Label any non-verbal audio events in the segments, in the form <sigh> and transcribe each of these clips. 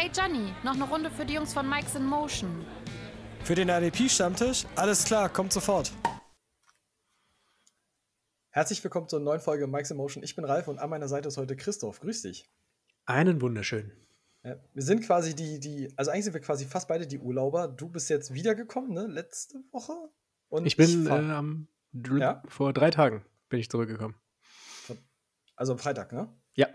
Hey Johnny, noch eine Runde für die Jungs von Mike's in Motion. Für den RDP-Stammtisch? Alles klar, kommt sofort. Herzlich willkommen zur neuen Folge Mike's in Motion. Ich bin Ralf und an meiner Seite ist heute Christoph. Grüß dich. Einen wunderschönen. Ja, wir sind quasi die, die, also eigentlich sind wir quasi fast beide die Urlauber. Du bist jetzt wiedergekommen, ne? Letzte Woche? Und ich bin ich äh, am ja? vor drei Tagen bin ich zurückgekommen. Also am Freitag, ne? Ja.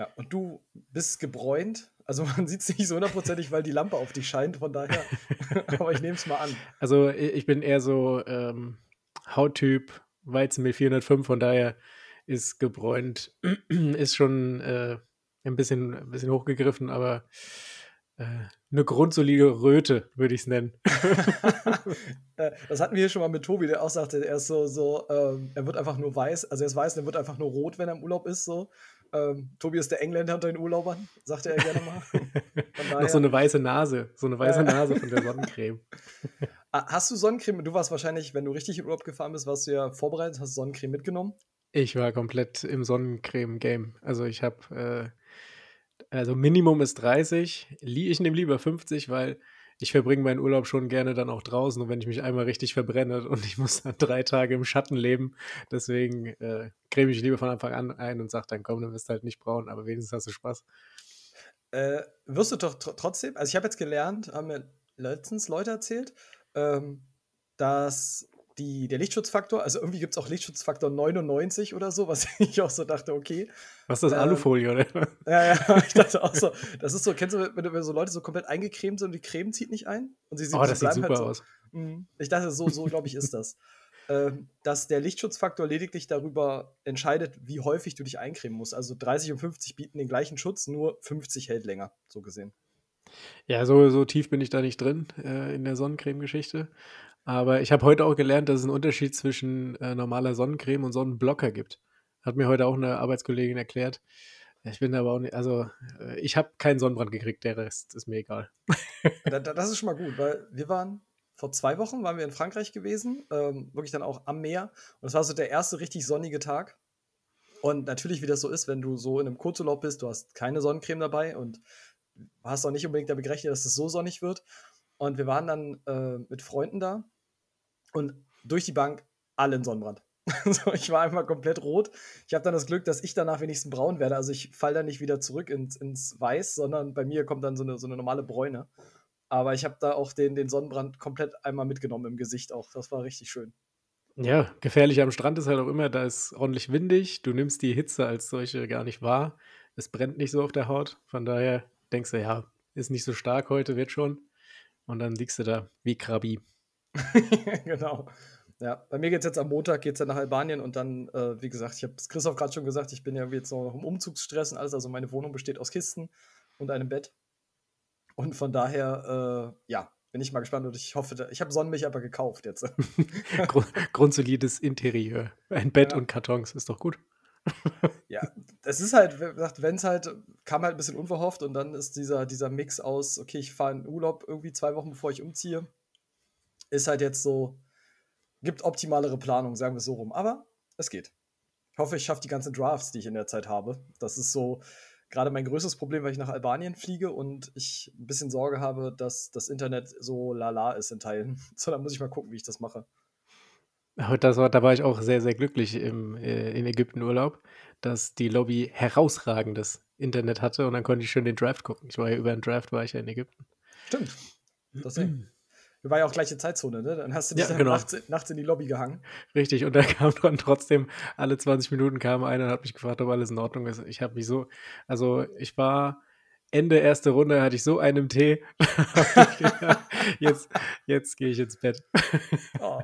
Ja, und du bist gebräunt. Also man <laughs> sieht es nicht so hundertprozentig, weil die Lampe auf dich scheint, von daher. <laughs> Aber ich nehme es mal an. Also ich bin eher so ähm, Hauttyp, Weizenmehl 405, von daher ist gebräunt, <clears throat> ist schon äh, ein, bisschen, ein bisschen hochgegriffen, aber äh, eine grundsolide Röte, würde ich es nennen. <laughs> Das hatten wir hier schon mal mit Tobi, der auch sagte, er ist so, so ähm, er wird einfach nur weiß, also er ist weiß, er wird einfach nur rot, wenn er im Urlaub ist, so. Ähm, Tobi ist der Engländer unter den Urlaubern, sagte er gerne mal. <laughs> Noch so eine weiße Nase, so eine weiße Nase von der Sonnencreme. <laughs> Ah, hast du Sonnencreme? Du warst wahrscheinlich, wenn du richtig in Urlaub gefahren bist, warst du ja vorbereitet, hast du Sonnencreme mitgenommen? Ich war komplett im Sonnencreme-Game. Also ich habe, äh, also Minimum ist 30, ich nehme lieber 50, weil ich verbringe meinen Urlaub schon gerne dann auch draußen wenn ich mich einmal richtig verbrenne <laughs> und ich muss dann drei Tage im Schatten leben, deswegen äh, creme ich lieber von Anfang an ein und sage dann, komm, du wirst halt nicht braun, aber wenigstens hast du Spaß. Äh, wirst du doch tr trotzdem, also ich habe jetzt gelernt, haben mir letztens Leute erzählt, ähm, dass die, der Lichtschutzfaktor, also irgendwie gibt es auch Lichtschutzfaktor 99 oder so, <laughs> was ich auch so dachte, okay. Was ist das, ähm, Alufolie, oder? Ja, ja, <laughs> ich dachte auch so, das ist so, kennst du, wenn, wenn so Leute so komplett eingecremt sind und die Creme zieht nicht ein? Und sie, oh, das sieht super halt so, aus. Mh, ich dachte, so, so glaube ich, ist das. <laughs> ähm, dass der Lichtschutzfaktor lediglich darüber entscheidet, wie häufig du dich eincremen musst. Also 30 und 50 bieten den gleichen Schutz, nur 50 hält länger, so gesehen. Ja, so, so tief bin ich da nicht drin äh, in der Sonnencreme-Geschichte. Aber ich habe heute auch gelernt, dass es einen Unterschied zwischen äh, normaler Sonnencreme und Sonnenblocker gibt. Hat mir heute auch eine Arbeitskollegin erklärt. Ich bin aber auch nicht, also äh, ich habe keinen Sonnenbrand gekriegt, der Rest ist mir egal. das ist schon mal gut, weil wir waren vor zwei Wochen waren wir in Frankreich gewesen, ähm, wirklich dann auch am Meer. Und es war so der erste richtig sonnige Tag. Und natürlich, wie das so ist, wenn du so in einem Kurzurlaub bist, du hast keine Sonnencreme dabei und hast auch nicht unbedingt damit gerechnet, dass es so sonnig wird. Und wir waren dann äh, mit Freunden da und durch die Bank alle in Sonnenbrand. <laughs> so, ich war einfach komplett rot. Ich habe dann das Glück, dass ich danach wenigstens braun werde. Also ich falle dann nicht wieder zurück ins, ins Weiß, sondern bei mir kommt dann so eine, so eine normale Bräune. Aber ich habe da auch den, den Sonnenbrand komplett einmal mitgenommen im Gesicht auch. Das war richtig schön. Ja, gefährlich am Strand ist halt auch immer, da ist ordentlich windig. Du nimmst die Hitze als solche gar nicht wahr. Es brennt nicht so auf der Haut. Von daher denkst du, ja, ist nicht so stark heute, wird schon. Und dann liegst du da wie Krabi. <laughs> genau. Ja, bei mir geht es jetzt am Montag geht's dann nach Albanien und dann, äh, wie gesagt, ich habe es Christoph gerade schon gesagt, ich bin ja jetzt noch im Umzugsstress und alles. Also meine Wohnung besteht aus Kisten und einem Bett. Und von daher, äh, ja, bin ich mal gespannt und ich hoffe, ich habe Sonnenmilch aber gekauft jetzt. <laughs> Grundsolides Interieur. Ein Bett ja. und Kartons, ist doch gut. Ja, es ist halt, wenn es halt, kam halt ein bisschen unverhofft und dann ist dieser, dieser Mix aus, okay, ich fahre in Urlaub irgendwie zwei Wochen bevor ich umziehe, ist halt jetzt so, gibt optimalere Planung, sagen wir so rum. Aber es geht. Ich hoffe, ich schaffe die ganzen Drafts, die ich in der Zeit habe. Das ist so gerade mein größtes Problem, weil ich nach Albanien fliege und ich ein bisschen Sorge habe, dass das Internet so lala ist in Teilen. <laughs> So, dann muss ich mal gucken, wie ich das mache. Das war, da war ich auch sehr, sehr glücklich im, äh, in Ägypten Urlaub, dass die Lobby herausragendes Internet hatte und dann konnte ich schön den Draft gucken. Ich war ja über den Draft, war ich ja in Ägypten. Stimmt. Deswegen. Wir waren ja auch gleiche Zeitzone, ne? Dann hast du dich ja, genau. nachts, nachts, in die Lobby gehangen. Richtig, und da <laughs> kam dann trotzdem, alle 20 Minuten kam einer und hat mich gefragt, ob alles in Ordnung ist. Ich habe mich so, also ich war Ende erste Runde, hatte ich so einen Tee. <laughs> jetzt jetzt gehe ich ins Bett. Oh.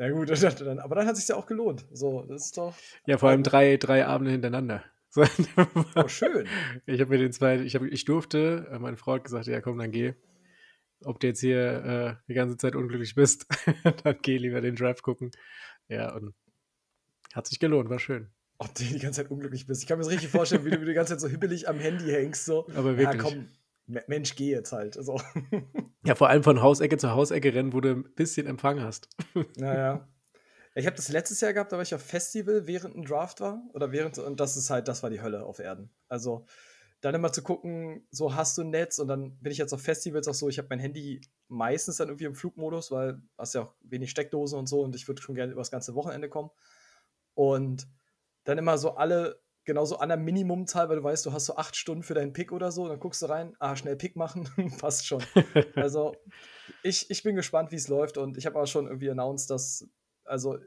Ja gut, <laughs> aber dann hat es sich ja auch gelohnt. So, das ist doch. Ja, vor allem drei, drei Abende hintereinander. <laughs> So. Oh, schön. Ich habe mir den zweiten, ich, hab, ich durfte, äh, meine Frau hat gesagt, ja komm, dann geh ob du jetzt hier äh, die ganze Zeit unglücklich bist, <laughs> dann geh lieber den Draft gucken. Ja, und hat sich gelohnt, war schön. Ob du die ganze Zeit unglücklich bist. Ich kann mir das richtig vorstellen, wie du die ganze Zeit so hibbelig am Handy hängst. So. Aber wirklich. Ja, komm, Mensch, geh jetzt halt. So. <laughs> Ja, vor allem von Hausecke zu Hausecke rennen, wo du ein bisschen Empfang hast. <laughs> Naja. Ich habe das letztes Jahr gehabt, da war ich auf Festival, während ein Draft war. Oder während, und das ist halt, das war die Hölle auf Erden. Also, dann immer zu gucken, so hast du ein Netz und dann bin ich jetzt auf Festivals auch so, ich habe mein Handy meistens dann irgendwie im Flugmodus, weil hast ja auch wenig Steckdosen und so und ich würde schon gerne über das ganze Wochenende kommen. Und dann immer so alle genauso an der Minimumzahl, weil du weißt, du hast so acht Stunden für deinen Pick oder so, dann guckst du rein, ah, schnell Pick machen, <laughs> passt schon. <laughs> also ich, ich bin gespannt, wie es läuft und ich habe auch schon irgendwie announced, dass, also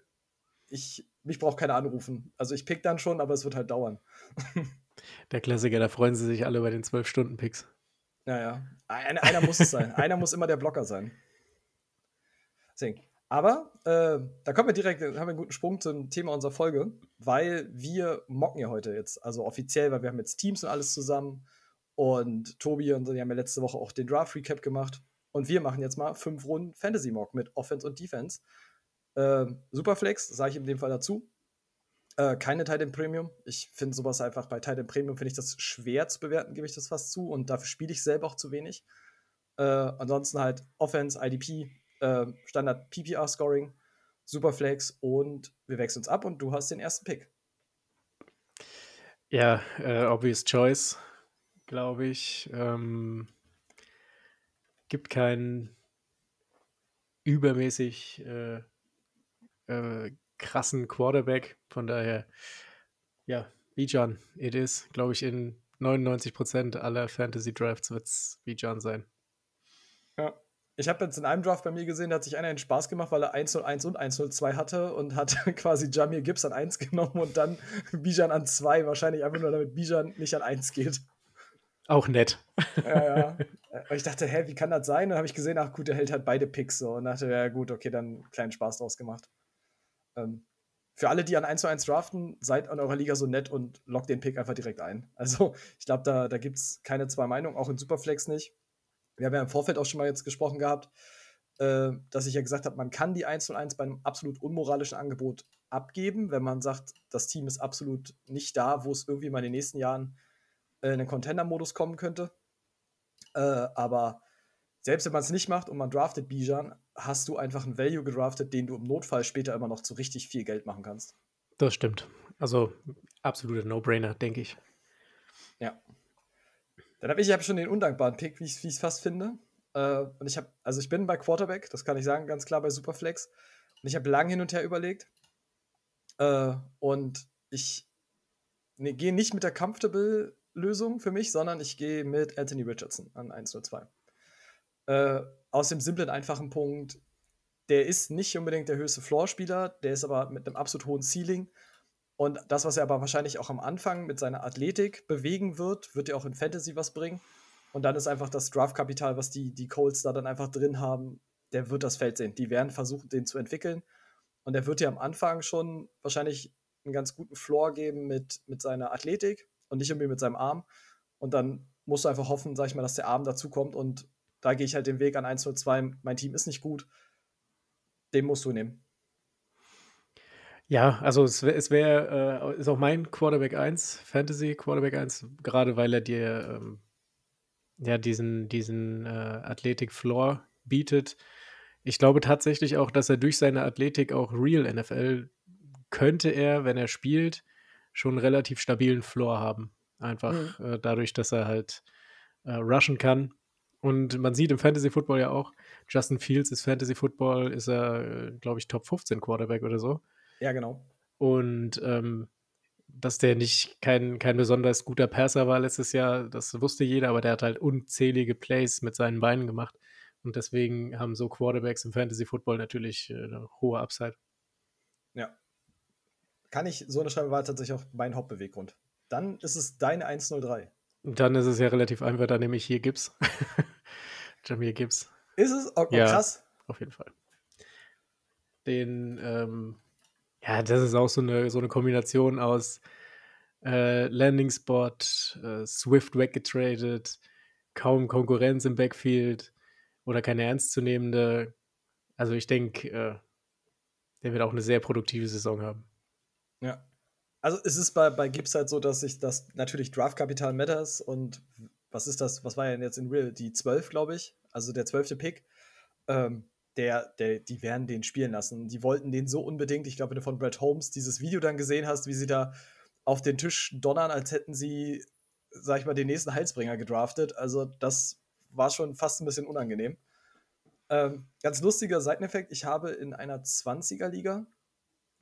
ich, mich braucht keiner anrufen. Also ich pick dann schon, aber es wird halt dauern. <laughs> Der Klassiker, da freuen sie sich alle bei den 12-Stunden-Picks. Naja, einer, einer muss es sein. einer muss immer der Blocker sein. Deswegen. Aber äh, da kommen wir direkt, haben wir einen guten Sprung zum Thema unserer Folge, weil wir mocken ja heute jetzt, also offiziell, weil wir haben jetzt Teams und alles zusammen und Tobi und so, die haben ja letzte Woche auch den Draft Recap gemacht und wir machen jetzt mal fünf Runden Fantasy Mock mit Offense und Defense. Äh, Superflex, sage ich in dem Fall dazu. Äh, keine Titan Premium. Ich finde sowas einfach bei Titan Premium finde ich das schwer zu bewerten, gebe ich das fast zu. Und dafür spiele ich selber auch zu wenig. Äh, ansonsten halt Offense, IDP, äh, Standard PPR Scoring, Superflex und wir wechseln uns ab und du hast den ersten Pick. Ja, äh, obvious choice, glaube ich. Ähm, gibt keinen übermäßig äh, äh, krassen Quarterback. Von daher, ja, Bijan, it is, glaube ich, in 99% aller Fantasy Drafts wird es Bijan sein. Ja. Ich habe jetzt in einem Draft bei mir gesehen, da hat sich einer einen Spaß gemacht, weil er 101 und 102 hatte und hat <laughs> quasi Jamir Gibbs an 1 genommen und dann <laughs> Bijan an 2. Wahrscheinlich einfach nur, damit Bijan nicht an 1 geht. Auch nett. Ja, ja. Und ich dachte, hä, wie kann das sein? Und dann habe ich gesehen, ach gut, der hält halt beide Picks so. Und dachte, ja gut, okay, dann einen kleinen Spaß draus gemacht. Ähm, für alle, die an 1 zu 1 draften, seid an eurer Liga so nett und lockt den Pick einfach direkt ein. Also, ich glaube, da, da gibt es keine zwei Meinungen, auch in Superflex nicht. Wir haben ja im Vorfeld auch schon mal jetzt gesprochen gehabt, äh, dass ich ja gesagt habe, man kann die 1 zu 1 bei einem absolut unmoralischen Angebot abgeben, wenn man sagt, das Team ist absolut nicht da, wo es irgendwie mal in den nächsten Jahren äh, in den Contender-Modus kommen könnte. Äh, aber selbst wenn man es nicht macht und man draftet Bijan, hast du einfach einen Value gedraftet, den du im Notfall später immer noch zu richtig viel Geld machen kannst. Das stimmt. Also absoluter No-Brainer, denke ich. Ja. Dann habe ich hab schon den undankbaren Pick, wie ich es fast finde. Äh, und ich habe, also ich bin bei Quarterback, das kann ich sagen, ganz klar bei Superflex. Und ich habe lang hin und her überlegt. Äh, und ich ne, gehe nicht mit der Comfortable-Lösung für mich, sondern ich gehe mit Anthony Richardson an 102. Äh, aus dem simplen, einfachen Punkt, der ist nicht unbedingt der höchste Floor-Spieler, der ist aber mit einem absolut hohen Ceiling. Und das, was er aber wahrscheinlich auch am Anfang mit seiner Athletik bewegen wird, wird ja auch in Fantasy was bringen. Und dann ist einfach das Draft-Kapital, was die, die Colts da dann einfach drin haben, der wird das Feld sehen. Die werden versuchen, den zu entwickeln. Und er wird ja am Anfang schon wahrscheinlich einen ganz guten Floor geben mit, mit seiner Athletik und nicht irgendwie mit seinem Arm. Und dann musst du einfach hoffen, sag ich mal, dass der Arm dazu kommt und da gehe ich halt den Weg an 1-0-2. Mein Team ist nicht gut. Den musst du nehmen. Ja, also es wäre, es wär, äh, ist auch mein Quarterback 1, Fantasy Quarterback 1, gerade weil er dir ähm, ja diesen, diesen äh, Athletik-Floor bietet. Ich glaube tatsächlich auch, dass er durch seine Athletik auch Real NFL könnte er, wenn er spielt, schon einen relativ stabilen Floor haben. Einfach mhm. äh, dadurch, dass er halt äh, rushen kann und man sieht im Fantasy Football ja auch, Justin Fields ist Fantasy Football, ist er, glaube ich, Top 15 Quarterback oder so. Ja, genau. Und ähm, dass der nicht kein, kein besonders guter Passer war letztes Jahr, das wusste jeder, aber der hat halt unzählige Plays mit seinen Beinen gemacht. Und deswegen haben so Quarterbacks im Fantasy Football natürlich äh, eine hohe Upside. Ja. Kann ich so eine Schreibe war tatsächlich auch mein Hauptbeweggrund. Dann ist es deine 103. Dann ist es ja relativ einfach, da nehme ich hier Gips. <laughs> Jamir Gibbs. Ist es? Oh, oh, ja, krass. Auf jeden Fall. Den, ähm, ja, das ist auch so eine, so eine Kombination aus äh, Landing Spot, äh, Swift weggetradet, kaum Konkurrenz im Backfield oder keine ernstzunehmende. Also ich denke, äh, der wird auch eine sehr produktive Saison haben. Ja. Also es ist bei, bei Gibbs halt so, dass sich das natürlich Draftkapital matters und was ist das, was war ja jetzt in Real? Die 12, glaube ich, also der zwölfte Pick. Ähm, der, der, die werden den spielen lassen. Die wollten den so unbedingt. Ich glaube, wenn du von Brad Holmes dieses Video dann gesehen hast, wie sie da auf den Tisch donnern, als hätten sie sag ich mal, den nächsten Heilsbringer gedraftet. Also das war schon fast ein bisschen unangenehm. Ähm, ganz lustiger Seiteneffekt, ich habe in einer 20er-Liga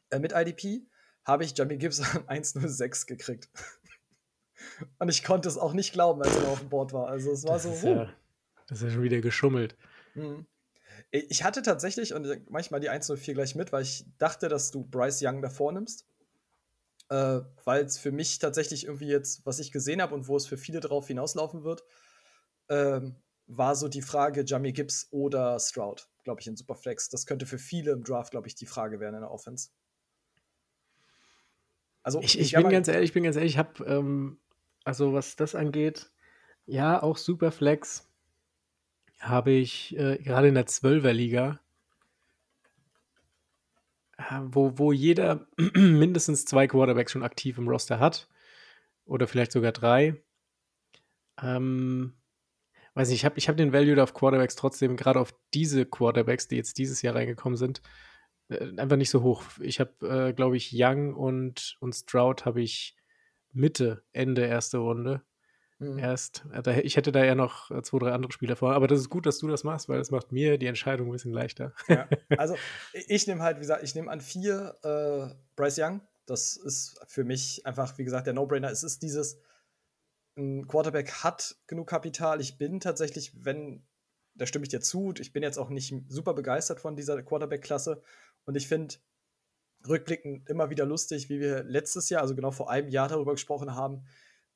äh, mit IDP, habe ich Jamie Gibbs an 106 gekriegt. <laughs> Und ich konnte es auch nicht glauben, als er auf dem Board war. Also es war Das so, ist, ja, das ist ja schon wieder geschummelt. Mhm. Ich hatte tatsächlich, und manchmal die 104 gleich mit, weil ich dachte, dass du Bryce Young davor nimmst. Äh, weil es für mich tatsächlich irgendwie jetzt, was ich gesehen habe und wo es für viele drauf hinauslaufen wird, ähm, war so die Frage Jamie Gibbs oder Stroud, glaube ich, in Superflex. Das könnte für viele im Draft, glaube ich, die Frage werden in der Offense. Also Ich, ich bin ganz ehrlich, ich bin ganz ehrlich, ich habe, ähm, also was das angeht, ja, auch Superflex habe ich äh, gerade in der 12er-Liga, äh, wo, wo jeder <clears throat> mindestens zwei Quarterbacks schon aktiv im Roster hat oder vielleicht sogar drei. Ähm, weiß nicht, ich habe ich hab den Value auf Quarterbacks trotzdem, gerade auf diese Quarterbacks, die jetzt dieses Jahr reingekommen sind, äh, einfach nicht so hoch. Ich habe, äh, glaube ich, Young und, und Stroud habe ich Mitte, Ende erste Runde Mhm. erst. Äh, Ich hätte da ja noch äh, zwei, drei andere Spieler vor. Aber das ist gut, dass du das machst, weil das macht mir die Entscheidung ein bisschen leichter. Ja, <laughs> also ich nehme halt, wie gesagt, ich nehme an vier äh, Bryce Young. Das ist für mich einfach, wie gesagt, der No-Brainer. Es ist dieses, ein Quarterback hat genug Kapital. Ich bin tatsächlich, wenn, da stimme ich dir zu, ich bin jetzt auch nicht super begeistert von dieser Quarterback-Klasse. Und ich finde rückblickend immer wieder lustig, wie wir letztes Jahr, also genau vor einem Jahr darüber gesprochen haben,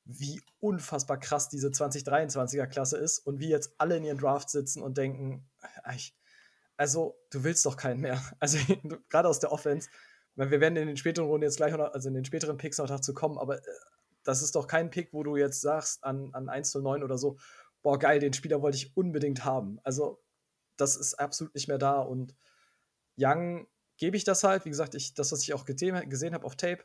wie unfassbar krass diese 2023er-Klasse ist und wie jetzt alle in ihren Draft sitzen und denken, also du willst doch keinen mehr. <laughs> Also gerade aus der Offense, wir werden in den späteren Runden jetzt gleich noch, also in den späteren Picks noch dazu kommen, aber äh, das ist doch kein Pick, wo du jetzt sagst an, an 109 oder so, boah geil, den Spieler wollte ich unbedingt haben. Also das ist absolut nicht mehr da und Young gebe ich das halt, wie gesagt, ich, das, was ich auch gesehen, gesehen habe auf Tape,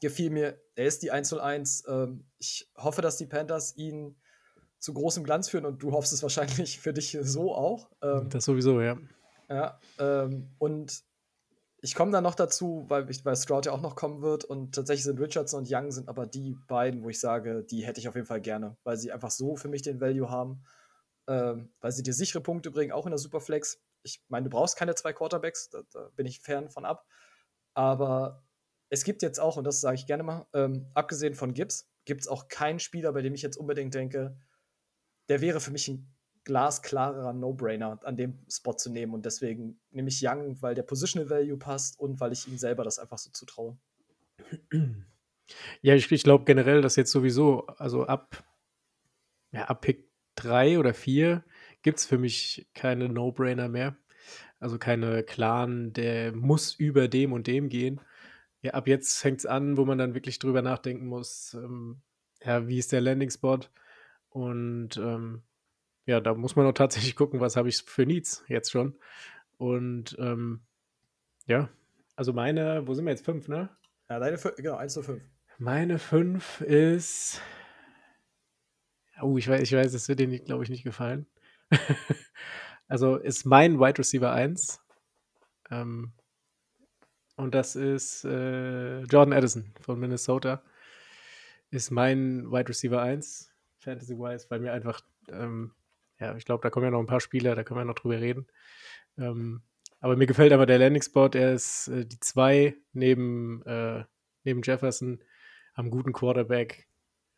gefiel mir, er ist die 101. Ähm, ich hoffe, dass die Panthers ihn zu großem Glanz führen und du hoffst es wahrscheinlich für dich so auch. Ähm, Das sowieso, ja. ja, ähm, und ich komme dann noch dazu, weil, ich, weil Stroud ja auch noch kommen wird und tatsächlich sind Richardson und Young sind aber die beiden, wo ich sage, die hätte ich auf jeden Fall gerne, weil sie einfach so für mich den Value haben, ähm, weil sie dir sichere Punkte bringen, auch in der Superflex. Ich meine, du brauchst keine zwei Quarterbacks, da, da bin ich fern von ab, aber es gibt jetzt auch, und das sage ich gerne mal, ähm, abgesehen von Gibbs, gibt es auch keinen Spieler, bei dem ich jetzt unbedingt denke, der wäre für mich ein glasklarer No-Brainer an dem Spot zu nehmen. Und deswegen nehme ich Young, weil der Positional Value passt und weil ich ihm selber das einfach so zutraue. Ja, ich, ich glaube generell, dass jetzt sowieso, also ab, ja, ab Pick 3 oder 4 gibt es für mich keine No-Brainer mehr. Also keine klaren, der muss über dem und dem gehen. Ja, ab jetzt fängt es an, wo man dann wirklich drüber nachdenken muss, ähm, ja, wie ist der Landing-Spot? Und ähm, ja, da muss man auch tatsächlich <laughs> gucken, was habe ich für Needs jetzt schon. Und ähm, ja, also meine, wo sind wir jetzt? Fünf, ne? Ja, deine, Fü- genau, 1 zu 5. Meine 5 ist. Oh, ich weiß, ich weiß, es wird dir, glaube ich, nicht gefallen. <laughs> also ist mein Wide Receiver 1. Ähm, und das ist äh, Jordan Addison von Minnesota. Ist mein Wide Receiver 1, Fantasy-wise, weil mir einfach, ähm, ja, ich glaube, da kommen ja noch ein paar Spieler, da können wir noch drüber reden. Ähm, aber mir gefällt aber der Landing-Spot, er ist äh, die 2 neben, äh, neben Jefferson am guten Quarterback.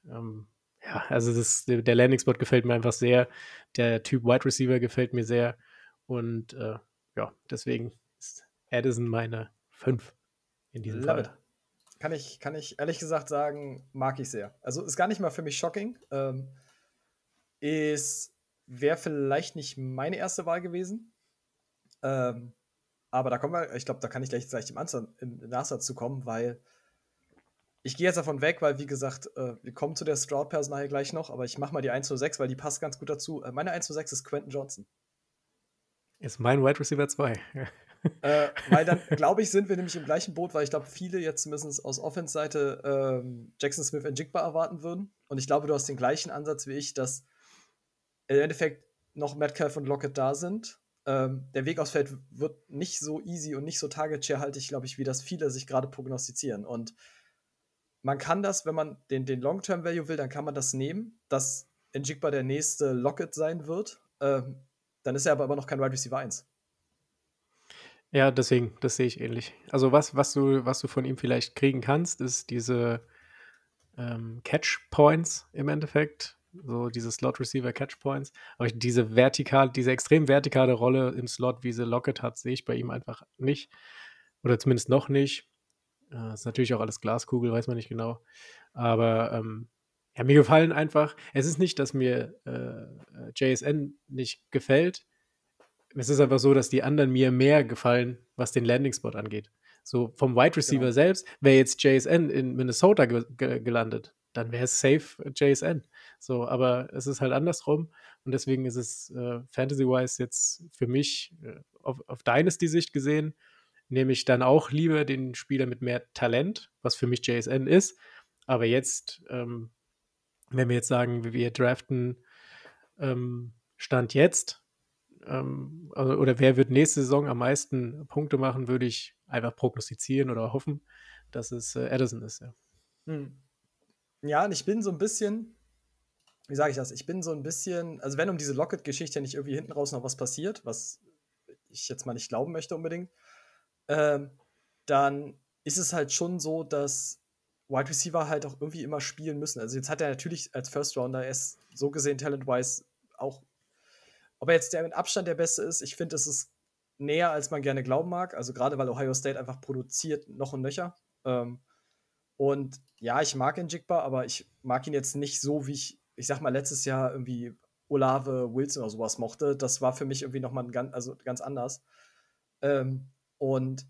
Ähm, ja, also das, der Landing-Spot gefällt mir einfach sehr. Der Typ Wide Receiver gefällt mir sehr. Und äh, ja, deswegen ist Addison meine 5 in diesem Love Fall. it. Kann ich, kann ich ehrlich gesagt sagen, mag ich sehr. Also ist gar nicht mal für mich shocking. Ähm, ist, wäre vielleicht nicht meine erste Wahl gewesen. Ähm, aber da kommen wir, ich glaube, da kann ich gleich, gleich im, Ansatz, im Nachsatz zu kommen, weil ich gehe jetzt davon weg, weil, wie gesagt, äh, wir kommen zu der Stroud-Personal gleich noch, aber ich mache mal die 1 zu 6, weil die passt ganz gut dazu. Äh, meine 1 zu 6 ist Quentin Johnson. Ist mein Wide Receiver 2. <laughs> <laughs> äh, weil dann, glaube ich, sind wir nämlich im gleichen Boot, weil ich glaube, viele jetzt zumindest aus Offense-Seite ähm, Jackson Smith in Jigba erwarten würden. Und ich glaube, du hast den gleichen Ansatz wie ich, dass im Endeffekt noch Metcalf und Lockett da sind. Ähm, der Weg aufs Feld wird nicht so easy und nicht so target-share-haltig, glaube ich, wie das viele sich gerade prognostizieren. Und man kann das, wenn man den, den Long-Term-Value will, dann kann man das nehmen, dass Njigba der nächste Locket sein wird. Ähm, dann ist er aber immer noch kein Wide Receiver 1. Ja, deswegen, das sehe ich ähnlich. Also was, was du, was du von ihm vielleicht kriegen kannst, ist diese ähm, Catch Points im Endeffekt, so diese Slot Receiver Catch Points. Aber ich, diese vertikal, diese extrem vertikale Rolle im Slot, wie sie Lockett hat, sehe ich bei ihm einfach nicht. Oder zumindest noch nicht. Äh, ist natürlich auch alles Glaskugel, weiß man nicht genau. Aber ähm, ja, mir gefallen einfach, es ist nicht, dass mir äh, JSN nicht gefällt. Es ist einfach so, dass die anderen mir mehr gefallen, was den Landing Spot angeht. So vom Wide Receiver genau. selbst, wäre jetzt JSN in Minnesota ge ge gelandet, dann wäre es safe JSN. So, aber es ist halt andersrum und deswegen ist es äh, Fantasy-wise jetzt für mich äh, auf, auf Dynasty-Sicht gesehen nehme ich dann auch lieber den Spieler mit mehr Talent, was für mich JSN ist. Aber jetzt, ähm, wenn wir jetzt sagen, wir draften ähm, Stand jetzt, ähm, also, oder wer wird nächste Saison am meisten Punkte machen, würde ich einfach prognostizieren oder hoffen, dass es äh, Addison ist. Ja. Hm. ja, und ich bin so ein bisschen, wie sage ich das? Ich bin so ein bisschen, also wenn um diese Locket-Geschichte nicht irgendwie hinten raus noch was passiert, was ich jetzt mal nicht glauben möchte unbedingt, ähm, dann ist es halt schon so, dass Wide Receiver halt auch irgendwie immer spielen müssen. Also jetzt hat er natürlich als First Rounder, er ist so gesehen talent-wise auch, ob er jetzt der mit Abstand der Beste ist, ich finde, es ist näher, als man gerne glauben mag. Also gerade weil Ohio State einfach produziert noch und nöcher. Ähm, und ja, ich mag ihn Jigba, aber ich mag ihn jetzt nicht so, wie ich, ich sag mal, letztes Jahr irgendwie Olave Wilson oder sowas mochte. Das war für mich irgendwie nochmal ganz, also ganz anders. Ähm, und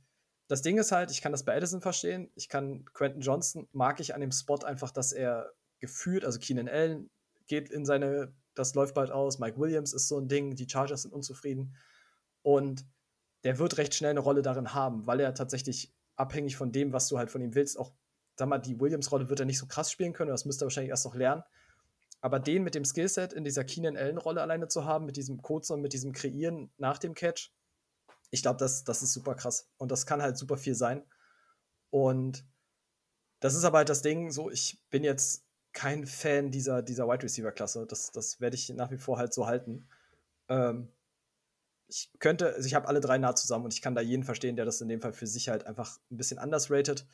das Ding ist halt, ich kann das bei Edison verstehen. Ich kann Quentin Johnson, mag ich an dem Spot einfach, dass er gefühlt, also Keenan Allen geht in seine, das läuft bald aus. Mike Williams ist so ein Ding, die Chargers sind unzufrieden. Und der wird recht schnell eine Rolle darin haben, weil er tatsächlich abhängig von dem, was du halt von ihm willst, auch, sag mal, die Williams-Rolle wird er nicht so krass spielen können, das müsste er wahrscheinlich erst noch lernen. Aber den mit dem Skillset in dieser Keenan Allen-Rolle alleine zu haben, mit diesem Codes und mit diesem Kreieren nach dem Catch, ich glaube, das, das ist super krass. Und das kann halt super viel sein. Und das ist aber halt das Ding, so, ich bin jetzt kein Fan dieser, dieser Wide Receiver-Klasse. Das, das werde ich nach wie vor halt so halten. Ähm, ich könnte, also ich habe alle drei nah zusammen und ich kann da jeden verstehen, der das in dem Fall für sich halt einfach ein bisschen anders ratet.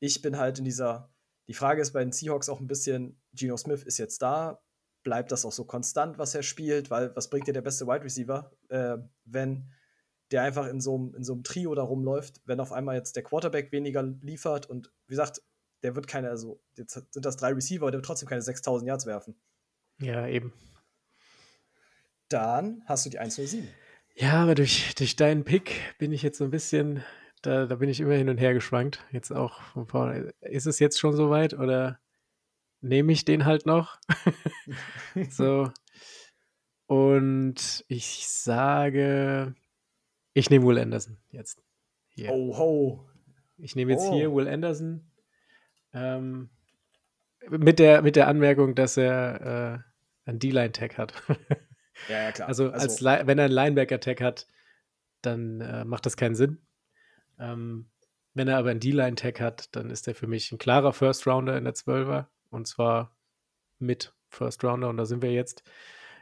Ich bin halt in dieser, die Frage ist bei den Seahawks auch ein bisschen, Geno Smith ist jetzt da, bleibt das auch so konstant, was er spielt, weil was bringt dir der beste Wide Receiver, äh, wenn der einfach in so, einem, in so einem Trio da rumläuft, wenn auf einmal jetzt der Quarterback weniger liefert und wie gesagt, der wird keine, also jetzt sind das drei Receiver, der wird trotzdem keine 6000 Yards werfen. Ja, eben. Dann hast du die 107. Ja, aber durch, durch deinen Pick bin ich jetzt so ein bisschen, da, da bin ich immer hin und her geschwankt. Jetzt auch von vorne. Ist es jetzt schon soweit oder nehme ich den halt noch? <laughs> so. Und ich sage, ich nehme Will Anderson jetzt. Hier. Oh, ho. Ich nehme jetzt oh. hier Will Anderson. Ähm, mit, der, mit der Anmerkung, dass er äh, einen D-Line-Tag hat. ja, ja, klar. Also, also als, wenn er einen Linebacker-Tag hat, dann äh, macht das keinen Sinn. Ähm, wenn er aber einen D-Line-Tag hat, dann ist er für mich ein klarer First-Rounder in der 12er. Und zwar mit First-Rounder. Und da sind wir jetzt.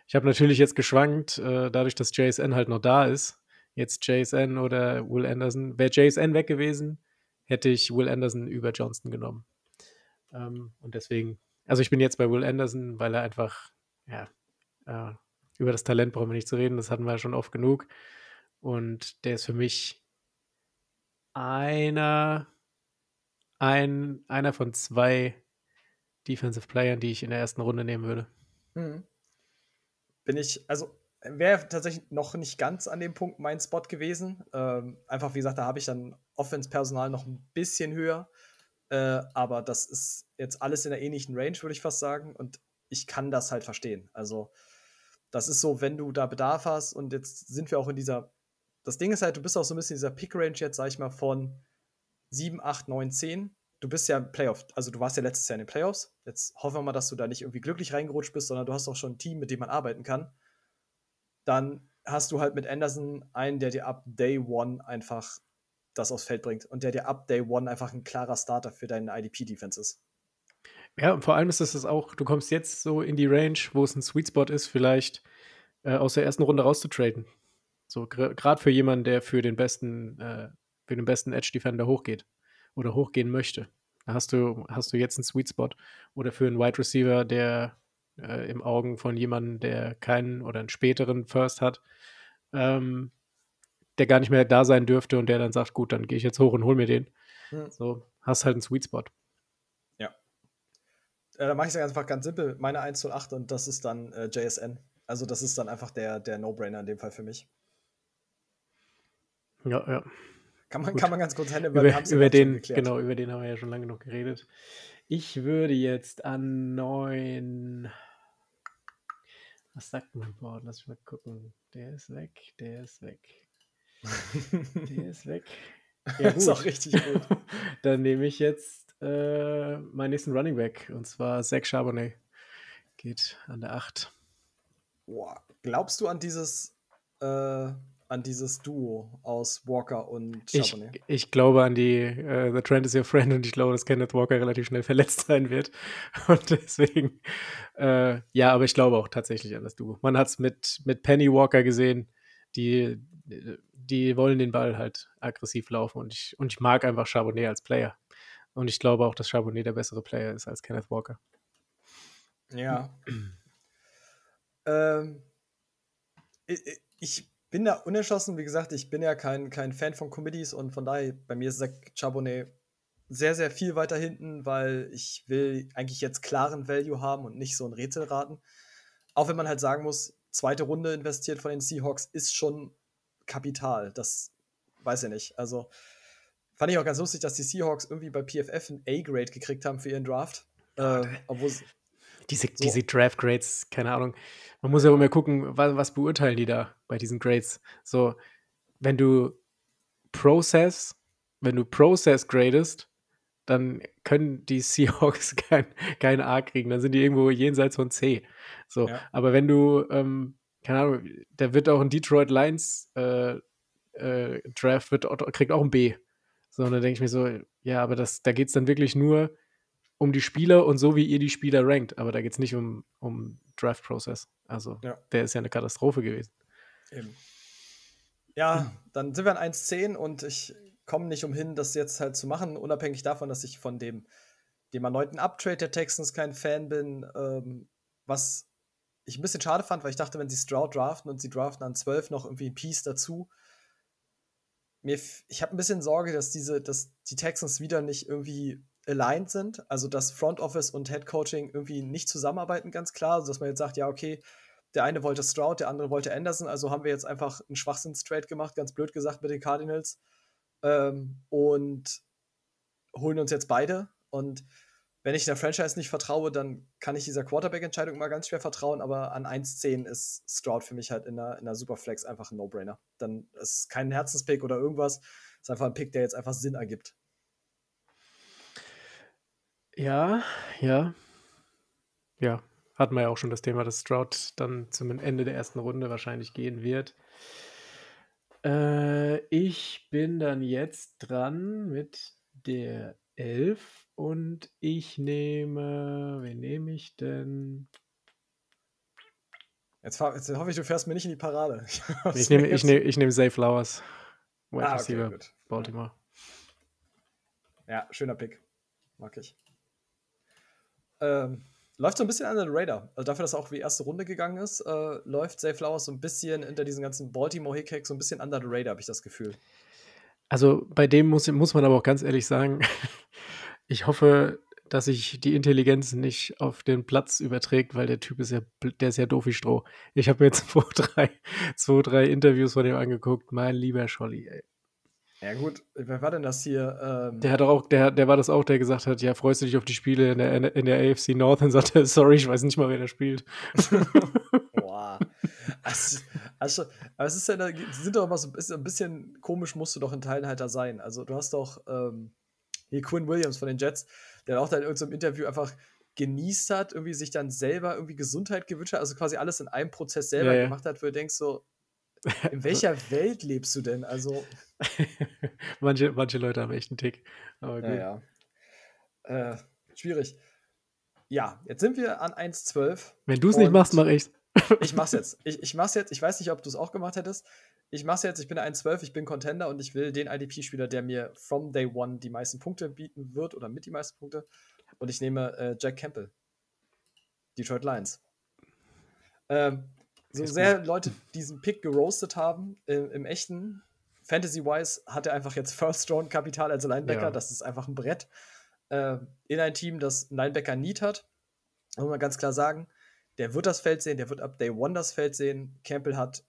Ich habe natürlich jetzt geschwankt, äh, dadurch, dass JSN halt noch da ist jetzt JSN oder Will Anderson. Wäre JSN weg gewesen, hätte ich Will Anderson über Johnston genommen. Ähm, und deswegen, also ich bin jetzt bei Will Anderson, weil er einfach, ja, äh, über das Talent brauchen wir nicht zu reden, das hatten wir ja schon oft genug. Und der ist für mich einer, ein, einer von zwei Defensive Playern, die ich in der ersten Runde nehmen würde. Mhm. Bin ich, also wäre tatsächlich noch nicht ganz an dem Punkt mein Spot gewesen. Ähm, einfach, wie gesagt, da habe ich dann Offense-Personal noch ein bisschen höher. Äh, aber das ist jetzt alles in der ähnlichen Range, würde ich fast sagen. Und ich kann das halt verstehen. Also, das ist so, wenn du da Bedarf hast und jetzt sind wir auch in dieser. Das Ding ist halt, du bist auch so ein bisschen in dieser Pick-Range jetzt, sag ich mal, von 7, 8, 9, 10. Du bist ja Playoff, also du warst ja letztes Jahr in den Playoffs. Jetzt hoffen wir mal, dass du da nicht irgendwie glücklich reingerutscht bist, sondern du hast auch schon ein Team, mit dem man arbeiten kann dann hast du halt mit Anderson einen, der dir ab Day One einfach das aufs Feld bringt und der dir ab Day One einfach ein klarer Starter für deine IDP-Defense ist. Ja, und vor allem ist es auch, du kommst jetzt so in die Range, wo es ein Sweet Spot ist, vielleicht äh, aus der ersten Runde rauszutraden. So gerade für jemanden, der für den besten, äh, für den besten Edge Defender hochgeht oder hochgehen möchte. Da hast du, hast du jetzt einen Sweet Spot. Oder für einen Wide Receiver, der äh, im Augen von jemandem, der keinen oder einen späteren First hat, ähm, der gar nicht mehr da sein dürfte und der dann sagt, gut, dann gehe ich jetzt hoch und hol mir den. Hm. So, hast halt einen Sweet Spot. Ja. Äh, da mache ich es einfach ganz simpel. Meine 108 und das ist dann äh, JSN. Also das ist dann einfach der, der No-Brainer in dem Fall für mich. Ja, ja. Kann man, kann man ganz kurz handeln, über, wir haben über den, Genau, über den haben wir ja schon lange noch geredet. Ich würde jetzt an neun. Was sagt mein Board? Lass mich mal gucken. Der ist weg, der ist weg. Der ist weg. <laughs> Ja, gut. ist auch richtig gut. <laughs> Dann nehme ich jetzt äh, meinen nächsten Running Back und zwar Zach Charbonnet. Geht an der 8. Boah. Glaubst du an dieses äh, an dieses Duo aus Walker und Charbonnet. Ich, ich glaube an die uh, The Trend is your friend und ich glaube, dass Kenneth Walker relativ schnell verletzt sein wird. <laughs> Und deswegen, äh, ja, aber ich glaube auch tatsächlich an das Duo. Man hat es mit, mit Penny Walker gesehen, die, die wollen den Ball halt aggressiv laufen und ich, und ich mag einfach Charbonnet als Player. Und ich glaube auch, dass Charbonnet der bessere Player ist als Kenneth Walker. Ja. ähm, ich, bin da unentschlossen. Wie gesagt, ich bin ja kein, kein Fan von Comedies und von daher, bei mir ist Charbonnet sehr, sehr viel weiter hinten, weil ich will eigentlich jetzt klaren Value haben und nicht so ein Rätselraten. Auch wenn man halt sagen muss, zweite Runde investiert von den Seahawks ist schon Kapital. Das weiß ich nicht. Also fand ich auch ganz lustig, dass die Seahawks irgendwie bei PFF ein A-Grade gekriegt haben für ihren Draft. Äh, obwohl diese, so. diese Draft Grades, keine Ahnung. Man muss ja immer gucken, was, was beurteilen die da bei diesen Grades. So, wenn du Process, wenn du Process gradest, dann können die <laughs> Seahawks kein, kein A kriegen. Dann sind die irgendwo jenseits von C. So, ja. aber wenn du, ähm, keine Ahnung, da wird auch ein Detroit Lions äh, äh, Draft, wird, kriegt auch ein B. So, und dann denke ich mir so, ja, aber das, da geht es dann wirklich nur um die Spieler und so, wie ihr die Spieler rankt. Aber da geht es nicht um, um Draft-Prozess. Also, ja. der ist ja eine Katastrophe gewesen. Eben. Ja, dann sind wir an 1,10 und ich komme nicht umhin, das jetzt halt zu machen, unabhängig davon, dass ich von dem, dem erneuten Uptrade der Texans kein Fan bin. Ähm, was ich ein bisschen schade fand, weil ich dachte, wenn sie Stroud draften und sie draften an 12 noch irgendwie ein Piece dazu, mir, ich habe ein bisschen Sorge, dass diese, dass die Texans wieder nicht irgendwie aligned sind, also dass Front Office und Head Coaching irgendwie nicht zusammenarbeiten, ganz klar, also dass man jetzt sagt, ja, okay, der eine wollte Stroud, der andere wollte Anderson, also haben wir jetzt einfach einen Schwachsinnstrade gemacht, ganz blöd gesagt mit den Cardinals. Ähm, und holen uns jetzt beide. Und wenn ich der Franchise nicht vertraue, dann kann ich dieser Quarterback-Entscheidung mal ganz schwer vertrauen, aber an 1-10 ist Stroud für mich halt in der, in der Superflex einfach ein No-Brainer. Dann ist kein Herzenspick oder irgendwas, ist einfach ein Pick, der jetzt einfach Sinn ergibt. Ja, ja. Ja, hatten wir ja auch schon das Thema, dass Stroud dann zum Ende der ersten Runde wahrscheinlich gehen wird. Äh, ich bin dann jetzt dran mit der 11 und ich nehme, wen nehme ich denn? Jetzt, jetzt hoffe ich, du fährst mir nicht in die Parade. <laughs> Ich nehme, ich nehme, ich nehme Zay Flowers. Wide ah, okay, Receiver, Baltimore. Ja, schöner Pick. Mag ich. Ähm, läuft so ein bisschen under the radar. Also dafür, dass er auch wie erste Runde gegangen ist, äh, läuft Zay Flowers so ein bisschen hinter diesen ganzen Baltimore-Hickhack so ein bisschen under the radar, habe ich das Gefühl. Also bei dem muss, muss man aber auch ganz ehrlich sagen, <laughs> ich hoffe, dass sich die Intelligenz nicht auf den Platz überträgt, weil der Typ ist ja, der ist ja doof wie Stroh. Ich habe mir jetzt <laughs> zwei drei, zwei, drei Interviews von dem angeguckt. Mein lieber Scholli, ey. Ja, gut, wer war denn das hier? Ähm der hat auch, der, der war das auch, der gesagt hat, ja, freust du dich auf die Spiele in der, in der AFC North und sagte, sorry, ich weiß nicht mal, wer da spielt. <laughs> Boah. Also, also, aber es ist ja, sind doch immer so ein bisschen komisch, musst du doch in Teilen halt da sein. Also, du hast doch ähm, hier Quinn Williams von den Jets, der auch da in irgendeinem Interview einfach genießt hat, irgendwie sich dann selber irgendwie Gesundheit gewünscht hat, also quasi alles in einem Prozess selber ja, ja. gemacht hat, wo du denkst so, <laughs> in welcher Welt lebst du denn? Also. <laughs> manche, manche Leute haben echt einen Tick. Aber gut. Ja, ja. Äh, schwierig. Ja, jetzt sind wir an 1,12. Wenn du es nicht machst, mache ich's. Ich mach's jetzt. Ich, ich mach's jetzt. Ich weiß nicht, ob du es auch gemacht hättest. Ich mach's jetzt. Ich bin 1,12, ich bin Contender und ich will den IDP-Spieler, der mir from day one die meisten Punkte bieten wird oder mit die meisten Punkte. Und ich nehme äh, Jack Campbell. Detroit Lions. Ähm, so sehr Leute diesen Pick geroastet haben, im, im echten, Fantasy-wise, hat er einfach jetzt <laughs> First-Round-Kapital als Linebacker. Ja. Das ist einfach ein Brett. Äh, in ein Team, das Linebacker-Need hat. Muss man ganz klar sagen, der wird das Feld sehen, der wird ab Day One das Feld sehen. Campbell hat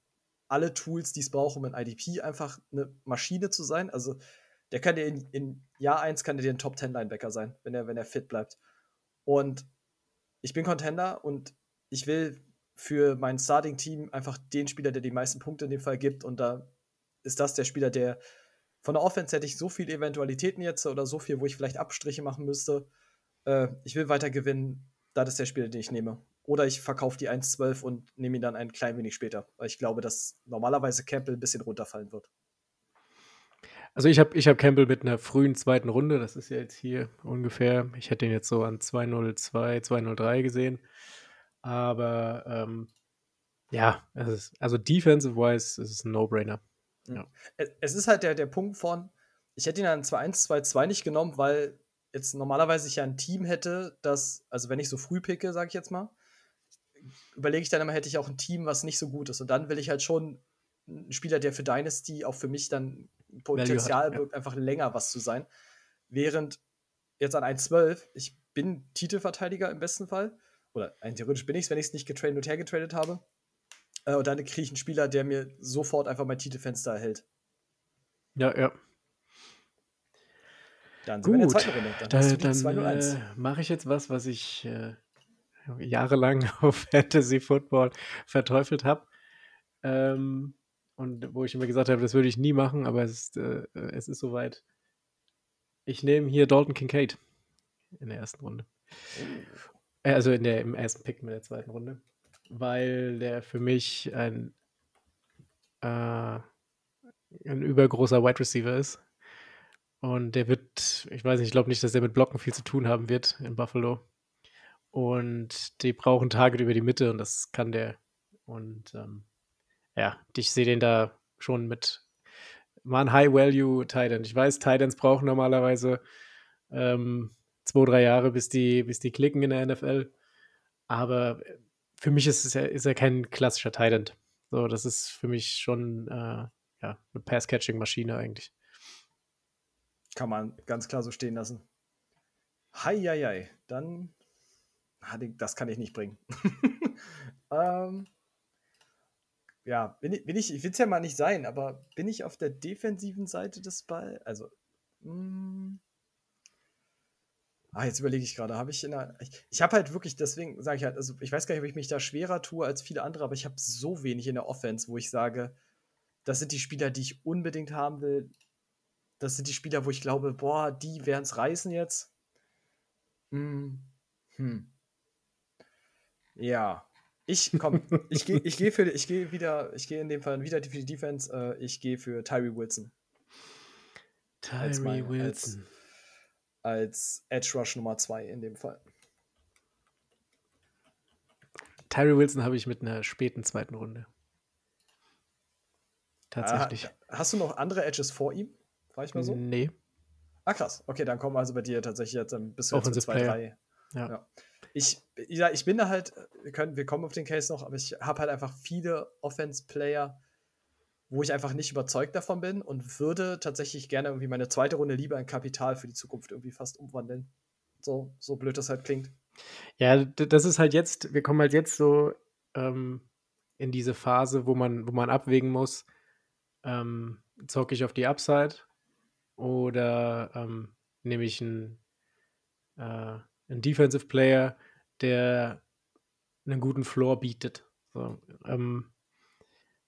alle Tools, die es braucht, um in IDP einfach eine Maschine zu sein. Also der kann dir in, in Jahr 1 kann dir ein Top 10 Linebacker sein, wenn er, wenn er fit bleibt. Und ich bin Contender und ich will für mein Starting-Team einfach den Spieler, der die meisten Punkte in dem Fall gibt. Und da ist das der Spieler, der von der Offense hätte ich so viele Eventualitäten jetzt oder so viel, wo ich vielleicht Abstriche machen müsste. Äh, ich will weiter gewinnen. Das ist der Spieler, den ich nehme. Oder ich verkaufe die 1,12 und nehme ihn dann ein klein wenig später. Weil ich glaube, dass normalerweise Campbell ein bisschen runterfallen wird. Also ich habe ich hab Campbell mit einer frühen zweiten Runde, das ist ja jetzt hier ungefähr, ich hätte ihn jetzt so an 202, 203 gesehen. Aber ähm, ja, ist, also defensive-wise ist es ein No-Brainer. Es- Es ist halt der, der Punkt von, ich hätte ihn an 2-1, 2-2 nicht genommen, weil jetzt normalerweise ich ja ein Team hätte, das, also wenn ich so früh picke, sage ich jetzt mal, überlege ich dann immer, hätte ich auch ein Team, was nicht so gut ist. Und dann will ich halt schon einen Spieler, der für Dynasty auch für mich dann Potenzial hat, ja. birgt, einfach länger was zu sein. Während jetzt an 1,12, ich bin Titelverteidiger im besten Fall. Oder ein theoretisch bin ich es, wenn ich es nicht getradet und hergetradet habe. Äh, und dann kriege ich einen Spieler, der mir sofort einfach mein Titelfenster erhält. Ja, ja. Dann sind wir in der Gut, zweiten Runde. Dann Da, die dann 201. äh, mache ich jetzt was, was ich äh, jahrelang <laughs> auf Fantasy Football verteufelt habe. Ähm, und wo ich immer gesagt habe, das würde ich nie machen, aber es ist, äh, es ist soweit. Ich nehme hier Dalton Kincaid in der ersten Runde. Äh, Also in der, im ersten Pick mit der zweiten Runde. Weil der für mich ein, äh, ein übergroßer Wide Receiver ist. Und der wird, ich weiß nicht, ich glaube nicht, dass der mit Blocken viel zu tun haben wird in Buffalo. Und die brauchen Target über die Mitte und das kann der. Und ähm, ja, ich sehe den da schon mit mal ein High-Value-Titan. Ich weiß, Titans brauchen normalerweise ähm, zwei, drei Jahre, bis die, bis die klicken in der NFL. Aber für mich ist, ja, ist er kein klassischer Titan. So, das ist für mich schon äh, ja, eine Pass-Catching-Maschine eigentlich. Kann man ganz klar so stehen lassen. Heieiei, dann. Ah, den- Das kann ich nicht bringen. <laughs> ähm, ja, bin ich, bin ich, ich will es ja mal nicht sein, aber bin ich auf der defensiven Seite des Ball? Also, mh, ah, jetzt überlege ich gerade, habe ich in der, ich, ich habe halt wirklich, deswegen sage ich halt, also ich weiß gar nicht, ob ich mich da schwerer tue als viele andere, aber ich habe so wenig in der Offense, wo ich sage, das sind die Spieler, die ich unbedingt haben will. Das sind die Spieler, wo ich glaube, boah, die werden es reißen jetzt. Hm. Hm. Ja. Ich komm, ich gehe ich geh für ich gehe wieder, ich gehe in dem Fall wieder für die Defense, äh, ich gehe für Tyree Wilson Als mein- Tyree Wilson. als Edge Rush Nummer 2 in dem Fall. Tyree Wilson habe ich mit einer späten zweiten Runde. Tatsächlich. Ah, hast du noch andere Edges vor ihm? War ich mal so? Nee. Ah, krass. Okay, dann kommen also bei dir tatsächlich jetzt ein bisschen Offensive zwei, Player. drei. Ja. Ja. Ich, ja, ich bin da halt, wir, können, wir kommen auf den Case noch, aber ich habe halt einfach viele Offense-Player, wo ich einfach nicht überzeugt davon bin und würde tatsächlich gerne irgendwie meine zweite Runde lieber in Kapital für die Zukunft irgendwie fast umwandeln. So, so blöd das halt klingt. Ja, das ist halt jetzt, wir kommen halt jetzt so ähm, in diese Phase, wo man, wo man abwägen muss, ähm, zocke ich auf die Upside oder ähm, nehme ich einen, äh, einen Defensive Player, der einen guten Floor bietet. So, ähm,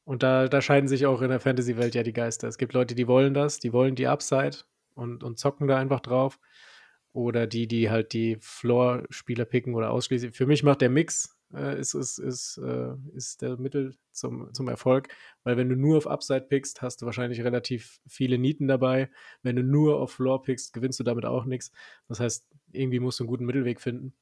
und da, da scheiden sich auch in der Fantasy-Welt ja die Geister. Es gibt Leute, die wollen das, die wollen die Upside und, und zocken da einfach drauf. Oder die, die halt die Floor-Spieler picken oder ausschließen. Für mich macht der Mix äh, ist, ist, ist, äh, ist der Mittel zum, zum Erfolg. Weil wenn du nur auf Upside pickst, hast du wahrscheinlich relativ viele Nieten dabei. Wenn du nur auf Floor pickst, gewinnst du damit auch nichts. Das heißt, irgendwie musst du einen guten Mittelweg finden.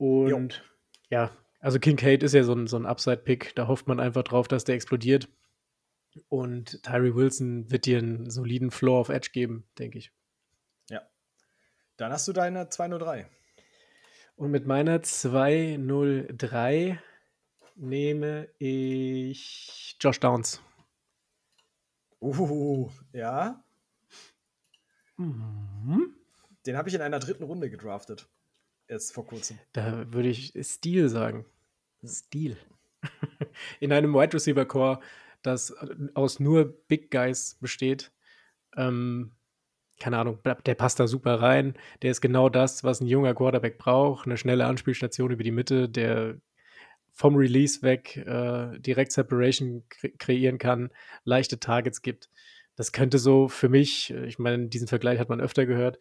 Und ja, also Kincaid ist ja so ein, so ein Upside-Pick. Da hofft man einfach drauf, dass der explodiert. Und Tyree Wilson wird dir einen soliden Floor of Edge geben, denke ich. Ja. Dann hast du deine 203. Und mit meiner 203 nehme ich Josh Downs. Uh, ja. Mhm. Den habe ich in einer dritten Runde gedraftet. Jetzt vor kurzem. Da würde ich Stil sagen. Stil. <laughs> In einem Wide Receiver Core, das aus nur Big Guys besteht. Ähm, keine Ahnung, der passt da super rein. Der ist genau das, was ein junger Quarterback braucht. Eine schnelle Anspielstation über die Mitte, der vom Release weg äh, direkt Separation kre kreieren kann, leichte Targets gibt. Das könnte so für mich, ich meine, diesen Vergleich hat man öfter gehört,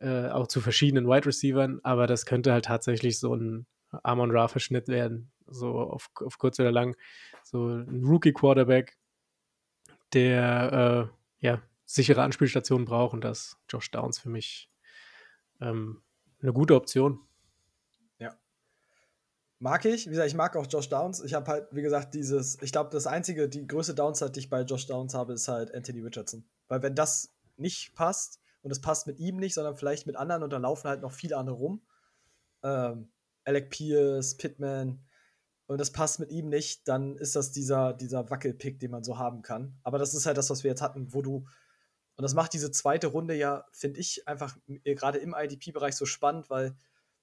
äh, auch zu verschiedenen Wide Receivern, aber das könnte halt tatsächlich so ein Amon Ra-Verschnitt werden, so auf, auf kurz oder lang. So ein Rookie-Quarterback, der äh, ja sichere Anspielstationen braucht und das Josh Downs für mich ähm, eine gute Option. Ja. Mag ich, wie gesagt, ich mag auch Josh Downs. Ich habe halt, wie gesagt, dieses, ich glaube, das einzige, die größte Downside, die ich bei Josh Downs habe, ist halt Anthony Richardson. Weil wenn das nicht passt und es passt mit ihm nicht, sondern vielleicht mit anderen und dann laufen halt noch viele andere rum. Ähm, Alec Pierce, Pittman, und das passt mit ihm nicht, dann ist das dieser, dieser Wackelpick, den man so haben kann. Aber das ist halt das, was wir jetzt hatten, wo du, und das macht diese zweite Runde ja, finde ich, einfach gerade im IDP-Bereich so spannend, weil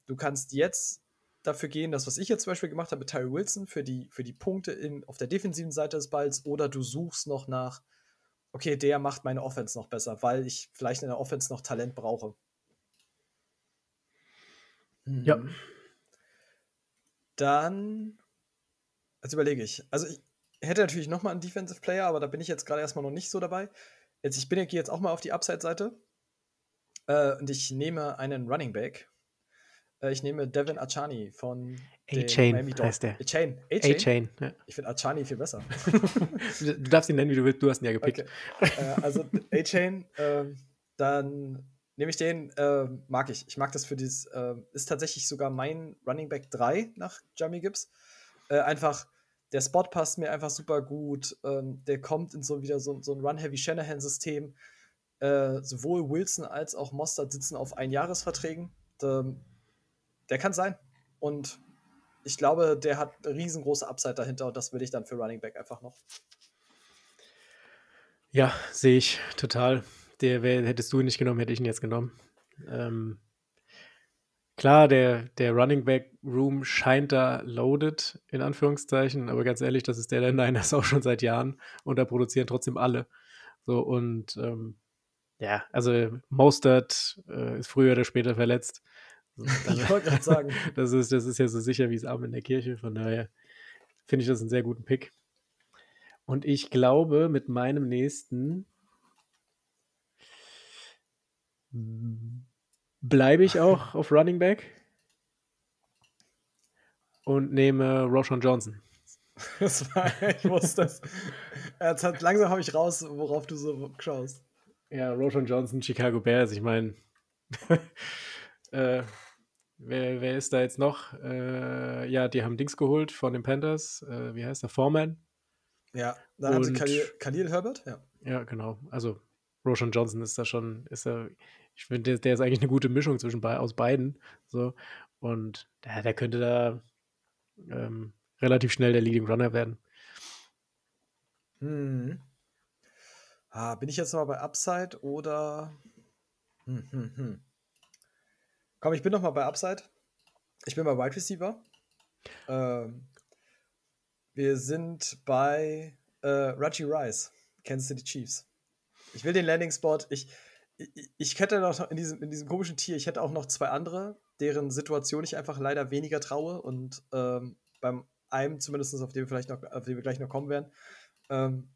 du kannst jetzt dafür gehen, das, was ich jetzt zum Beispiel gemacht habe mit Tyree Wilson, für die, für die Punkte in, auf der defensiven Seite des Balls, oder du suchst noch nach, okay, der macht meine Offense noch besser, weil ich vielleicht in der Offense noch Talent brauche. Ja. Hm. Dann, jetzt überlege ich. Also ich hätte natürlich noch mal einen Defensive Player, aber da bin ich jetzt gerade erstmal noch nicht so dabei. Jetzt, ich bin gehe jetzt auch mal auf die Upside-Seite äh, und ich nehme einen Running Back. Äh, ich nehme Devin Achani von A-Chain heißt der. A-Chain. A-Chain. Ja. Ich finde Achani viel besser. <laughs> du darfst ihn nennen, wie du willst. Du hast ihn ja gepickt. Okay. äh, also A-Chain, äh, dann nehme ich den, äh, mag ich. Ich mag das für dieses, äh, ist tatsächlich sogar mein Running Back 3 nach Jamie Gibbs. Äh, einfach, der Spot passt mir einfach super gut. Ähm, der kommt in so wieder so, so ein Run-Heavy Shanahan-System. Äh, sowohl Wilson als auch Mostert sitzen auf Einjahresverträgen. Der, der kann sein. Und ich glaube, der hat eine riesengroße Upside dahinter und das will ich dann für Running Back einfach noch. Ja, sehe ich total. Der wär, hättest du ihn nicht genommen, hätte ich ihn jetzt genommen. Ähm, klar, der, der Running Back Room scheint da loaded, in Anführungszeichen, aber ganz ehrlich, das ist der der Niners auch schon seit Jahren und da produzieren trotzdem alle. So und ähm, ja, also Mostert äh, ist früher oder später verletzt. <laughs> ich wollte gerade sagen. <laughs> das, ist, das ist ja so sicher wie es Abend in der Kirche, von daher finde ich das einen sehr guten Pick. Und ich glaube, mit meinem nächsten bleibe ich auch <laughs> auf Running Back und nehme Roshan Johnson. Das war, ich wusste das. Jetzt hat, langsam habe ich raus, worauf du so schaust. Ja, Roshan Johnson, Chicago Bears. Ich meine, äh, wer, wer ist da jetzt noch? Äh, ja, die haben Dings geholt von den Panthers. Äh, wie heißt der? Foreman. Ja, dann haben sie Khalil, Khalil Herbert. Ja. ja, genau. Also Roshan Johnson ist da schon, ist er, ich finde, der, der, ist eigentlich eine gute Mischung zwischen aus beiden. So. Und der, der könnte da ähm, relativ schnell der Leading Runner werden. Hm. Ah, bin ich jetzt mal bei Upside oder. Hm, hm, hm. Komm, ich bin noch mal bei Upside. Ich bin bei Wide Receiver. Ähm, wir sind bei äh, Raji Rice, Kansas City Chiefs. Ich will den Landing-Spot. Ich, ich, ich hätte noch in diesem, in diesem komischen Tier, ich hätte auch noch zwei andere, deren Situation ich einfach leider weniger traue. Und ähm, beim einem, zumindest auf den wir vielleicht noch, auf den wir gleich noch kommen werden, ähm,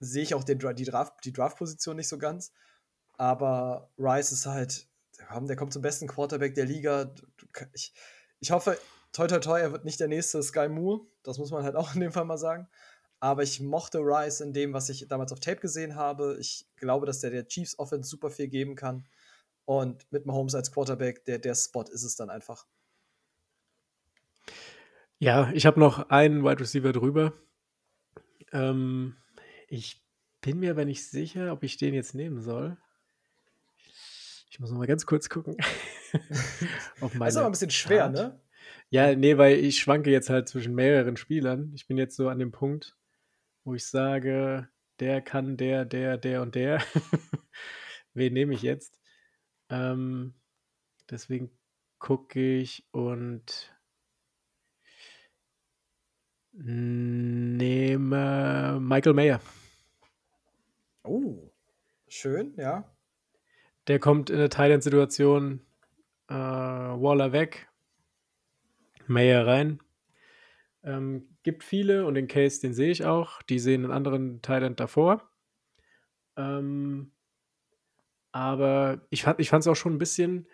sehe ich auch den, die, Draft, die Draft-Position nicht so ganz. Aber Rice ist halt, der kommt zum besten Quarterback der Liga. Ich, ich hoffe, toi toi toi, er wird nicht der nächste Sky Moore. Das muss man halt auch in dem Fall mal sagen. Aber ich mochte Rice in dem, was ich damals auf Tape gesehen habe. Ich glaube, dass der der Chiefs Offense super viel geben kann. Und mit Mahomes als Quarterback, der, der Spot ist es dann einfach. Ja, ich habe noch einen Wide Receiver drüber. Ähm, ich bin mir aber nicht sicher, ob ich den jetzt nehmen soll. Ich muss noch mal ganz kurz gucken. <laughs> Das ist aber ein bisschen schwer, Tat. ne? Ja, nee, weil ich schwanke jetzt halt zwischen mehreren Spielern. Ich bin jetzt so an dem Punkt, wo ich sage, der kann der, der, der und der. <laughs> Wen nehme ich jetzt? Ähm, deswegen gucke ich und nehme Michael Mayer. Oh, schön, ja. Der kommt in eine Thailand-Situation, äh, Waller weg, Mayer rein. Ähm, gibt viele und den Case, den sehe ich auch. Die sehen einen anderen Thailand davor. Ähm, aber ich fand es auch schon ein bisschen,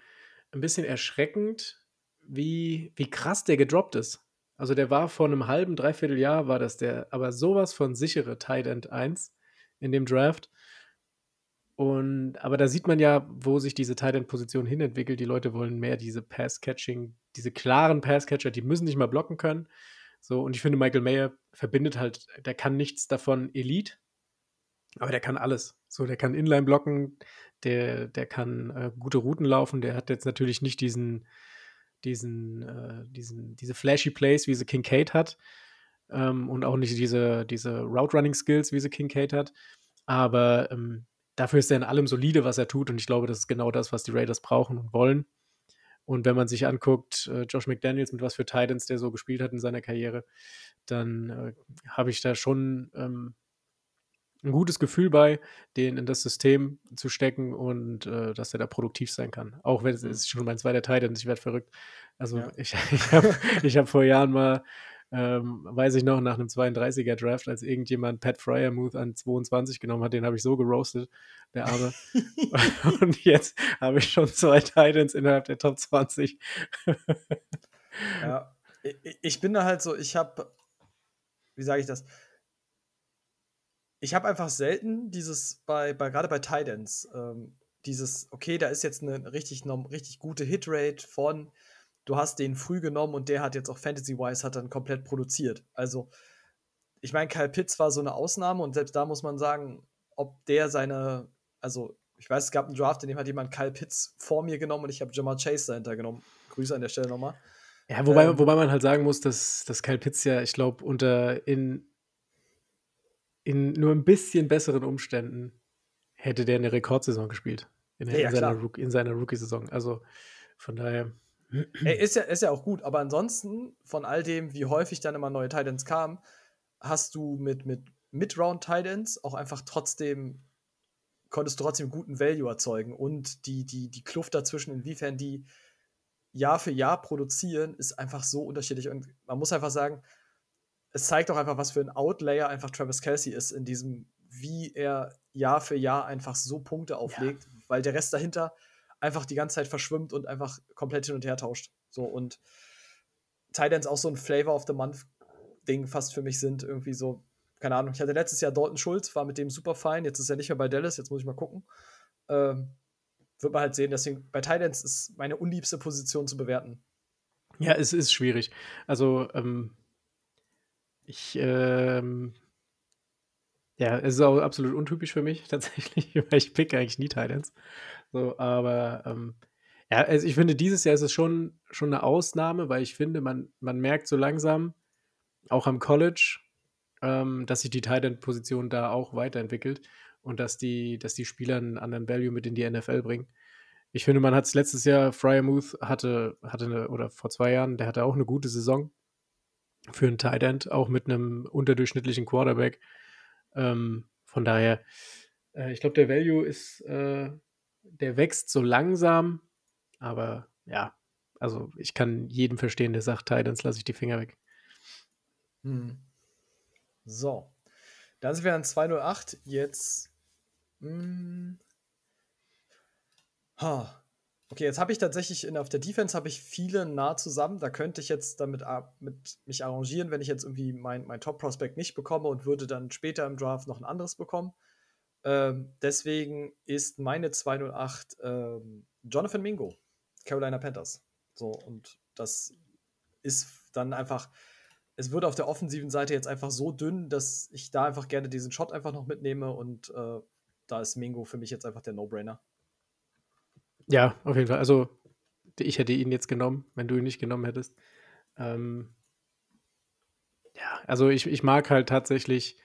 ein bisschen erschreckend, wie, wie krass der gedroppt ist. Also der war vor einem halben, dreiviertel Jahr war das der, aber sowas von sichere Tight End 1 in dem Draft. Und, aber da sieht man ja, wo sich diese Tight End Position hinentwickelt. Die Leute wollen mehr diese Pass-Catching, diese klaren Pass-Catcher, die müssen nicht mal blocken können. So, und ich finde, Michael Mayer verbindet halt, der kann nichts davon Elite, aber der kann alles. So, der kann Inline blocken, der, der kann äh, gute Routen laufen, der hat jetzt natürlich nicht diesen, diesen, äh, diesen, diese flashy Plays, wie sie Kincaid hat. Ähm, und auch nicht diese, diese Route-Running-Skills, wie sie Kincaid hat. Aber ähm, dafür ist er in allem solide, was er tut. Und ich glaube, das ist genau das, was die Raiders brauchen und wollen. Und wenn man sich anguckt, äh, Josh McDaniels, mit was für Titans der so gespielt hat in seiner Karriere, dann äh, habe ich da schon ähm, ein gutes Gefühl bei, den in das System zu stecken und äh, dass er da produktiv sein kann. Auch wenn es ist schon mein zweiter Titan, ich werde verrückt. Also ja. ich, <laughs> ich habe hab vor Jahren mal ähm, weiß ich noch, nach einem 32er Draft, als irgendjemand Pat Fryermuth an 22 genommen hat, den habe ich so geroastet, der Arme. <laughs> <laughs> und jetzt habe ich schon zwei Titans innerhalb der Top 20. ja, ich bin da halt so, ich habe, wie sage ich das? Ich habe einfach selten dieses bei, bei gerade bei Titans, ähm, dieses, okay, da ist jetzt eine richtig, richtig gute Hitrate von du hast den früh genommen und der hat jetzt auch Fantasy-wise hat dann komplett produziert. Also, ich meine, Kyle Pitts war so eine Ausnahme und selbst da muss man sagen, ob der seine, also ich weiß, es gab einen Draft, in dem hat jemand Kyle Pitts vor mir genommen und ich habe Jamal Chase dahinter genommen. Grüße an der Stelle nochmal. Ja, wobei, ähm, wobei man halt sagen muss, dass, dass Kyle Pitts ja, ich glaube, unter in, in nur ein bisschen besseren Umständen hätte der eine Rekordsaison gespielt. In, ja, in, seiner, in seiner Rookie-Saison. Also von daher. Ey, ist ja, ist ja auch gut, aber ansonsten, von all dem, wie häufig dann immer neue Titans kamen, hast du mit, mit Mid-Round Titans auch einfach trotzdem, konntest du trotzdem guten Value erzeugen und die, die, die Kluft dazwischen, inwiefern die Jahr für Jahr produzieren, ist einfach so unterschiedlich und man muss einfach sagen, es zeigt auch einfach, was für ein Outlayer einfach Travis Kelsey ist in diesem, wie er Jahr für Jahr einfach so Punkte auflegt, ja. weil der Rest dahinter einfach die ganze Zeit verschwimmt und einfach komplett hin und her tauscht. So und Titans auch so ein Flavor of the Month Ding fast für mich sind irgendwie so keine Ahnung. Ich hatte letztes Jahr Dalton Schulz, war mit dem super fein. Jetzt ist er nicht mehr bei Dallas. Jetzt muss ich mal gucken. Ähm, wird man halt sehen. Deswegen bei Titans ist meine unliebste Position zu bewerten. Ja, es ist schwierig. Also ähm, ich ähm, ja, es ist auch absolut untypisch für mich <laughs> tatsächlich, weil ich pick eigentlich nie Titans. So, aber ähm, ja, also ich finde, dieses Jahr ist es schon, schon eine Ausnahme, weil ich finde, man, man merkt so langsam, auch am College, ähm, dass sich die Tight-End-Position da auch weiterentwickelt und dass die, dass die Spieler einen anderen Value mit in die NFL bringen. Ich finde, man hat es letztes Jahr, Fryermuth hatte, hatte eine, oder vor zwei Jahren, der hatte auch eine gute Saison für einen Tight End, auch mit einem unterdurchschnittlichen Quarterback. Ähm, von daher, äh, ich glaube, der Value ist, äh, der wächst so langsam, aber ja, also ich kann jeden verstehen, der sagt, Titans lasse ich die Finger weg. Hm. So. Dann sind wir an 208. Jetzt. Hm. Ha. Okay, jetzt habe ich tatsächlich in, auf der Defense habe ich viele nah zusammen. Da könnte ich jetzt damit mit mich arrangieren, wenn ich jetzt irgendwie mein, mein Top-Prospect nicht bekomme und würde dann später im Draft noch ein anderes bekommen. Ähm, deswegen ist meine 208 ähm, Jonathan Mingo, Carolina Panthers. So, und das ist dann einfach, es wird auf der offensiven Seite jetzt einfach so dünn, dass ich da einfach gerne diesen Shot einfach noch mitnehme und äh, da ist Mingo für mich jetzt einfach der No-Brainer. Ja, auf jeden Fall. Also, ich hätte ihn jetzt genommen, wenn du ihn nicht genommen hättest. Ähm, ja, also ich, ich mag halt tatsächlich,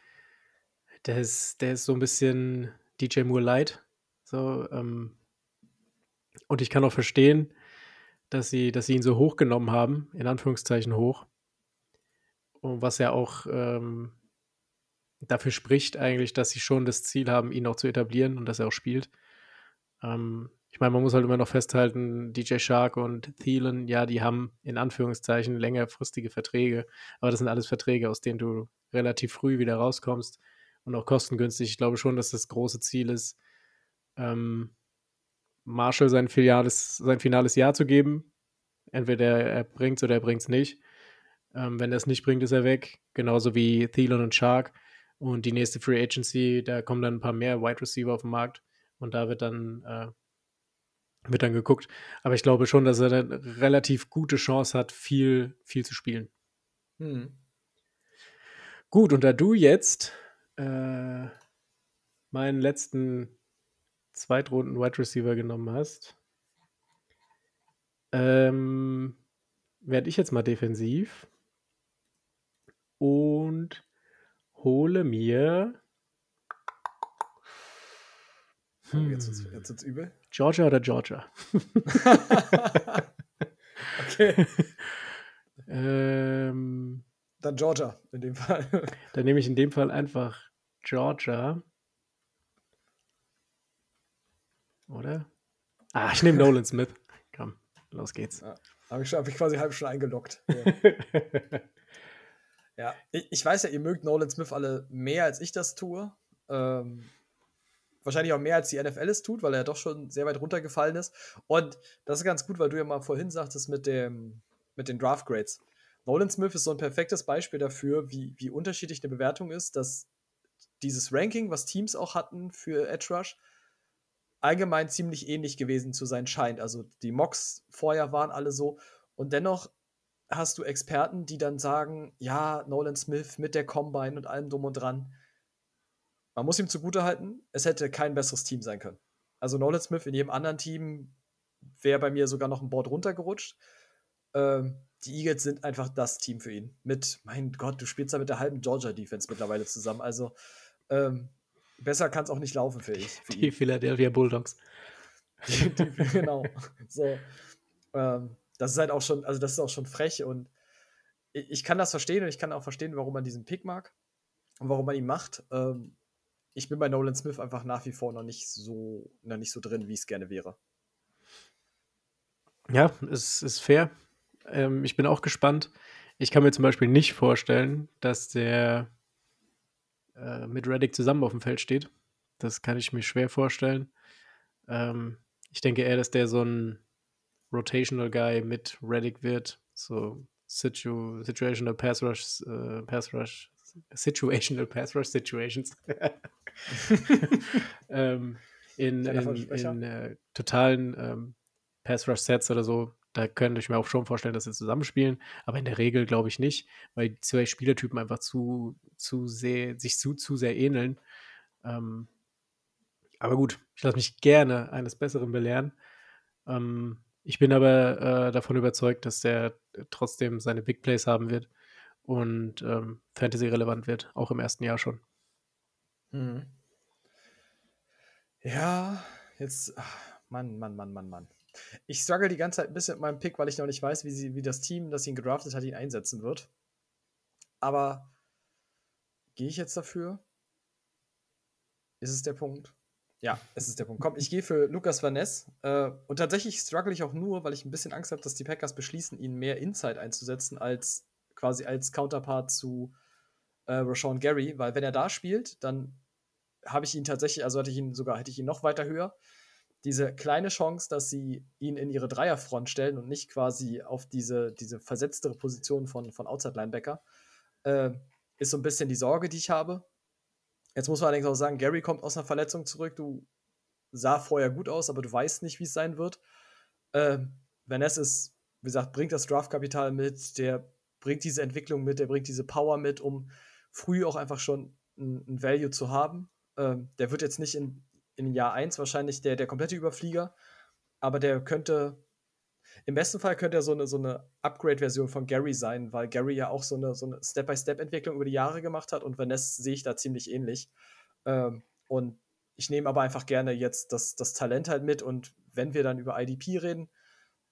der ist, der ist so ein bisschen DJ Moore Light. So, ähm, und ich kann auch verstehen, dass sie, dass sie ihn so hochgenommen haben, in Anführungszeichen hoch. Und was ja auch ähm, dafür spricht eigentlich, dass sie schon das Ziel haben, ihn auch zu etablieren und dass er auch spielt. Ähm, ich meine, man muss halt immer noch festhalten, DJ Shark und Thielen, ja, die haben in Anführungszeichen längerfristige Verträge, aber das sind alles Verträge, aus denen du relativ früh wieder rauskommst und auch kostengünstig. Ich glaube schon, dass das große Ziel ist, ähm, Marshall sein finales, sein finales Jahr zu geben. Entweder er bringt es oder er bringt es nicht. Ähm, wenn er es nicht bringt, ist er weg. Genauso wie Thielen und Shark. Und die nächste Free Agency, da kommen dann ein paar mehr Wide Receiver auf den Markt. Und da wird dann, äh, wird dann geguckt. Aber ich glaube schon, dass er eine relativ gute Chance hat, viel, viel zu spielen. Hm. Gut, und da du jetzt äh, meinen letzten Zweitrunden Wide Receiver genommen hast, ähm, werde ich jetzt mal defensiv und hole mir. Hm, jetzt ist jetzt übel. Georgia oder Georgia? <laughs> <laughs> okay. ähm, Dann Georgia in dem Fall. <laughs> Dann nehme ich in dem Fall einfach Georgia. Oder? Ah, ich nehme Nolan Smith. <laughs> Komm, los geht's. Ja, Habe ich, hab ich quasi halb schon eingeloggt. Ja, <laughs> ich, ich, weiß ja, ihr mögt Nolan Smith alle mehr, als ich das tue. Ähm, wahrscheinlich auch mehr, als die NFL es tut, weil er doch schon sehr weit runtergefallen ist. Und das ist ganz gut, weil du ja mal vorhin sagtest mit, dem, mit den Draft Grades. Nolan Smith ist so ein perfektes Beispiel dafür, wie, wie unterschiedlich eine Bewertung ist, dass dieses Ranking, was Teams auch hatten für Edge Rush, allgemein ziemlich ähnlich gewesen zu sein scheint. Also die Mocks vorher waren alle so. Und dennoch hast du Experten, die dann sagen, ja, Nolan Smith mit der Combine und allem drum und dran. Man muss ihm zugutehalten, es hätte kein besseres Team sein können. Also Nolan Smith in jedem anderen Team wäre bei mir sogar noch ein Board runtergerutscht. Ähm, die Eagles sind einfach das Team für ihn. Mit, mein Gott, du spielst da mit der halben Georgia-Defense mittlerweile zusammen. Also ähm, besser kann es auch nicht laufen für ich. Für <laughs> die ihn. Philadelphia Bulldogs. <laughs> die, die, genau. So. Ähm, das ist halt auch schon, also das ist auch schon frech und ich, ich, kann das verstehen und ich kann auch verstehen, warum man diesen Pick mag und warum man ihn macht. Ähm, ich bin bei Nolan Smith einfach nach wie vor noch nicht so, noch nicht so drin, wie es gerne wäre. Ja, es ist fair. Ähm, ich bin auch gespannt. Ich kann mir zum Beispiel nicht vorstellen, dass der äh, mit Reddick zusammen auf dem Feld steht. Das kann ich mir schwer vorstellen. Ähm, ich denke eher, dass der so ein Rotational Guy mit Reddick wird. So situ Situational Pass Rush, äh, Pass Rush, Situational Pass Rush Situations. <laughs> ähm, in in, in äh, totalen ähm, Pass Rush Sets oder so, da könnte ich mir auch schon vorstellen, dass sie zusammenspielen, aber in der Regel glaube ich nicht, weil die zwei Spielertypen einfach zu, zu sehr, sich zu, zu sehr ähneln. Ähm, aber gut, ich lasse mich gerne eines Besseren belehren. Ähm, ich bin aber äh, davon überzeugt, dass der trotzdem seine Big Plays haben wird und ähm, Fantasy relevant wird, auch im ersten Jahr schon. Mhm. Ja, jetzt, ach, Mann, Mann, Mann, Mann, Mann. Ich struggle die ganze Zeit ein bisschen mit meinem Pick, weil ich noch nicht weiß, wie, sie, wie das Team, das ihn gedraftet hat, ihn einsetzen wird. Aber gehe ich jetzt dafür? Ist es der Punkt? Ja, es ist der Punkt. Komm, ich gehe für Lukas Van Ness. Äh, und tatsächlich struggle ich auch nur, weil ich ein bisschen Angst habe, dass die Packers beschließen, ihn mehr Inside einzusetzen, als quasi als Counterpart zu äh, Rashawn Gary. Weil wenn er da spielt, dann habe ich ihn tatsächlich, also hatte ich ihn sogar, hätte ich ihn noch weiter höher. Diese kleine Chance, dass sie ihn in ihre Dreierfront stellen und nicht quasi auf diese, diese versetztere Position von, von Outside-Linebacker, äh, ist so ein bisschen die Sorge, die ich habe. Jetzt muss man allerdings auch sagen, Gary kommt aus einer Verletzung zurück. Du sah vorher gut aus, aber du weißt nicht, wie es sein wird. Äh, Vanessa ist wie gesagt, bringt das Draftkapital mit, der bringt diese Entwicklung mit, der bringt diese Power mit, um früh auch einfach schon ein, ein Value zu haben. Ähm, der wird jetzt nicht in, in Jahr 1 wahrscheinlich der, der komplette Überflieger, aber der könnte, im besten Fall könnte er so eine, so eine Upgrade-Version von Gary sein, weil Gary ja auch so eine, so eine Step-by-Step-Entwicklung über die Jahre gemacht hat und Vanessa sehe ich da ziemlich ähnlich. Ähm, und ich nehme aber einfach gerne jetzt das, das Talent halt mit und wenn wir dann über IDP reden,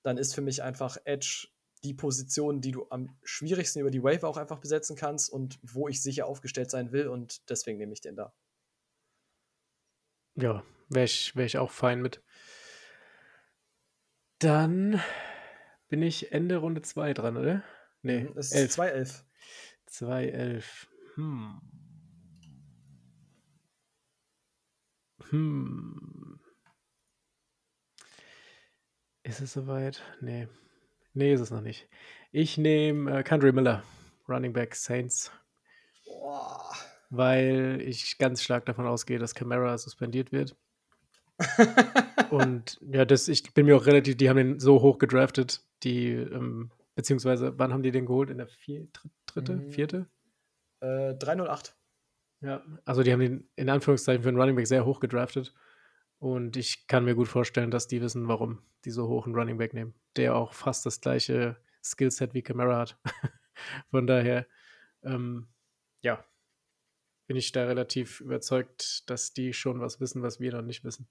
dann ist für mich einfach Edge die Position, die du am schwierigsten über die Wave auch einfach besetzen kannst und wo ich sicher aufgestellt sein will und deswegen nehme ich den da. Ja, wäre ich, wär ich auch fein mit. Dann bin ich Ende Runde 2 dran, oder? Nee, mhm, es ist 2-11. 2-11. Hm. Hm. Ist es soweit? Nee. Nee, ist es noch nicht. Ich nehme äh, Country Miller, Running Back Saints. Boah. Weil ich ganz stark davon ausgehe, dass Camara suspendiert wird. und <laughs> ja, das, ich bin mir auch relativ, die haben den so hoch gedraftet, die, ähm, beziehungsweise, wann haben die den geholt? In der vier, dritte, mhm. vierte? Äh, 308. Ja, also die haben den in Anführungszeichen für einen Running Back sehr hoch gedraftet. Und ich kann mir gut vorstellen, dass die wissen, warum die so hoch einen Running Back nehmen, der auch fast das gleiche Skillset wie Camara hat. <laughs> Von daher, ähm, ja, bin ich da relativ überzeugt, dass die schon was wissen, was wir noch nicht wissen.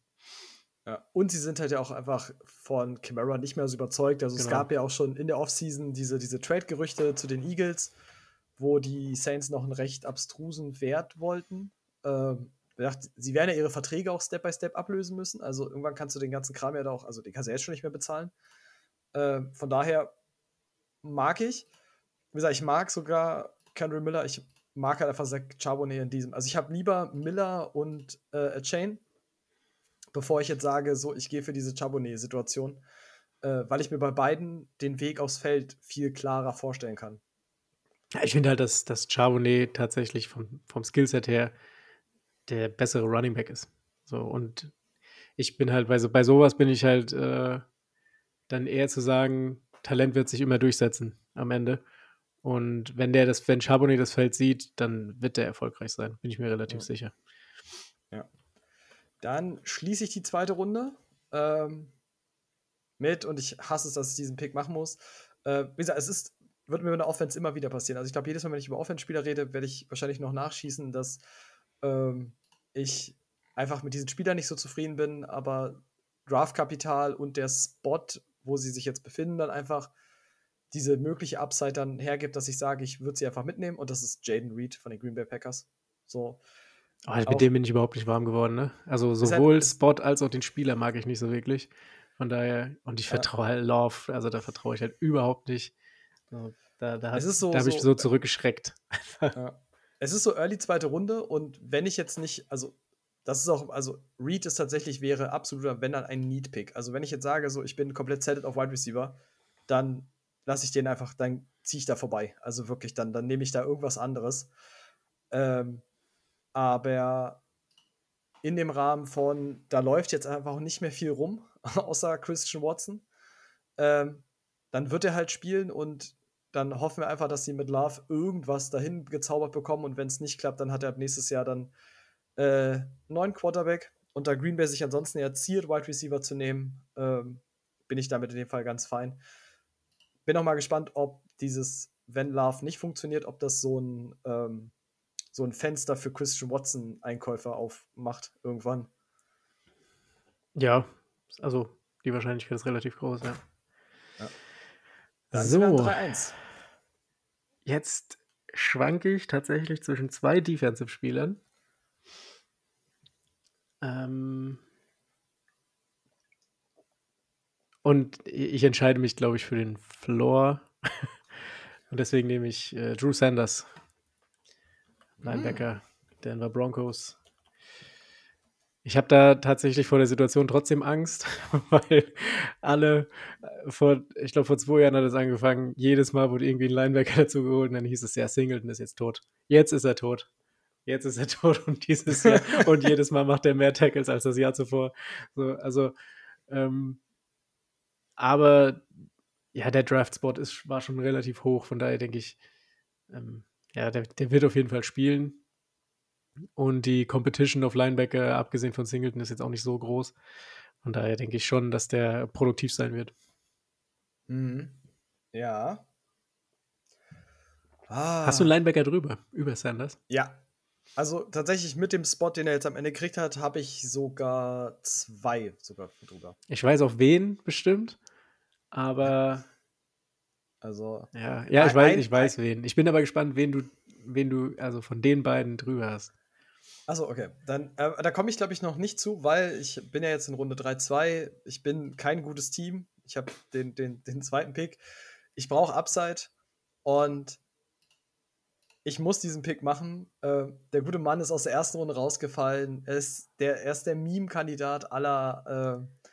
Ja, und sie sind halt ja auch einfach von Camara nicht mehr so überzeugt. Also genau. es gab ja auch schon in der Offseason diese, diese Trade-Gerüchte zu den Eagles, wo die Saints noch einen recht abstrusen Wert wollten. Ähm, sie werden ja ihre Verträge auch Step by Step ablösen müssen. Also irgendwann kannst du den ganzen Kram ja auch, also den kannst du jetzt schon nicht mehr bezahlen. Äh, von daher mag ich, wie gesagt, ich mag sogar Kendrick Miller. Ich mag halt einfach Zach Charbonnet in diesem. Also ich habe lieber Miller und äh, Chain, bevor ich jetzt sage, so, ich gehe für diese Charbonnet-Situation, äh, weil ich mir bei beiden den Weg aufs Feld viel klarer vorstellen kann. Ich finde halt, dass, dass Charbonnet tatsächlich vom, vom Skillset her der bessere Running Back ist. So, und ich bin halt, bei, so, bei sowas bin ich halt äh, dann eher zu sagen, Talent wird sich immer durchsetzen am Ende. Und wenn der das, wenn Charbonnet das Feld sieht, dann wird der erfolgreich sein, bin ich mir relativ ja. sicher. Ja. Dann schließe ich die zweite Runde ähm, mit, und ich hasse es, dass ich diesen Pick machen muss. Äh, wie gesagt, es ist, wird mir in der Offense immer wieder passieren. Also ich glaube, jedes Mal, wenn ich über Offense-Spieler rede, werde ich wahrscheinlich noch nachschießen, dass ähm, ich einfach mit diesen Spielern nicht so zufrieden bin, aber Draftkapital und der Spot, wo sie sich jetzt befinden, dann einfach diese mögliche Upside dann hergibt, dass ich sage, ich würde sie einfach mitnehmen und das ist Jaden Reed von den Green Bay Packers. So. Oh, mit dem bin ich überhaupt nicht warm geworden, ne? Also sowohl halt, Spot als auch den Spieler mag ich nicht so wirklich. Von daher, und ich vertraue halt Love, also da vertraue ich halt überhaupt nicht. Da da, so, da habe ich so, so zurückgeschreckt. Ja. Es ist so early zweite Runde und wenn ich jetzt nicht, also das ist auch, also Reed ist tatsächlich wäre absoluter, wenn dann ein Need-Pick. Also wenn ich jetzt sage, so ich bin komplett settled auf Wide Receiver, dann lasse ich den einfach, dann ziehe ich da vorbei. Also wirklich, dann, dann nehme ich da irgendwas anderes. Ähm, aber in dem Rahmen von, da läuft jetzt einfach nicht mehr viel rum, <laughs> außer Christian Watson. Ähm, dann wird er halt spielen und dann hoffen wir einfach, dass sie mit Love irgendwas dahin gezaubert bekommen und wenn es nicht klappt, dann hat er nächstes Jahr dann äh, neuen Quarterback und da Green Bay sich ansonsten eher ziert, Wide Receiver zu nehmen, ähm, bin ich damit in dem Fall ganz fein bin auch mal gespannt, ob dieses, wenn Love nicht funktioniert, ob das so ein, ähm, so ein Fenster für Christian Watson-Einkäufer aufmacht irgendwann. Ja, also die Wahrscheinlichkeit ist relativ groß, ja. ja. Dann so. 3-1. Jetzt schwanke ich tatsächlich zwischen zwei Defensive-Spielern. Ähm, Und ich entscheide mich, glaube ich, für den Floor. <laughs> Und deswegen nehme ich äh, Drew Sanders, Linebacker, mm. Denver Broncos. Ich habe da tatsächlich vor der Situation trotzdem Angst, <laughs> weil alle äh, vor, ich glaube, vor zwei Jahren hat es angefangen, jedes Mal wurde irgendwie ein Linebacker <laughs> dazu geholt und dann hieß es, ja, Singleton ist jetzt tot. Jetzt ist er tot. Jetzt ist er tot und dieses Jahr und jedes Mal macht er mehr Tackles als das Jahr zuvor. So, also ähm, aber ja, der Draft-Spot ist, war schon relativ hoch, von daher denke ich, ähm, ja, der, der wird auf jeden Fall spielen. Und die Competition auf Linebacker, abgesehen von Singleton, ist jetzt auch nicht so groß. Von daher denke ich schon, dass der produktiv sein wird. Mhm. Ja. Ah. Hast du einen. Linebacker drüber, über Sanders? Ja. Also tatsächlich mit dem Spot, den er jetzt am Ende gekriegt hat, habe ich sogar zwei sogar drüber. Ich weiß auch wen bestimmt, aber. Also. Ja, ja ich weiß, ich weiß wen. Ich bin aber gespannt, wen du, wen du, also von den beiden drüber hast. Achso, okay. Dann, äh, da komme ich, glaube ich, noch nicht zu, weil ich bin ja jetzt in Runde 3-2. Ich bin kein gutes Team. Ich habe den, den, den zweiten Pick. Ich brauche Upside und ich muss diesen Pick machen. Äh, der gute Mann ist aus der ersten Runde rausgefallen. Er ist der, er ist der Meme-Kandidat aller, äh,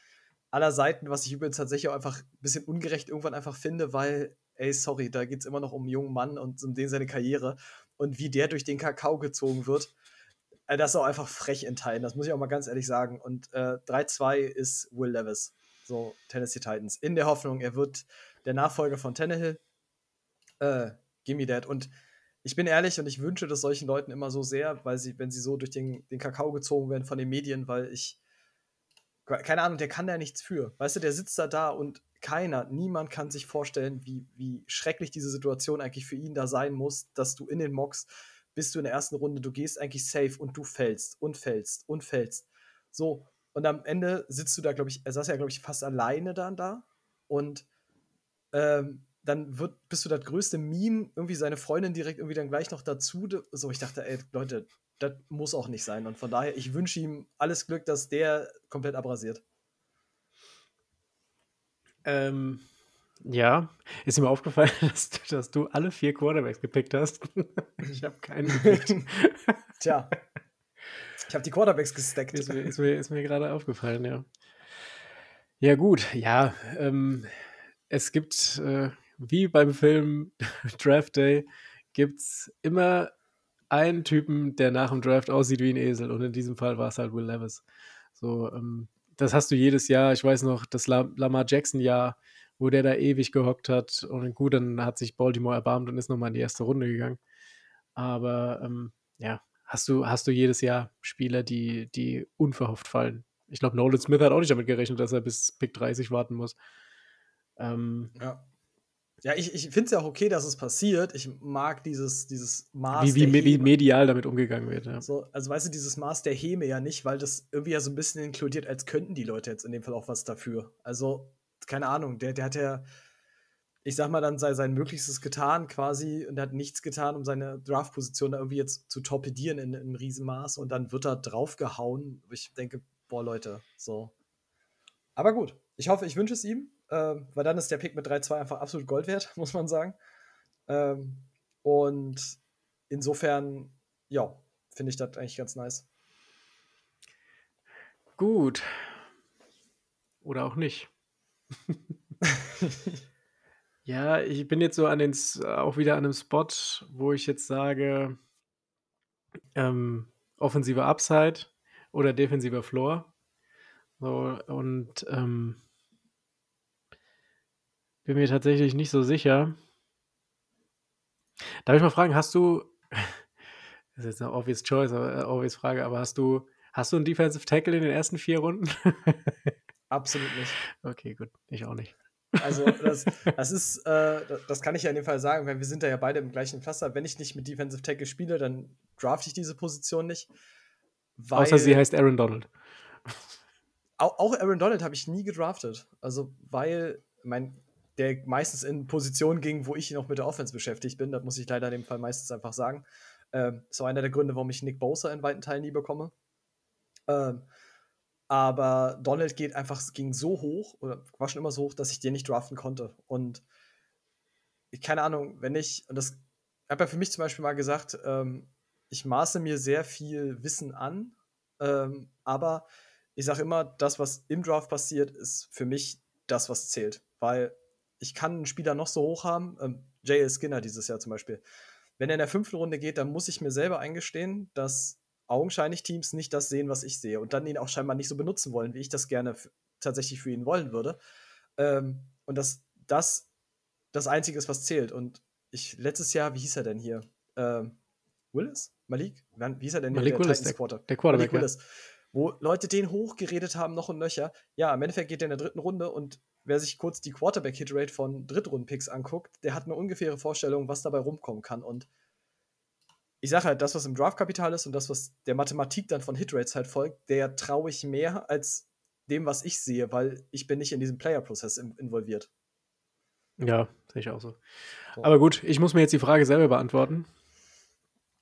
aller Seiten, was ich übrigens tatsächlich auch einfach ein bisschen ungerecht irgendwann einfach finde, weil, ey, sorry, da geht es immer noch um einen jungen Mann und um den seine Karriere. Und wie der durch den Kakao gezogen wird, äh, das ist auch einfach frech in Teilen, das muss ich auch mal ganz ehrlich sagen. Und äh, 3-2 ist Will Levis, so Tennessee Titans, in der Hoffnung, er wird der Nachfolger von Tannehill. Äh, gimme that. Und ich bin ehrlich und ich wünsche das solchen Leuten immer so sehr, weil sie, wenn sie so durch den, den Kakao gezogen werden von den Medien, weil ich, keine Ahnung, der kann da nichts für. Weißt du, der sitzt da da und keiner, niemand kann sich vorstellen, wie, wie schrecklich diese Situation eigentlich für ihn da sein muss, dass du in den Mocks bist du in der ersten Runde, du gehst eigentlich safe und du fällst und fällst und fällst. So, und am Ende sitzt du da, glaube ich, er saß ja, glaube ich, fast alleine dann da und ähm, dann wird, bist du das größte Meme, irgendwie seine Freundin direkt irgendwie dann gleich noch dazu. So, ich dachte, ey, Leute, das muss auch nicht sein. Und von daher, ich wünsche ihm alles Glück, dass der komplett abrasiert. Ähm, ja, ist mir aufgefallen, <laughs> dass, dass, du alle vier Quarterbacks gepickt hast. <laughs> ich habe keinen gepickt. <laughs> Tja, ich habe die Quarterbacks gestackt. Ist mir, mir, ist mir gerade aufgefallen, ja. Ja, gut, ja. Ähm, es gibt äh, wie beim Film Draft Day, gibt es immer einen Typen, der nach dem Draft aussieht wie ein Esel. Und in diesem Fall war es halt Will Levis. So, ähm, das hast du jedes Jahr. Ich weiß noch, das Lamar Jackson-Jahr, wo der da ewig gehockt hat. Und gut, dann hat sich Baltimore erbarmt und ist nochmal in die erste Runde gegangen. Aber ähm, ja, hast du, hast du jedes Jahr Spieler, die, die unverhofft fallen. Ich glaube, Nolan Smith hat auch nicht damit gerechnet, dass er bis Pick 30 warten muss. Ähm, ja. Ja, ich, ich finde es ja auch okay, dass es passiert. Ich mag dieses, dieses Maß. Wie, wie, wie medial damit umgegangen wird, ja. So, also weißt du, dieses Maß der Häme ja nicht, weil das irgendwie ja so ein bisschen inkludiert, als könnten die Leute jetzt in dem Fall auch was dafür. Also, keine Ahnung, der, der hat ja, ich sag mal, dann sein, sein Möglichstes getan quasi und hat nichts getan, um seine Draft-Position da irgendwie jetzt zu torpedieren in, in einem Riesenmaß und dann wird er draufgehauen. Ich denke, boah, Leute, so. Aber gut, ich hoffe, ich wünsche es ihm ähm, weil dann ist der Pick mit 3-2 einfach absolut Gold wert, <laughs> muss man sagen. Ähm, und insofern, ja, finde ich das eigentlich ganz nice. Gut. Oder auch nicht. <laughs> ja, ich bin jetzt so an den, auch wieder an einem Spot, wo ich jetzt sage, ähm, offensiver Upside oder defensiver Floor. So, und ähm, bin mir tatsächlich nicht so sicher. Darf ich mal fragen, hast du, <laughs> das ist jetzt eine obvious choice, äh, obvious Frage, aber hast du, hast du einen Defensive Tackle in den ersten vier Runden? <laughs> Absolut nicht. Okay, gut, ich auch nicht. Also das, das ist, äh, das kann ich ja in dem Fall sagen, weil wir sind da ja beide im gleichen Cluster. Wenn ich nicht mit Defensive Tackle spiele, dann draft ich diese Position nicht. Außer sie heißt Aaron Donald. Auch Aaron Donald habe ich nie gedraftet. Also, weil, mein, der meistens in Positionen ging, wo ich noch mit der Offense beschäftigt bin. Das muss ich leider in dem Fall meistens einfach sagen. Ähm, ist auch einer der Gründe, warum ich Nick Bosa in weiten Teilen nie bekomme. Ähm, aber Donald geht einfach, ging so hoch, oder war schon immer so hoch, dass ich den nicht draften konnte. Und ich, keine Ahnung, wenn ich, und das habe ja für mich zum Beispiel mal gesagt, ähm, ich maße mir sehr viel Wissen an, ähm, aber ich sage immer, das, was im Draft passiert, ist für mich das, was zählt. Weil ich kann einen Spieler noch so hoch haben, ähm, J.L. Skinner dieses Jahr zum Beispiel. Wenn er in der fünften Runde geht, dann muss ich mir selber eingestehen, dass augenscheinlich Teams nicht das sehen, was ich sehe und dann ihn auch scheinbar nicht so benutzen wollen, wie ich das gerne tatsächlich für ihn wollen würde. Ähm, und dass das das Einzige ist, was zählt. Und ich, letztes Jahr, wie hieß er denn hier? Ähm, Willis? Malik? Wie hieß er denn Malik hier? Willis, der, Quarter? der Quarterback. Malik Willis. Wo Leute den hochgeredet haben, noch und nöcher. Ja, im Endeffekt geht er in der dritten Runde und wer sich kurz die Quarterback-Hitrate von Drittrunden-Picks anguckt, der hat eine ungefähre Vorstellung, was dabei rumkommen kann. Und ich sage halt, das, was im Draftkapital ist und das, was der Mathematik dann von Hitrates halt folgt, der traue ich mehr als dem, was ich sehe, weil ich bin nicht in diesem Player-Prozess involviert. Ja, sehe ich auch so. so. Aber gut, ich muss mir jetzt die Frage selber beantworten.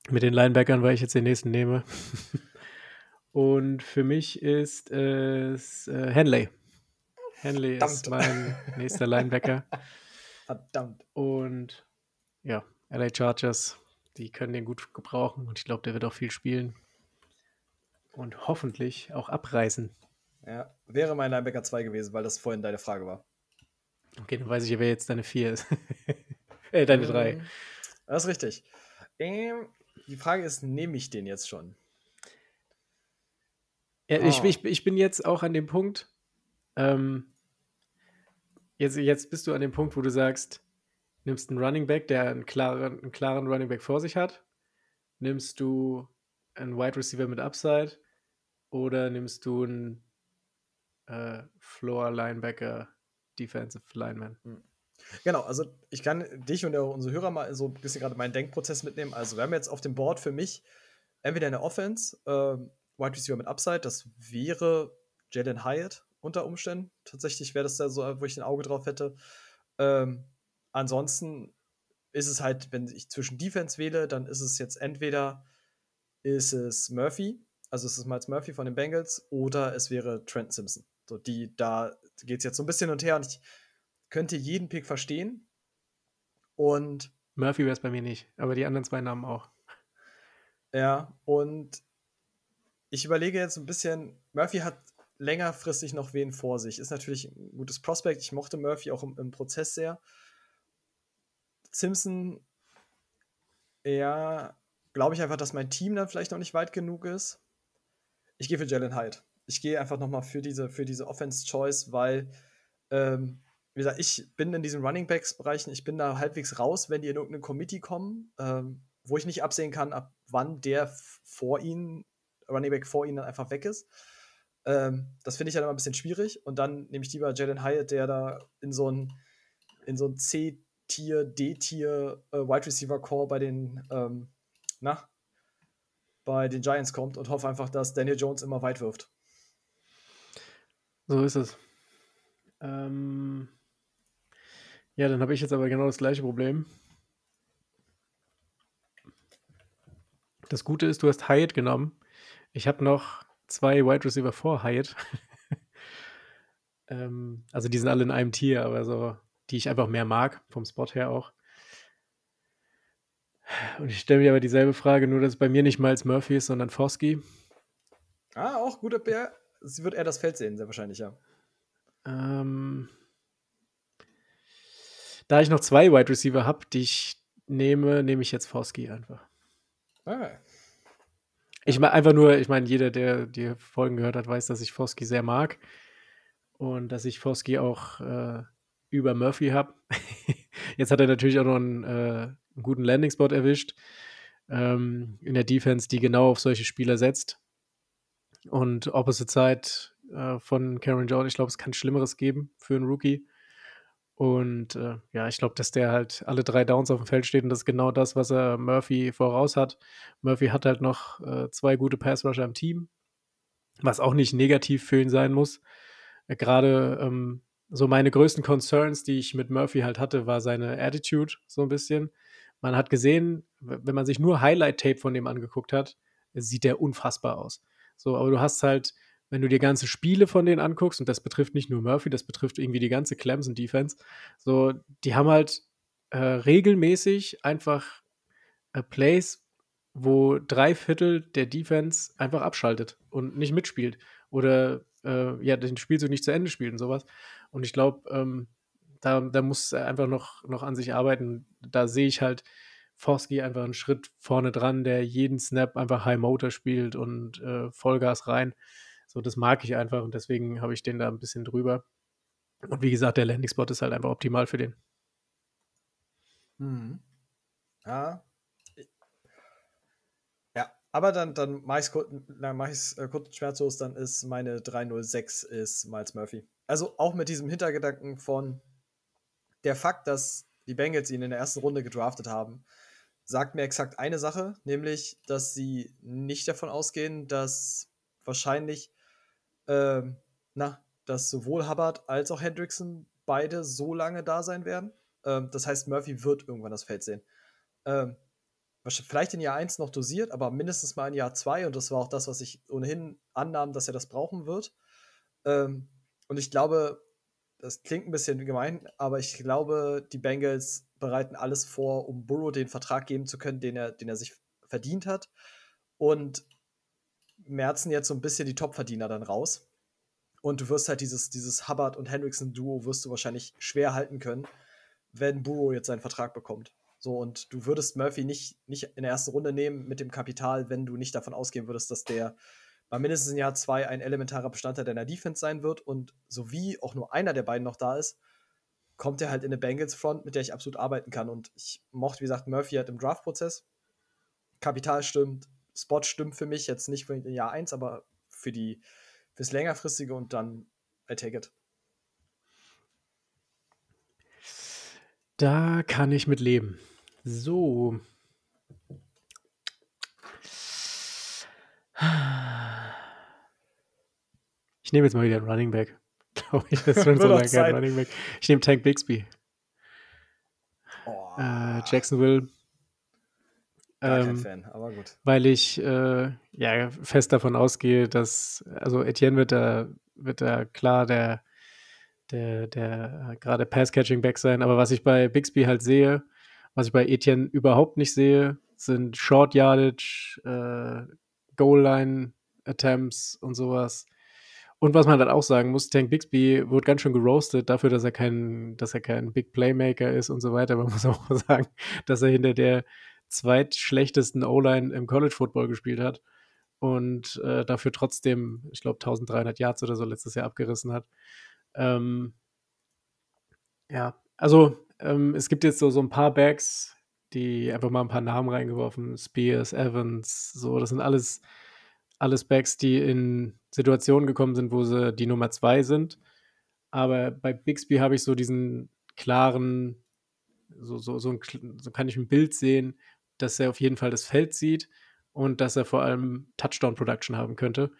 Mit den Linebackern, weil ich jetzt den nächsten nehme. <laughs> Und für mich ist es äh, Henley. Henley ist mein nächster Linebacker. <laughs> Verdammt. Und ja, LA Chargers, die können den gut gebrauchen und ich glaube, der wird auch viel spielen. Und hoffentlich auch abreißen. Ja, wäre mein Linebacker 2 gewesen, weil das vorhin deine Frage war. Okay, dann weiß ich ja, wer jetzt deine 4 ist. <laughs> äh, deine 3. Ähm, das ist richtig. Ähm, die Frage ist, nehme ich den jetzt schon? Ja, oh. ich, ich, ich bin jetzt auch an dem Punkt, ähm, jetzt, jetzt bist du an dem Punkt, wo du sagst, nimmst einen Running Back, der einen klaren, einen klaren Running Back vor sich hat, nimmst du einen Wide Receiver mit Upside oder nimmst du einen äh, Floor Linebacker, Defensive Lineman? Hm. Genau, also ich kann dich und unsere Hörer mal so ein bisschen gerade meinen Denkprozess mitnehmen. Also wir haben jetzt auf dem Board für mich entweder eine Offense, äh, Wide Receiver mit Upside, das wäre Jalen Hyatt unter Umständen. Tatsächlich wäre das da so, wo ich ein Auge drauf hätte. Ähm, ansonsten ist es halt, wenn ich zwischen Defense wähle, dann ist es jetzt entweder ist es Murphy, also es ist Miles Murphy von den Bengals, oder es wäre Trent Simpson. So, die, da geht es jetzt so ein bisschen und her und ich könnte jeden Pick verstehen. Und Murphy wäre es bei mir nicht, aber die anderen zwei Namen auch. Ja, und ich überlege jetzt ein bisschen, Murphy hat längerfristig noch wen vor sich. Ist natürlich ein gutes Prospekt. Ich mochte Murphy auch im, im Prozess sehr. Simpson, ja, glaube ich einfach, dass mein Team dann vielleicht noch nicht weit genug ist. Ich gehe für Jalen Hyde. Ich gehe einfach nochmal für diese, für diese Offense-Choice, weil, ähm, wie gesagt, ich bin in diesen Running Backs-Bereichen, ich bin da halbwegs raus, wenn die in irgendeine Committee kommen, ähm, wo ich nicht absehen kann, ab wann der vor ihnen, Running Back vor ihnen dann einfach weg ist. Ähm, das finde ich halt immer ein bisschen schwierig. Und dann nehme ich lieber Jalen Hyatt, der da in so ein, in so ein C-Tier, D-Tier äh, Wide Receiver Core bei den, ähm, na, bei den Giants kommt und hoffe einfach, dass Daniel Jones immer weit wirft. So ist es. Ähm ja, dann habe ich jetzt aber genau das gleiche Problem. Das Gute ist, du hast Hyatt genommen. Ich habe noch zwei Wide Receiver vor Hyatt. <laughs> ähm, also die sind alle in einem Tier, aber so, die ich einfach mehr mag, vom Spot her auch. Und ich stelle mir aber dieselbe Frage, nur dass es bei mir nicht Miles Murphy ist, sondern Foskey. Ah, auch guter Bär. Sie wird eher das Feld sehen, sehr wahrscheinlich, ja. Ähm, da ich noch zwei Wide Receiver habe, die ich nehme, nehme ich jetzt Foskey einfach. Ah. Ich meine einfach nur, ich meine, jeder, der die Folgen gehört hat, weiß, dass ich Foskey sehr mag und dass ich Foskey auch äh, über Murphy habe. <laughs> Jetzt hat er natürlich auch noch einen, äh, einen guten Landing-Spot erwischt ähm, in der Defense, die genau auf solche Spieler setzt. Und Opposite Side äh, von Karen Jordan, ich glaube, es kann Schlimmeres geben für einen Rookie. Und äh, ja, ich glaube, dass der halt alle drei Downs auf dem Feld steht und das ist genau das, was er Murphy voraus hat. Murphy hat halt noch äh, zwei gute Pass-Rusher im Team, was auch nicht negativ für ihn sein muss. Äh, Gerade ähm, so meine größten Concerns, die ich mit Murphy halt hatte, war seine Attitude so ein bisschen. Man hat gesehen, wenn man sich nur Highlight-Tape von dem angeguckt hat, sieht der unfassbar aus. So, aber du hast halt wenn du dir ganze Spiele von denen anguckst, und das betrifft nicht nur Murphy, das betrifft irgendwie die ganze Clemson-Defense, so, die haben halt äh, regelmäßig einfach äh, Plays, wo drei Viertel der Defense einfach abschaltet und nicht mitspielt oder äh, ja, den Spielzug nicht zu Ende spielt und sowas. Und ich glaube, ähm, da, da muss er einfach noch, noch an sich arbeiten. Da sehe ich halt Forsky einfach einen Schritt vorne dran, der jeden Snap einfach High Motor spielt und äh, Vollgas rein. So, das mag ich einfach und deswegen habe ich den da ein bisschen drüber. Und wie gesagt, der Landing-Spot ist halt einfach optimal für den. Mhm. Ja. Ja, aber dann, dann mache ich es kurz, mach äh, kurz schmerzlos, dann ist meine 306 ist Miles Murphy. Also auch mit diesem Hintergedanken von der Fakt, dass die Bengals ihn in der ersten Runde gedraftet haben, sagt mir exakt eine Sache, nämlich, dass sie nicht davon ausgehen, dass wahrscheinlich, ähm, na, dass sowohl Hubbard als auch Hendrickson beide so lange da sein werden. Ähm, das heißt, Murphy wird irgendwann das Feld sehen. Ähm, vielleicht in Jahr 1 noch dosiert, aber mindestens mal in Jahr 2 und das war auch das, was ich ohnehin annahm, dass er das brauchen wird. Ähm, und ich glaube, das klingt ein bisschen gemein, aber ich glaube, die Bengals bereiten alles vor, um Burrow den Vertrag geben zu können, den er, den er sich verdient hat. Und merzen jetzt so ein bisschen die Topverdiener dann raus. Und du wirst halt dieses, dieses Hubbard und Hendrickson-Duo wirst du wahrscheinlich schwer halten können, wenn Burrow jetzt seinen Vertrag bekommt. So, und du würdest Murphy nicht, nicht in der ersten Runde nehmen mit dem Kapital, wenn du nicht davon ausgehen würdest, dass der bei mindestens in Jahr zwei ein elementarer Bestandteil deiner Defense sein wird. Und so wie auch nur einer der beiden noch da ist, kommt er halt in eine Bengals-Front, mit der ich absolut arbeiten kann. Und ich mochte, wie gesagt, Murphy halt im Draft-Prozess. Kapital stimmt, Spot stimmt für mich, jetzt nicht für Jahr 1, aber für die fürs längerfristige und dann I take it. Da kann ich mit leben. So. Ich nehme jetzt mal wieder einen Running Back. <laughs> Glaube ich, das ist schon <laughs> so lange kein Running Back. Ich nehme Tank Bixby. Oh. Äh, Jacksonville. Gar kein ähm, Fan, aber gut. Weil ich äh, ja fest davon ausgehe, dass, also Etienne wird da, wird da klar der, der, der gerade Pass-Catching-Back sein, aber was ich bei Bixby halt sehe, was ich bei Etienne überhaupt nicht sehe, sind Short Yardage, äh, Goal-Line-Attempts und sowas. Und was man dann auch sagen muss, Tank Bixby wird ganz schön geroastet dafür, dass er kein, dass er kein Big Playmaker ist und so weiter. Man muss auch <laughs> sagen, dass er hinter der zweitschlechtesten O-Line im College Football gespielt hat und äh, dafür trotzdem, ich glaube, 1300 Yards oder so letztes Jahr abgerissen hat. Ähm, ja, also ähm, es gibt jetzt so, so ein paar Backs, die einfach mal ein paar Namen reingeworfen, Spears, Evans, so, das sind alles, alles Backs, die in Situationen gekommen sind, wo sie die Nummer zwei sind. Aber bei Bixby habe ich so diesen klaren, so, so, so, ein, so kann ich ein Bild sehen, dass er auf jeden Fall das Feld sieht und dass er vor allem Touchdown-Production haben könnte.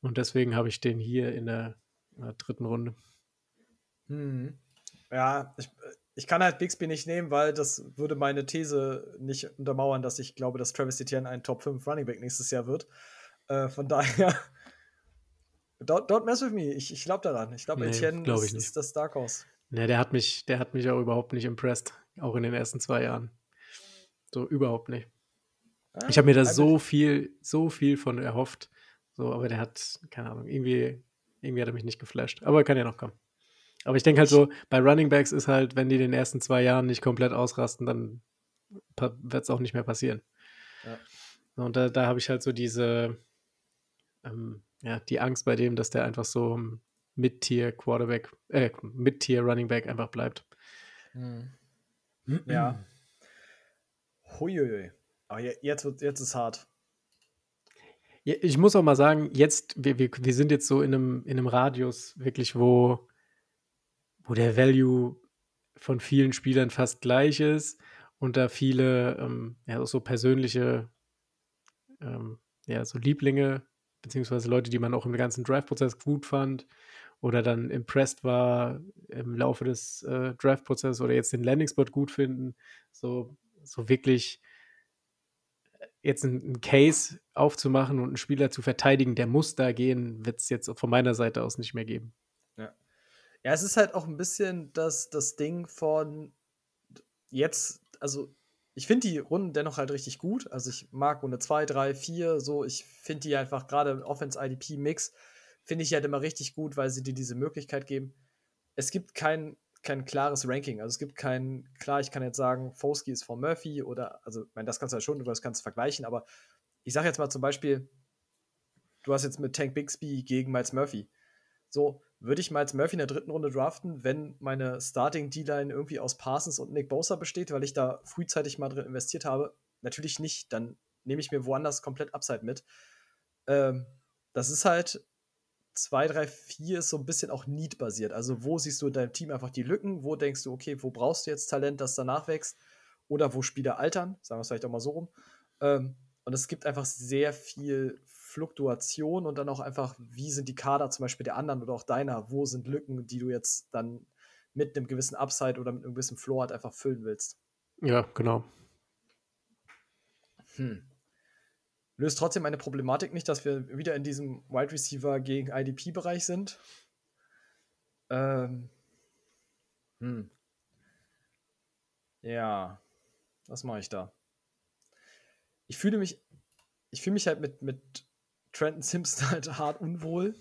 Und deswegen habe ich den hier in der, in der dritten Runde. Hm. Ja, ich, ich kann halt Bixby nicht nehmen, weil das würde meine These nicht untermauern, dass ich glaube, dass Travis Etienne ein Top 5 Running Back nächstes Jahr wird. Äh, von <laughs> daher, don't, don't mess with me. Ich, ich glaube daran. Ich glaube, nee, Etienne glaub ist, ist, das Dark Horse. Nee, der hat mich, der hat mich auch überhaupt nicht impressed, auch in den ersten zwei Jahren. So überhaupt nicht. Ah, ich habe mir da so viel, so viel von erhofft. So, aber der hat, keine Ahnung, irgendwie, irgendwie hat er mich nicht geflasht. Aber kann ja noch kommen. Aber ich denke halt so, bei Running Backs ist halt, wenn die den ersten zwei Jahren nicht komplett ausrasten, dann wird es auch nicht mehr passieren. Ja. Und da, da habe ich halt so diese, ähm, ja, die Angst bei dem, dass der einfach so Mid-Tier Quarterback, äh, Mid-Tier Running Back einfach bleibt. Mhm. <clears throat> Ja. Huiuiui. Aber jetzt, jetzt ist hart. Ich muss auch mal sagen, jetzt, wir, wir, wir sind jetzt so in einem, in einem Radius wirklich, wo, wo der Value von vielen Spielern fast gleich ist und da viele ähm, ja, so persönliche ähm, ja, so Lieblinge, beziehungsweise Leute, die man auch im ganzen Draft-Prozess gut fand oder dann impressed war im Laufe des äh, Draft-Prozesses oder jetzt den Landing-Spot gut finden, so so wirklich äh, jetzt einen Case aufzumachen und einen Spieler zu verteidigen, der muss da gehen, wird es jetzt von meiner Seite aus nicht mehr geben. Ja. Ja, es ist halt auch ein bisschen das, das Ding von jetzt, also ich finde die Runden dennoch halt richtig gut. Also ich mag Runde 2, 3, 4, so. Ich finde die einfach gerade im Offense-IDP-Mix, finde ich halt immer richtig gut, weil sie dir diese Möglichkeit geben. Es gibt kein kein klares Ranking. Also es gibt kein, klar, ich kann jetzt sagen, Foski ist vor Murphy oder, also, ich meine, das kannst du ja schon, du kannst vergleichen, aber ich sage jetzt mal zum Beispiel, du hast jetzt mit Tank Bixby gegen Miles Murphy. So, würde ich Miles Murphy in der dritten Runde draften, wenn meine Starting D-Line irgendwie aus Parsons und Nick Bosa besteht, weil ich da frühzeitig mal drin investiert habe? Natürlich nicht. Dann nehme ich mir woanders komplett Upside mit. Ähm, das ist halt 2, 3, 4 ist so ein bisschen auch Need-basiert. Also, wo siehst du in deinem Team einfach die Lücken? Wo denkst du, okay, wo brauchst du jetzt Talent, das danach wächst? Oder wo Spieler altern? Sagen wir es vielleicht auch mal so rum. Ähm, und es gibt einfach sehr viel Fluktuation und dann auch einfach, wie sind die Kader zum Beispiel der anderen oder auch deiner? Wo sind Lücken, die du jetzt dann mit einem gewissen Upside oder mit einem gewissen Floor halt einfach füllen willst? Ja, genau. Hm. Löst trotzdem eine Problematik nicht, dass wir wieder in diesem Wide Receiver gegen IDP-Bereich sind. Ähm. Hm. Ja. Was mache ich da? Ich fühle mich, ich fühle mich halt mit, mit Trenton Simpson <laughs> halt hart unwohl.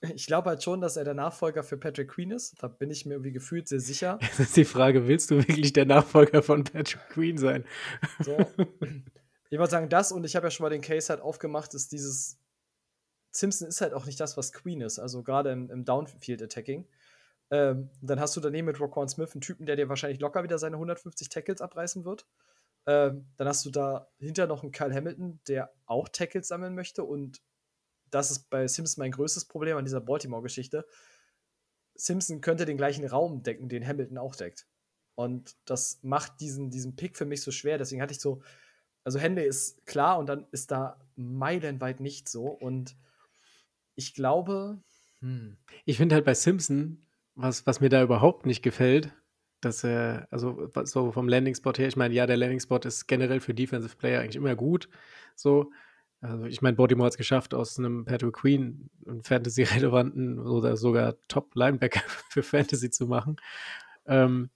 Ich glaube halt schon, dass er der Nachfolger für Patrick Queen ist. Da bin ich mir irgendwie gefühlt sehr sicher. <laughs> Das ist die Frage, willst du wirklich der Nachfolger von Patrick Queen sein? So. <laughs> Ich würde sagen, das und ich habe ja schon mal den Case halt aufgemacht, ist dieses Simpson ist halt auch nicht das, was Queen ist, also gerade im, im Downfield-Attacking. Ähm, dann hast du daneben mit Roquan Smith einen Typen, der dir wahrscheinlich locker wieder seine 150 Tackles abreißen wird. Ähm, dann hast du dahinter noch einen Kyle Hamilton, der auch Tackles sammeln möchte. Und das ist bei Simpson mein größtes Problem an dieser Baltimore-Geschichte. Simpson könnte den gleichen Raum decken, den Hamilton auch deckt. Und das macht diesen, diesen Pick für mich so schwer. Deswegen hatte ich so, also Hände ist klar und dann ist da meilenweit nicht so. Und ich glaube. Hm. Ich finde halt bei Simpson, was, was mir da überhaupt nicht gefällt, dass er, also so vom Landing-Spot her, ich meine, ja, der Landing-Spot ist generell für Defensive Player eigentlich immer gut. So, also ich meine, Baltimore hat es geschafft, aus einem Patrick Queen einen Fantasy-relevanten oder sogar Top-Linebacker <laughs> für Fantasy zu machen. Ähm,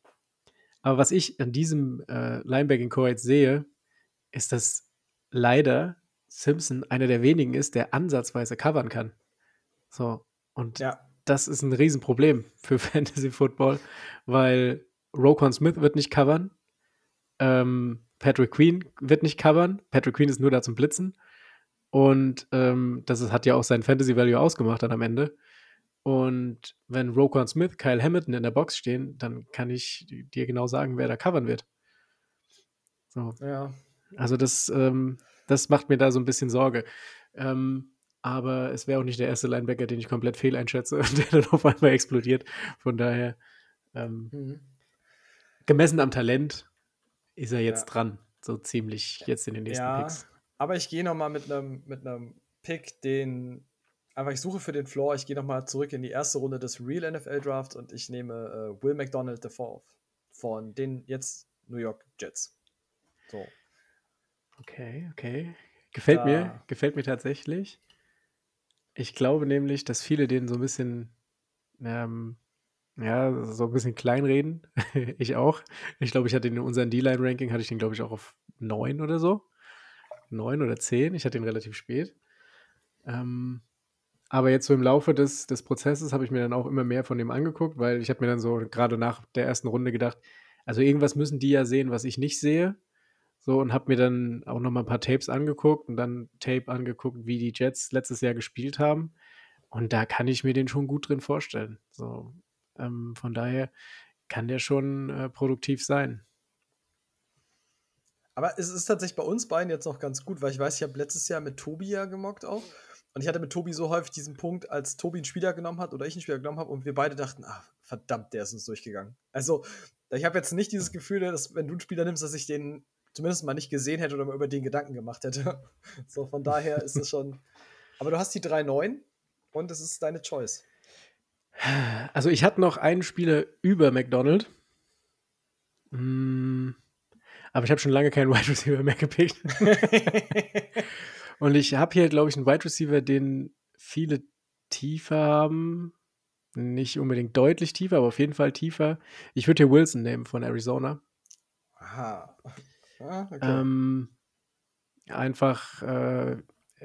aber was ich an diesem äh, Linebacking-Core jetzt sehe, ist, dass leider Simpson einer der wenigen ist, der ansatzweise covern kann. So, und ja. das ist ein Riesenproblem für <laughs> Fantasy Football, weil Rokon Smith wird nicht covern. Ähm, Patrick Queen wird nicht covern. Patrick Queen ist nur da zum Blitzen. Und ähm, das ist, hat ja auch sein Fantasy Value ausgemacht dann am Ende. Und wenn Rokon Smith, Kyle Hamilton in der Box stehen, dann kann ich dir genau sagen, wer da covern wird. So. Ja. Also das, ähm, das macht mir da so ein bisschen Sorge. Ähm, aber es wäre auch nicht der erste Linebacker, den ich komplett fehleinschätze und <laughs> der dann auf einmal explodiert. Von daher, ähm, mhm gemessen am Talent ist er jetzt ja. dran, so ziemlich jetzt in den nächsten ja, Picks. Aber ich gehe nochmal mit einem mit Pick, den einfach ich suche für den Floor. Ich gehe nochmal zurück in die erste Runde des Real NFL Drafts und ich nehme äh, Will McDonald IV von den jetzt New York Jets. So. Okay, okay. Gefällt da. mir, gefällt mir tatsächlich. Ich glaube nämlich, dass viele den so ein bisschen ähm, ja, so ein bisschen kleinreden. <laughs> ich auch. Ich glaube, ich hatte in unserem D-Line-Ranking, hatte ich den, glaube ich, auch auf 9 oder so. 9 oder 10. Ich hatte ihn relativ spät. Ähm, aber jetzt so im Laufe des, des Prozesses habe ich mir dann auch immer mehr von dem angeguckt, weil ich habe mir dann so gerade nach der ersten Runde gedacht, also irgendwas müssen die ja sehen, was ich nicht sehe. So und habe mir dann auch noch mal ein paar Tapes angeguckt und dann Tape angeguckt, wie die Jets letztes Jahr gespielt haben. Und da kann ich mir den schon gut drin vorstellen. So, ähm, von daher kann der schon äh, produktiv sein. Aber es ist tatsächlich bei uns beiden jetzt noch ganz gut, weil ich weiß, ich habe letztes Jahr mit Tobi ja gemockt auch. Und ich hatte mit Tobi so häufig diesen Punkt, als Tobi einen Spieler genommen hat oder ich einen Spieler genommen habe und wir beide dachten, ach, verdammt, der ist uns durchgegangen. Also, ich habe jetzt nicht dieses Gefühl, dass wenn du einen Spieler nimmst, dass ich den zumindest mal nicht gesehen hätte oder mal über den Gedanken gemacht hätte. <laughs> So, von daher ist es schon. <laughs> Aber du hast die 3-9 und es ist deine Choice. Also ich hatte noch einen Spieler über McDonald. Mm, aber ich habe schon lange keinen <laughs> Wide Receiver mehr gepickt. Und ich habe hier, glaube ich, einen Wide Receiver, den viele tiefer haben. Nicht unbedingt deutlich tiefer, aber auf jeden Fall tiefer. Ich würde hier Wilson nehmen von Arizona. Aha. Ah, okay. ähm, einfach, äh,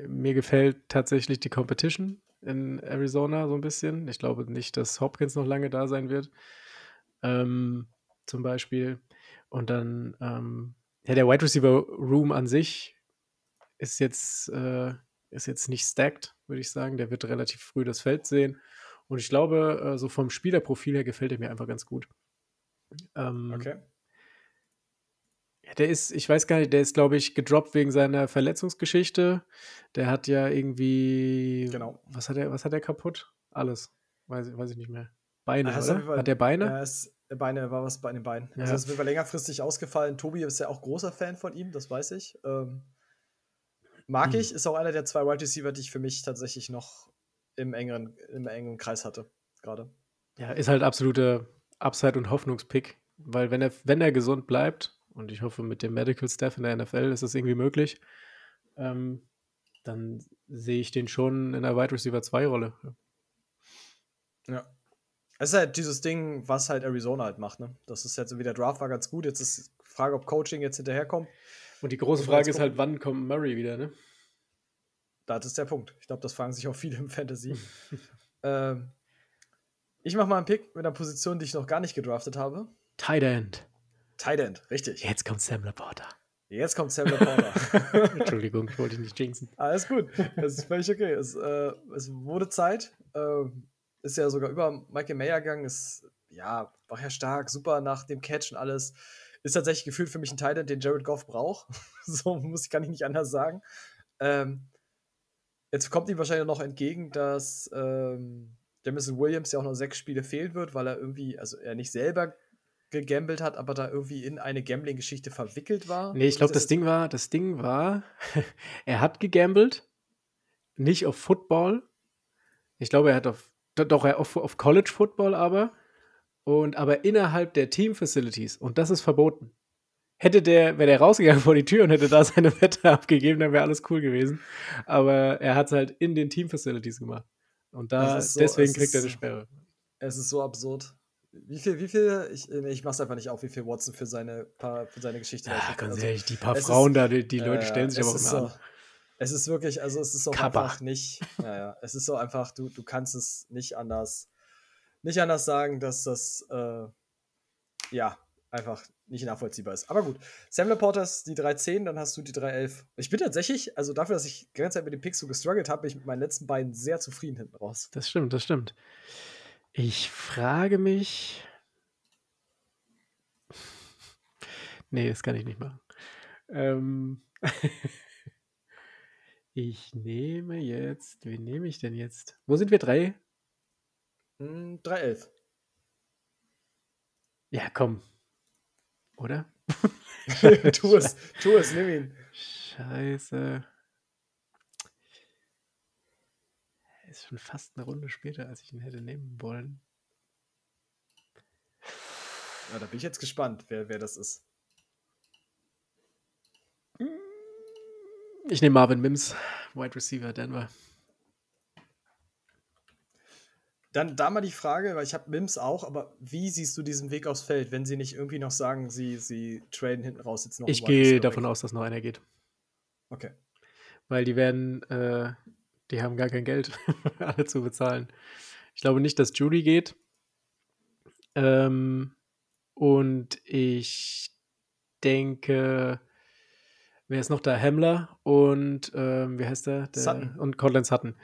mir gefällt tatsächlich die Competition in Arizona so ein bisschen. Ich glaube nicht, dass Hopkins noch lange da sein wird. Ähm, zum Beispiel. Und dann, ähm, ja, der Wide Receiver Room an sich ist jetzt, äh, ist jetzt nicht stacked, würde ich sagen. Der wird relativ früh das Feld sehen. Und ich glaube, äh, so vom Spielerprofil her gefällt er mir einfach ganz gut. Ähm, Okay. Ja, der ist, ich weiß gar nicht, der ist, glaube ich, gedroppt wegen seiner Verletzungsgeschichte. Der hat ja irgendwie. Genau. Was hat er, was hat er kaputt? Alles. Weiß, ich- weiß ich nicht mehr. Beine, ist auf oder? Fall- Hat der Beine? Ja, es, Beine war was bei den Beinen. Ja. Also es war längerfristig ausgefallen. Tobi ist ja auch großer Fan von ihm, das weiß ich. Ähm, mag Hm. ich, ist auch einer der zwei Wide Receiver, die ich für mich tatsächlich noch im engeren, im engeren Kreis hatte. Gerade. Ja, ist halt absoluter Upside- und Hoffnungspick, weil wenn er, wenn er gesund bleibt, und ich hoffe, mit dem Medical Staff in der NFL ist das irgendwie möglich, ähm, dann sehe ich den schon in der Wide Receiver 2-Rolle. Ja. Es ist halt dieses Ding, was halt Arizona halt macht, ne? Das ist jetzt wie der Draft war ganz gut. Jetzt ist die Frage, ob Coaching jetzt hinterherkommt. Und die große man Frage ist halt, wann kommt Murray wieder, ne? Das ist der Punkt. Ich glaube, das fragen sich auch viele im Fantasy. <laughs> ähm, ich mache mal einen Pick mit einer Position, die ich noch gar nicht gedraftet habe. Tight End. Tight End, richtig. Jetzt kommt Sam Laporta. Jetzt kommt Sam Laporta. <laughs> Entschuldigung, ich wollte dich nicht jinxen. Alles gut. Das ist völlig okay. Es, äh, es wurde Zeit. Ähm, ist ja sogar über Michael Mayer gegangen. Ist, ja, war ja stark, super nach dem Catch und alles. Ist tatsächlich gefühlt für mich ein Titan, den Jared Goff braucht. <laughs> so muss ich, kann ich nicht anders sagen. Ähm, jetzt kommt ihm wahrscheinlich noch entgegen, dass ähm, Jamison Williams ja auch noch sechs Spiele fehlen wird, weil er irgendwie, also er nicht selber gegambelt hat, aber da irgendwie in eine Gambling-Geschichte verwickelt war. Nee, ich glaube, das ist- Ding war, das Ding war, <laughs> er hat gegambelt, nicht auf Football. Ich glaube, er hat auf, do- doch, er auf, auf College Football aber. Und aber innerhalb der Team Facilities. Und das ist verboten. Hätte der, wäre der rausgegangen vor die Tür und hätte da seine Wette <laughs> abgegeben, dann wäre alles cool gewesen. Aber er hat es halt in den Team Facilities gemacht. Und da, Das ist so- deswegen es kriegt er ist eine so- Sperre. Es ist so absurd. Wie viel, wie viel, ich, nee, ich mach's einfach nicht auf, wie viel Watson für seine, paar, für seine Geschichte Ja, kriegt. ganz Also, ehrlich, die paar es ist- Frauen da, die, die Leute stellen sich aber auch immer so, an. Es ist wirklich, also es ist auch Kappa. einfach nicht, naja, es ist so einfach, du, du kannst es nicht anders, nicht anders sagen, dass das, äh, ja, einfach nicht nachvollziehbar ist. Aber gut, Sam Laporta ist die 310, dann hast du die 311. Ich bin tatsächlich, also dafür, dass ich die ganze Zeit mit den Picks so gestruggelt habe, bin ich mit meinen letzten beiden sehr zufrieden hinten raus. Das stimmt, das stimmt. Ich frage mich. <laughs> Nee, das kann ich nicht machen. Ähm <laughs> ich nehme jetzt. Wen nehme ich denn jetzt? Wo sind wir? Drei? Hm, 311. Ja, komm. Oder? <laughs> tu es, tu es, nimm ihn. Scheiße. Ist schon fast eine Runde später, als ich ihn hätte nehmen wollen. Ja, da bin ich jetzt gespannt, wer, wer das ist. Ich nehme Marvin Mims, Wide Receiver Denver. Dann da mal die Frage, weil ich habe Mims auch, aber wie siehst du diesen Weg aufs Feld, wenn sie nicht irgendwie noch sagen, sie, sie traden hinten raus jetzt noch Ich gehe davon aus, dass noch einer geht. Okay. Weil die werden, äh, die haben gar kein Geld, <laughs> alle zu bezahlen. Ich glaube nicht, dass Judy geht. Ähm, und ich denke, wer ist noch da? Hamler und ähm, wie heißt der? der Sutton. Und Cortland Sutton.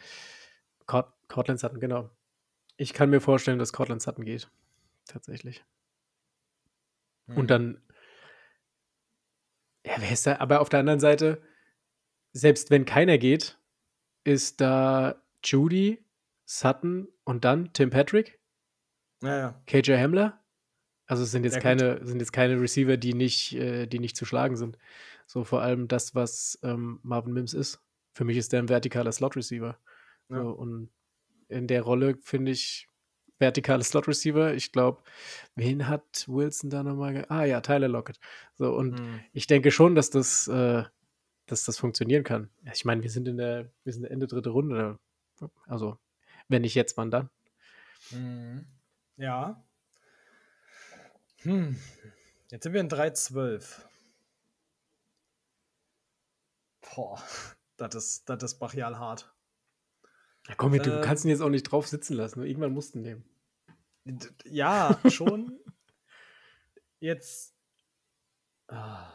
Cort Cortland Sutton, genau. Ich kann mir vorstellen, dass Cortland Sutton geht. Tatsächlich. Mhm. Und dann, ja, wer ist da? Aber auf der anderen Seite, selbst wenn keiner geht, ist da Judy, Sutton und dann Tim Patrick, Ja, ja. KJ Hamler. Also es sind jetzt gut. keine, sind jetzt keine Receiver, die nicht, äh, die nicht zu schlagen sind. So vor allem das, was ähm, Marvin Mims ist. Für mich ist der ein vertikaler Slot-Receiver. Ja. So, und in der Rolle finde ich vertikale Slot-Receiver. Ich glaube, wen hat Wilson da nochmal? Ah ja, Tyler Lockett. So, und Mhm. ich denke schon, dass das, äh, dass das funktionieren kann. Ich meine, wir sind in der, wir sind Ende dritte Runde. Also, wenn nicht jetzt, wann dann? Mhm. Ja. Hm. Jetzt sind wir in 3.12. Boah, <laughs> das ist, das ist brachial hart. Ja, komm, du Äh, kannst ihn jetzt auch nicht drauf sitzen lassen. Irgendwann musst du ihn nehmen. Ja, schon. <laughs> Jetzt ah,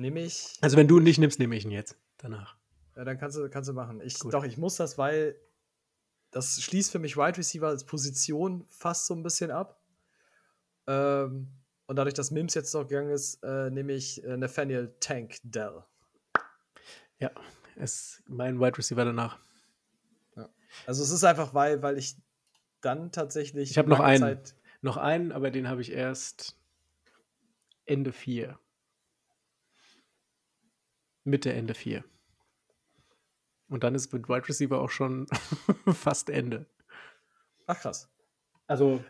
nehme ich. Also, wenn du ihn nicht nimmst, nehme ich ihn jetzt. Danach. Ja, dann kannst du, kannst du machen. Ich, Gut. doch, ich muss das, weil das schließt für mich Wide Receiver als Position fast so ein bisschen ab. Ähm, und dadurch, dass Mims jetzt noch gegangen ist, äh, nehme ich äh, Nathaniel Tank Dell. Ja, ist mein Wide Receiver danach. Ja. Also es ist einfach, weil, weil ich dann tatsächlich. Ich habe noch einen. Zeit noch einen, aber den habe ich erst Ende 4. Mitte, Ende 4. Und dann ist mit Wide Receiver auch schon <laughs> fast Ende. Ach krass. Also,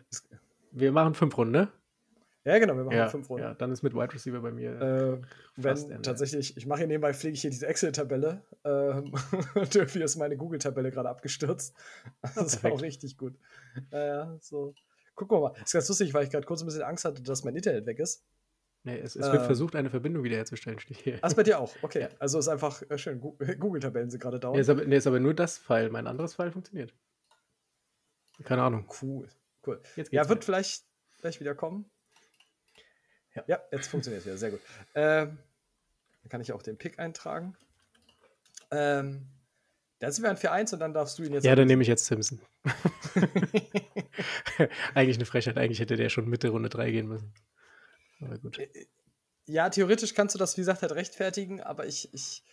wir machen fünf Runden, ne? Ja, genau, wir machen ja, fünf Runden. Ja, dann ist mit Wide Receiver bei mir. Äh, wenn tatsächlich, ich mache hier nebenbei, pflege ich hier diese Excel-Tabelle. Ähm, <laughs> dafür ist meine Google-Tabelle gerade abgestürzt. Das ist auch richtig gut. Äh, so. Gucken wir mal. Das ist ganz lustig, weil ich gerade kurz ein bisschen Angst hatte, dass mein Internet weg ist. Nee, es, es wird äh, versucht, eine Verbindung wiederherzustellen, steht hier. Ach, bei dir auch, <laughs> okay. Ja. Also ist einfach äh, schön. <laughs> Google-Tabellen sind gerade down. Nee ist, aber, nee, ist aber nur das File. Mein anderes File funktioniert. Keine Ahnung. Cool, cool. ja, wird vielleicht, vielleicht wieder kommen. Ja. ja, jetzt funktioniert es wieder, sehr gut. Ähm, dann kann ich auch den Pick eintragen. Ähm, dann sind wir an 4-1 und dann darfst du ihn jetzt. Ja, dann nehme ich jetzt Simpson. <laughs> eigentlich eine Frechheit. Eigentlich hätte der schon Mitte Runde 3 gehen müssen. Aber gut. Äh, äh, ja, theoretisch kannst du das, wie gesagt, halt rechtfertigen, aber ich, ich,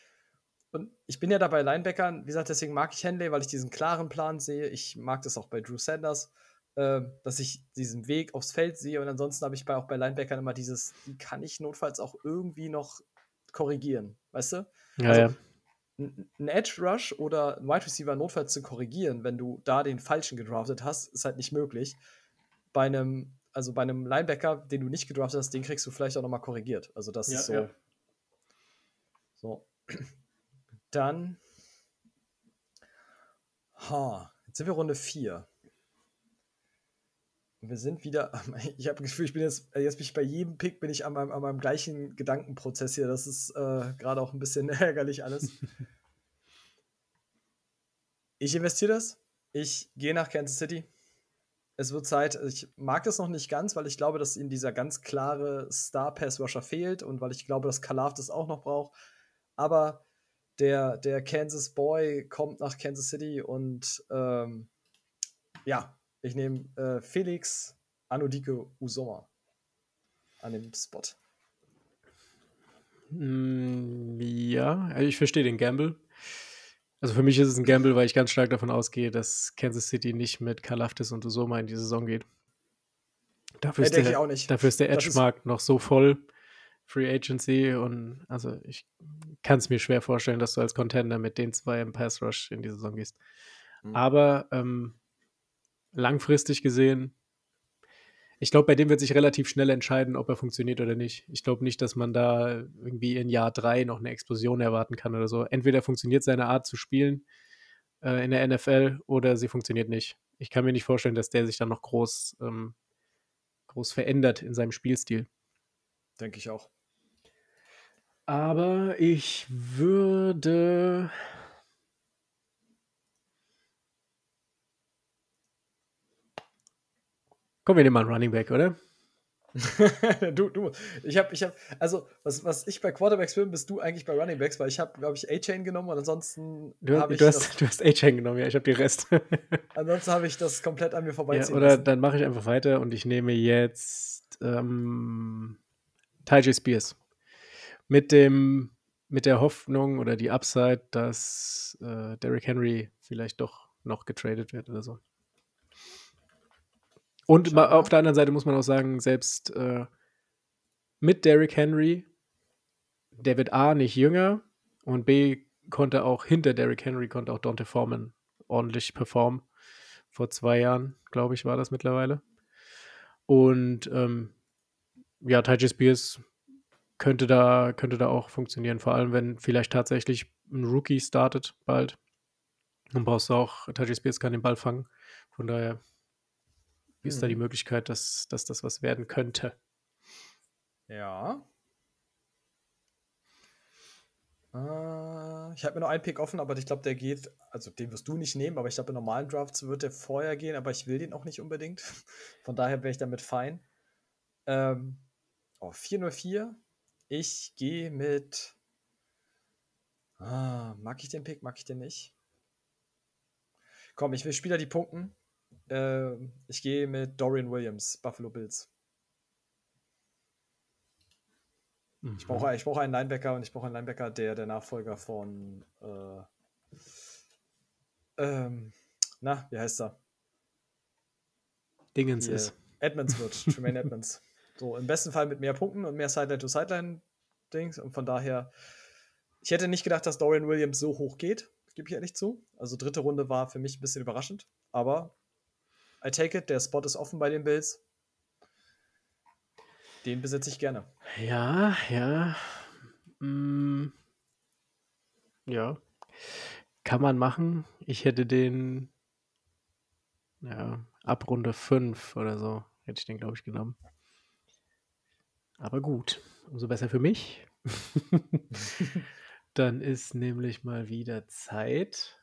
und ich bin ja da bei Linebackern, wie gesagt, deswegen mag ich Henley, weil ich diesen klaren Plan sehe. Ich mag das auch bei Drew Sanders. Ähm, dass ich diesen Weg aufs Feld sehe. Und ansonsten habe ich bei, auch bei Linebackern immer dieses, die kann ich notfalls auch irgendwie noch korrigieren, weißt du? Ja, also, ja. Ein Edge Rush oder ein Wide Receiver notfalls zu korrigieren, wenn du da den falschen gedraftet hast, ist halt nicht möglich. Bei einem, also bei einem Linebacker, den du nicht gedraftet hast, den kriegst du vielleicht auch nochmal korrigiert. Also das ja, ist so. Ja. So. <clears throat> Dann. Ha, jetzt sind wir Runde 4 wir sind wieder, <laughs> ich habe das Gefühl, ich bin jetzt, äh, jetzt bin ich bei jedem Pick bin ich an meinem, an meinem gleichen Gedankenprozess hier. Das ist äh, gerade auch ein bisschen <laughs> ärgerlich alles. ich investiere das. Ich gehe nach Kansas City. Es wird Zeit. Ich mag das noch nicht ganz, weil ich glaube, dass ihnen dieser ganz klare Star-Pass-Rusher fehlt und weil ich glaube, dass Kalaf das auch noch braucht. Aber der, der Kansas Boy kommt nach Kansas City und ähm, ja, ich nehme äh, Felix Anodike Usoma an dem Spot. Mm, ja, ich verstehe den Gamble. Also für mich ist es ein Gamble, weil ich ganz stark davon ausgehe, dass Kansas City nicht mit Kalaftis und Usoma in die Saison geht. Dafür, ist, der, dafür ist der Edge-Markt noch so voll. Free Agency und also ich kann es mir schwer vorstellen, dass du als Contender mit den zwei im Pass Rush in die Saison gehst. Mhm. Aber ähm, langfristig gesehen, ich glaube, bei dem wird sich relativ schnell entscheiden, ob er funktioniert oder nicht. Ich glaube nicht, dass man da irgendwie in Jahr drei noch eine Explosion erwarten kann oder so. Entweder funktioniert seine Art zu spielen äh, in der NFL oder sie funktioniert nicht. Ich kann mir nicht vorstellen, dass der sich dann noch groß, ähm, groß verändert in seinem Spielstil. Denke ich auch. Aber ich würde Komm, wir nehmen mal einen Running Back, oder? <laughs> du, du, ich habe, ich habe, also was, was ich bei Quarterbacks bin, bist du eigentlich bei Running Backs, weil ich habe, glaube ich, A-Chain genommen und ansonsten habe ich. Du hast, du hast A-Chain genommen, ja, ich habe die Rest. <laughs> ansonsten habe ich das komplett an mir vorbeiziehen ja, Oder lassen. dann mache ich einfach weiter und ich nehme jetzt ähm, Ty Spears. Mit dem, mit der Hoffnung oder die Upside, dass äh, Derrick Henry vielleicht doch noch getradet wird oder so. Und Schade. auf der anderen Seite muss man auch sagen, selbst äh, mit Derrick Henry, der wird A nicht jünger und B konnte auch hinter Derrick Henry konnte auch Dante Foreman ordentlich performen. Vor zwei Jahren, glaube ich, war das mittlerweile. Und ähm, ja, Tajay Spears könnte da, könnte da auch funktionieren, vor allem wenn vielleicht tatsächlich ein Rookie startet bald. Dann brauchst du auch, Tajay Spears kann den Ball fangen. Von daher wie ist da die mhm. Möglichkeit, dass, dass das was werden könnte? Ja. Äh, ich habe mir noch einen Pick offen, aber ich glaube, der geht, also den wirst du nicht nehmen, aber ich glaube, in normalen Drafts wird der vorher gehen, aber ich will den auch nicht unbedingt. <laughs> Von daher wäre ich damit fein. Ähm, oh, 404. Ich gehe mit. Ah, mag ich den Pick, mag ich den nicht? Komm, ich will Spieler die punkten. Äh, ich gehe mit Dorian Williams, Buffalo Bills. Ich brauche, ich brauche einen Linebacker und ich brauche einen Linebacker, der der Nachfolger von äh, ähm, na, wie heißt er? Dingens Hier, ist. Edmonds wird, <laughs> Tremaine Edmonds. So, im besten Fall mit mehr Punkten und mehr Sideline-to-Sideline-Dings. Und von daher, ich hätte nicht gedacht, dass Dorian Williams so hoch geht, gebe ich ehrlich zu. Also dritte Runde war für mich ein bisschen überraschend. Aber I take it, der Spot ist offen bei den Bills. Den besitze ich gerne. Ja, ja. Mm, ja. Kann man machen. Ich hätte den, ja, ab Runde 5 oder so, hätte ich den, glaube ich, genommen. Aber gut, umso besser für mich. <laughs> Dann ist nämlich mal wieder Zeit.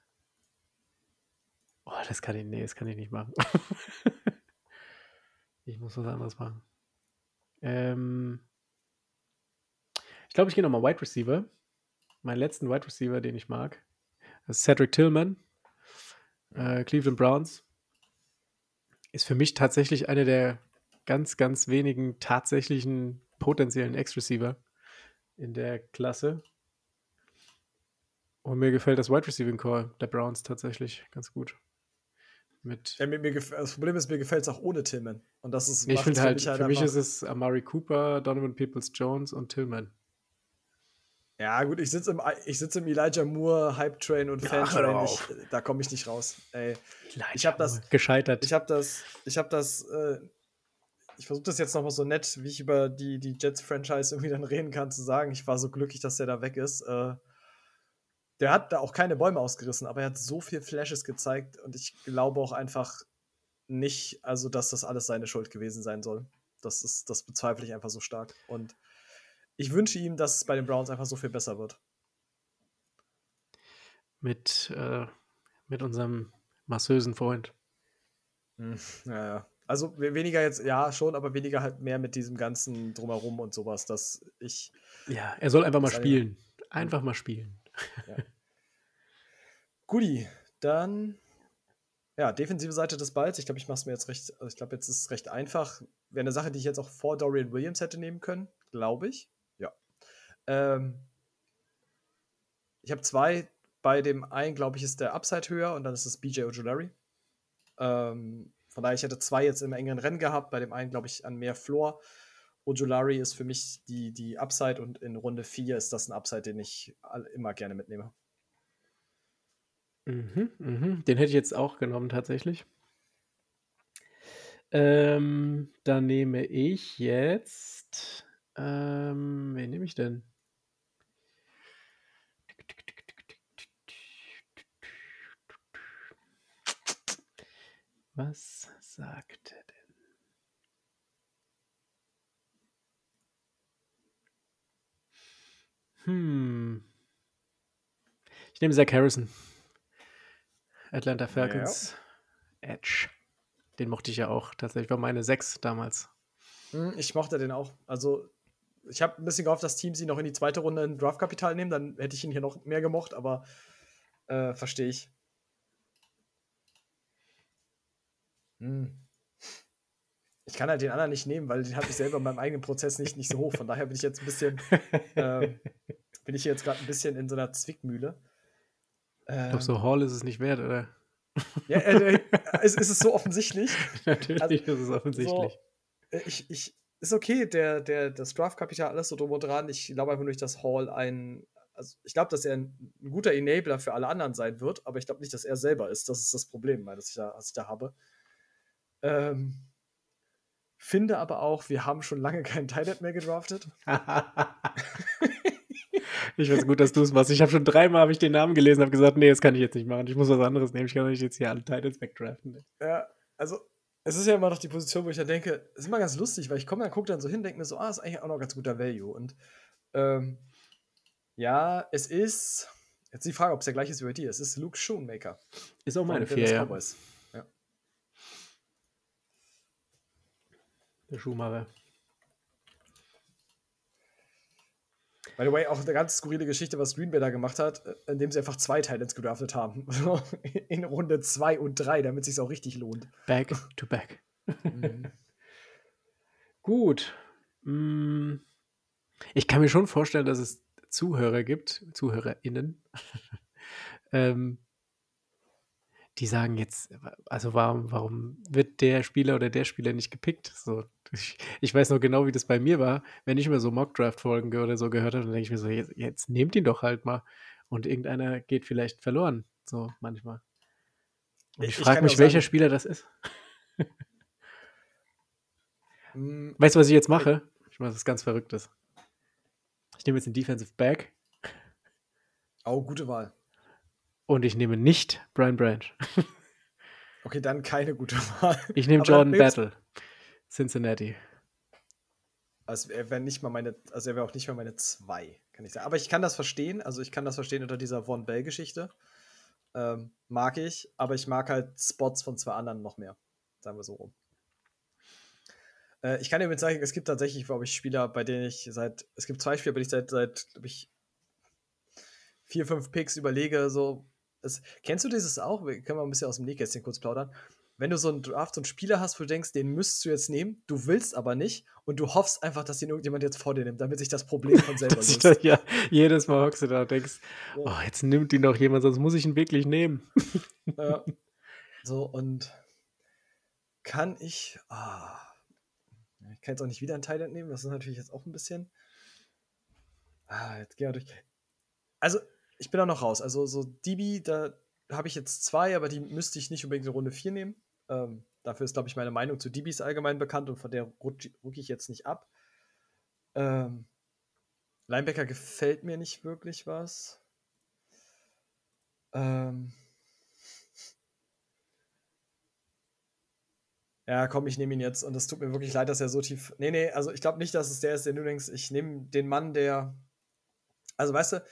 Oh, das kann ich, nee, das kann ich nicht machen. <laughs> ich muss was anderes machen. Ähm, ich glaube, ich gehe nochmal Wide Receiver. Meinen letzten Wide Receiver, den ich mag. Das ist Cedric Tillman, äh, Cleveland Browns. Ist für mich tatsächlich einer der ganz, ganz wenigen tatsächlichen potenziellen Ex-Receiver in der Klasse. Und mir gefällt das Wide Receiving Core der Browns tatsächlich ganz gut. Mit Ja, mir, mir das Problem ist, mir gefällt es auch ohne Tillman. Und das ist ich finde für halt, mich halt für mich ist es Amari Cooper, Donovan Peoples Jones und Tillman. Ja, gut, ich sitze im, ich sitz im Elijah Moore Hype Train und Fan Train. Ich, da komme ich nicht raus. Ey, Ich Elijah hab das- gescheitert. ich habe das, ich habe das, äh, ich versuche das jetzt nochmal so nett, wie ich über die, die Jets-Franchise irgendwie dann reden kann, zu sagen. Ich war so glücklich, dass der da weg ist. Äh, der hat da auch keine Bäume ausgerissen, aber er hat so viel Flashes gezeigt und ich glaube auch einfach nicht, also dass das alles seine Schuld gewesen sein soll. Das ist, das bezweifle ich einfach so stark. Und ich wünsche ihm, dass es bei den Browns einfach so viel besser wird. mit, äh, mit unserem massösen Freund. Hm, Ja, ja. Also we- weniger jetzt, ja, schon, aber weniger halt mehr mit diesem ganzen Drumherum und sowas, dass ich. Ja, er soll einfach mal spielen. Einfach mal spielen. <laughs> Guti, dann. Ja, defensive Seite des Balls. Ich glaube, ich mache es mir jetzt recht. Also ich glaube, jetzt ist es recht einfach. Wäre eine Sache, die ich jetzt auch vor Dorian Williams hätte nehmen können, glaube ich. Ja. Ähm, ich habe zwei. Bei dem einen, glaube ich, ist der Upside höher und dann ist es BJ Ojulari. Ähm, von daher, ich hätte zwei jetzt im engeren Rennen gehabt. Bei dem einen, glaube ich, an mehr Floor. Ojulari ist für mich die, die Upside und in Runde 4 ist das ein Upside, den ich immer gerne mitnehme. Mhm, mhm. Den hätte ich jetzt auch genommen, tatsächlich. Ähm, dann nehme ich jetzt. Ähm, wen nehme ich denn? Was sagt er denn? Hm. Ich nehme Zach Harrison. Atlanta Falcons. Edge. Den mochte ich ja auch. Tatsächlich war meine 6 damals. Hm, Ich mochte den auch. Also, ich habe ein bisschen gehofft, dass Teams ihn noch in die zweite Runde in Draftkapital nehmen. Dann hätte ich ihn hier noch mehr gemocht, aber äh, verstehe ich. Hm. Ich kann halt den anderen nicht nehmen, weil den habe ich selber in meinem eigenen Prozess nicht, nicht so hoch. Von daher bin ich jetzt ein bisschen, <laughs> ähm, bin ich hier jetzt gerade ein bisschen in so einer Zwickmühle. Ich Ähm, glaube, so Hall ist es nicht wert, oder? <laughs> ja, äh, äh, ist, ist es so offensichtlich? <laughs> Natürlich Also, ist es offensichtlich. Äh, Ich, ich, ist okay, der, der, das Draftkapital, alles so drum und dran. Ich glaube einfach nur nicht, dass Hall ein. Also ich glaube, dass er ein, ein guter Enabler für alle anderen sein wird, aber ich glaube nicht, dass er selber ist. Das ist das Problem, das ich da, was ich da habe. Ähm, finde aber auch, wir haben schon lange keinen Tight mehr gedraftet. <laughs> ich finde es gut, dass du es machst. Ich habe schon dreimal hab ich den Namen gelesen und habe gesagt, nee, das kann ich jetzt nicht machen. Ich muss was anderes nehmen. Ich kann nicht jetzt hier alle Titles wegdraften. Ja, also es ist ja immer noch die Position, wo ich dann denke, es ist immer ganz lustig, weil ich komme dann, gucke dann so hin, denke mir so, ah, ist eigentlich auch noch ganz guter Value. Und ähm, ja, es ist, jetzt die Frage, ob es der gleiche ist wie bei dir, es ist Luke Schoonmaker. Ist auch meine vier, ja. Cowboys. Ja. Der Schuhmacher. By the way, auch eine ganz skurrile Geschichte, was Green Bay da gemacht hat, äh, indem sie einfach zwei Titans gedraftet haben. <laughs> In Runde 2 und 3, damit es sich auch richtig lohnt. Back to back. Mhm. Gut. Mm, Ich kann mir schon vorstellen, dass es Zuhörer gibt, ZuhörerInnen, <laughs> ähm, die sagen jetzt, also warum, warum wird der Spieler oder der Spieler nicht gepickt? So, ich, ich weiß noch genau, wie das bei mir war, wenn ich immer so Mockdraft-Folgen ge- oder so gehört habe, dann denke ich mir so, jetzt, jetzt nehmt ihn doch halt mal. Und irgendeiner geht vielleicht verloren, so manchmal. Und ich, frage mich, welcher sagen- Spieler das ist. Mm, Weißt du, was ich jetzt mache? Ich mache was ganz Verrücktes. Ich nehme jetzt den Defensive Back Oh, gute Wahl. Und ich nehme nicht Brian Branch. <laughs> Okay, dann keine gute Wahl. Ich nehme Jordan Battle. Cincinnati. Also er wäre nicht mal meine, also er wäre auch nicht mal meine zwei, kann ich sagen. Aber ich kann das verstehen, also ich kann das verstehen unter dieser Von Bell-Geschichte. Ähm, mag ich, aber ich mag halt Spots von zwei anderen noch mehr. Sagen wir so rum. Äh, ich kann dir mit sagen, es gibt tatsächlich, glaube ich, Spieler, bei denen ich seit, es gibt zwei Spieler, bei denen ich seit, seit glaube ich, vier, fünf Picks überlege, so. Es, kennst du dieses auch? Wir können mal ein bisschen aus dem Nähkästchen kurz plaudern. Wenn du so einen Draft, so einen Spieler hast, wo du denkst, den müsstest du jetzt nehmen, du willst aber nicht und du hoffst einfach, dass den irgendjemand jetzt vor dir nimmt, damit sich das Problem von selber <laughs> löst. da, ja, jedes Mal hockst du da und denkst, oh, jetzt nimmt ihn doch jemand, sonst muss ich ihn wirklich nehmen. Ja. So, und kann ich. Ah, ich kann jetzt auch nicht wieder einen Thailand nehmen, das ist natürlich jetzt auch ein bisschen. Ah, jetzt gehen wir durch. Also, ich bin auch noch raus. Also, so DB, da habe ich jetzt zwei, aber die müsste ich nicht unbedingt in Runde 4 nehmen. Ähm, dafür ist, glaube ich, meine Meinung zu DBs allgemein bekannt und von der rutsche ruck ich jetzt nicht ab. Ähm, Linebacker gefällt mir nicht wirklich was. Ähm, <laughs> Ja, komm, ich nehme ihn jetzt. Und es tut mir wirklich leid, dass er so tief. Nee, nee, also ich glaube nicht, dass es der ist, den du denkst. Ich nehme den Mann, der. Also, weißt du,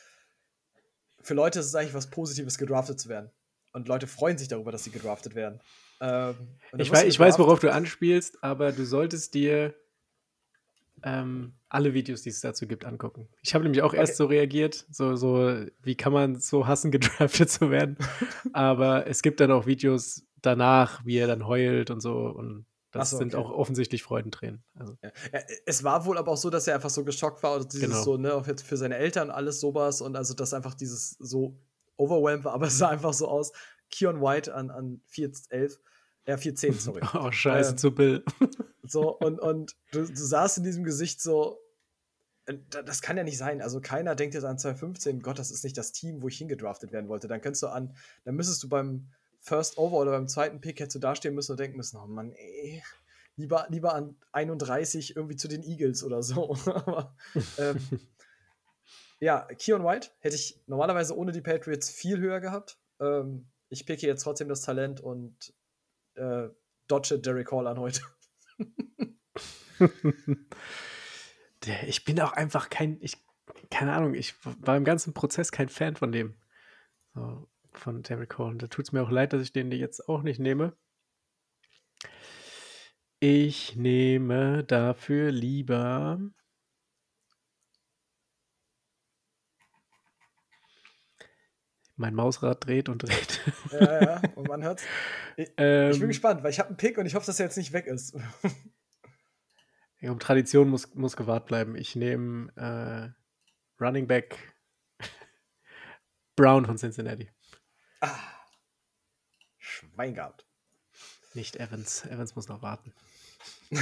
für Leute ist es eigentlich was Positives, gedraftet zu werden. Und Leute freuen sich darüber, dass sie gedraftet werden. Ähm, Ich, weiß, ich weiß, worauf du anspielst, aber du solltest dir ähm, alle Videos, die es dazu gibt, angucken. Ich habe nämlich auch erst Okay. so reagiert, so, so, wie kann man so hassen, <laughs> gedraftet zu werden. <laughs> aber es gibt dann auch Videos danach, wie er dann heult und so. Und das so, sind okay. auch offensichtlich Freudentränen. Also, Ja, es war wohl aber auch so, dass er einfach so geschockt war und dieses Genau. so, ne, auch jetzt für seine Eltern alles sowas und also, dass einfach dieses so overwhelmed war, <laughs> aber es sah einfach so aus. Keon White an, an 411, ja, 410, sorry. <laughs> oh, scheiße Ähm, zu Bill. <laughs> So, und, und du, du saßt in diesem Gesicht so, äh, da- das kann ja nicht sein. Also keiner denkt jetzt an 2015, Gott, das ist nicht das Team, wo ich hingedraftet werden wollte. Dann könntest du an, dann müsstest du beim First Over oder beim zweiten Pick hättest du dastehen müssen und denken müssen, oh Mann, ey, lieber, lieber an 31 irgendwie zu den Eagles oder so. <laughs> Aber, ähm, <laughs> ja, Keon White hätte ich normalerweise ohne die Patriots viel höher gehabt. Ähm, ich picke jetzt trotzdem das Talent und äh, dodge Derek Hall an heute. <laughs> Ich bin auch einfach kein, ich, keine Ahnung, ich war im ganzen Prozess kein Fan von dem. So, von Derek Hall. Und da tut es mir auch leid, dass ich den jetzt auch nicht nehme. Ich nehme dafür lieber. Mein Mausrad dreht und dreht. Ja, ja, und man hört's. <laughs> Ich, ich bin Ähm, gespannt, weil ich habe einen Pick und ich hoffe, dass er jetzt nicht weg ist. <laughs> um Tradition muss, muss gewahrt bleiben. Ich nehme äh, Running Back <laughs> Brown von Cincinnati. Ah, Schwein gehabt. Nicht Evans. Evans muss noch warten. <laughs>